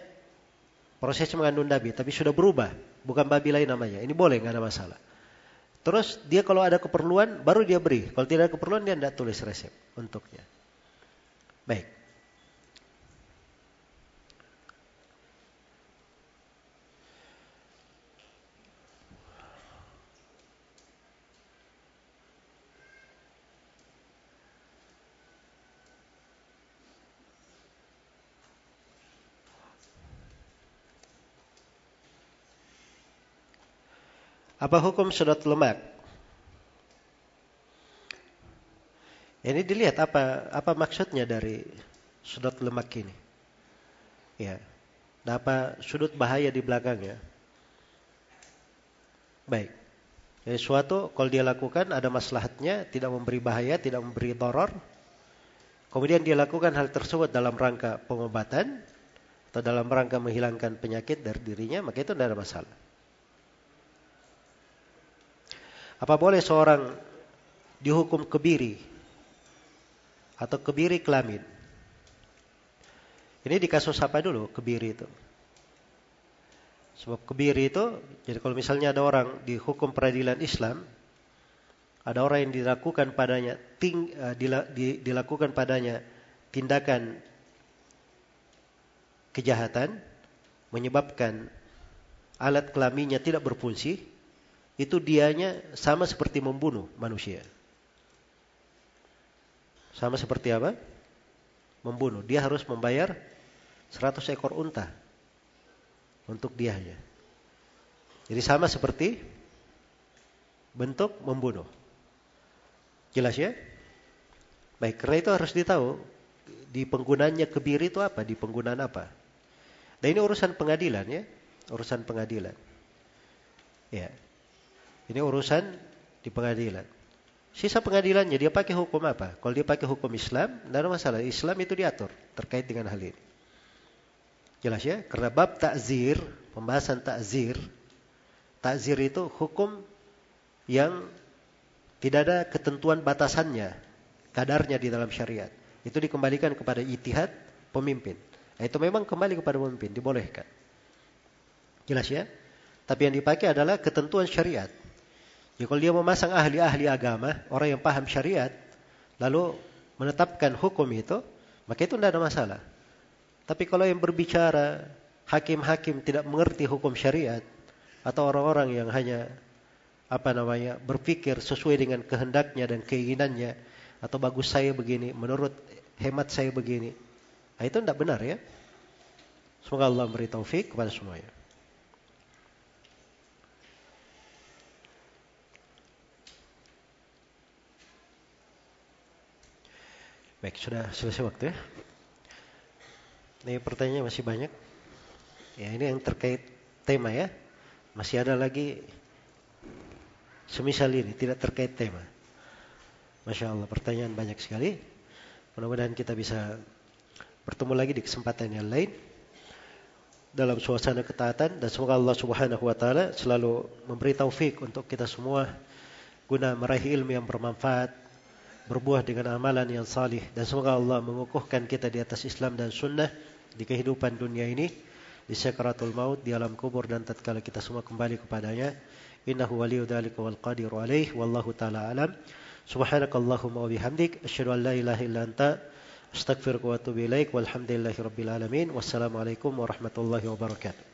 Proses mengandung babi, tapi sudah berubah. Bukan babi lain namanya. Ini boleh, nggak ada masalah. Terus dia kalau ada keperluan, baru dia beri. Kalau tidak ada keperluan, dia tidak tulis resep untuknya. Baik. Apa hukum sedot lemak? Ini dilihat apa apa maksudnya dari sedot lemak ini. Ya. Dan apa sudut bahaya di belakangnya? Baik. Jadi suatu kalau dia lakukan ada maslahatnya, tidak memberi bahaya, tidak memberi doror. Kemudian dia lakukan hal tersebut dalam rangka pengobatan atau dalam rangka menghilangkan penyakit dari dirinya, maka itu tidak ada masalah. Apa boleh seorang dihukum kebiri atau kebiri kelamin? Ini di kasus apa dulu kebiri itu? Sebab kebiri itu, jadi kalau misalnya ada orang dihukum peradilan Islam, ada orang yang dilakukan padanya ting, di, dilakukan padanya tindakan kejahatan menyebabkan alat kelaminnya tidak berfungsi, itu dianya sama seperti membunuh manusia. Sama seperti apa? Membunuh. Dia harus membayar 100 ekor unta untuk dianya. Jadi sama seperti bentuk membunuh. Jelas ya? Baik, karena itu harus ditahu di penggunaannya kebiri itu apa, di penggunaan apa. Dan ini urusan pengadilan ya, urusan pengadilan. Ya. Ini urusan di pengadilan. Sisa pengadilannya dia pakai hukum apa? Kalau dia pakai hukum Islam, tidak ada masalah. Islam itu diatur terkait dengan hal ini. Jelas ya? Karena bab takzir, pembahasan takzir, takzir itu hukum yang tidak ada ketentuan batasannya, kadarnya di dalam syariat. Itu dikembalikan kepada itihad pemimpin. Nah, itu memang kembali kepada pemimpin, dibolehkan. Jelas ya? Tapi yang dipakai adalah ketentuan syariat. Ya kalau dia memasang ahli-ahli agama, orang yang paham syariat, lalu menetapkan hukum itu, maka itu tidak ada masalah. Tapi kalau yang berbicara hakim-hakim tidak mengerti hukum syariat atau orang-orang yang hanya apa namanya berpikir sesuai dengan kehendaknya dan keinginannya atau bagus saya begini, menurut hemat saya begini, nah itu tidak benar ya. Semoga Allah memberi taufik kepada semuanya. Baik, sudah selesai waktu ya. Ini pertanyaannya masih banyak. Ya, ini yang terkait tema ya. Masih ada lagi semisal ini, tidak terkait tema. Masya Allah, pertanyaan banyak sekali. Mudah-mudahan kita bisa bertemu lagi di kesempatan yang lain dalam suasana ketaatan dan semoga Allah Subhanahu wa taala selalu memberi taufik untuk kita semua guna meraih ilmu yang bermanfaat berbuah dengan amalan yang salih. Dan semoga Allah mengukuhkan kita di atas Islam dan sunnah di kehidupan dunia ini di sakaratul maut di alam kubur dan tatkala kita semua kembali kepadanya. Innahu waliyyu dzalika wal qadiru alaih wallahu taala alam. Subhanakallahumma wa bihamdik. Asyhadu an la ilaha illa anta. Astaghfiruka wa atubu ilaik. Walhamdulillahi rabbil alamin. Wassalamu alaikum warahmatullahi wabarakatuh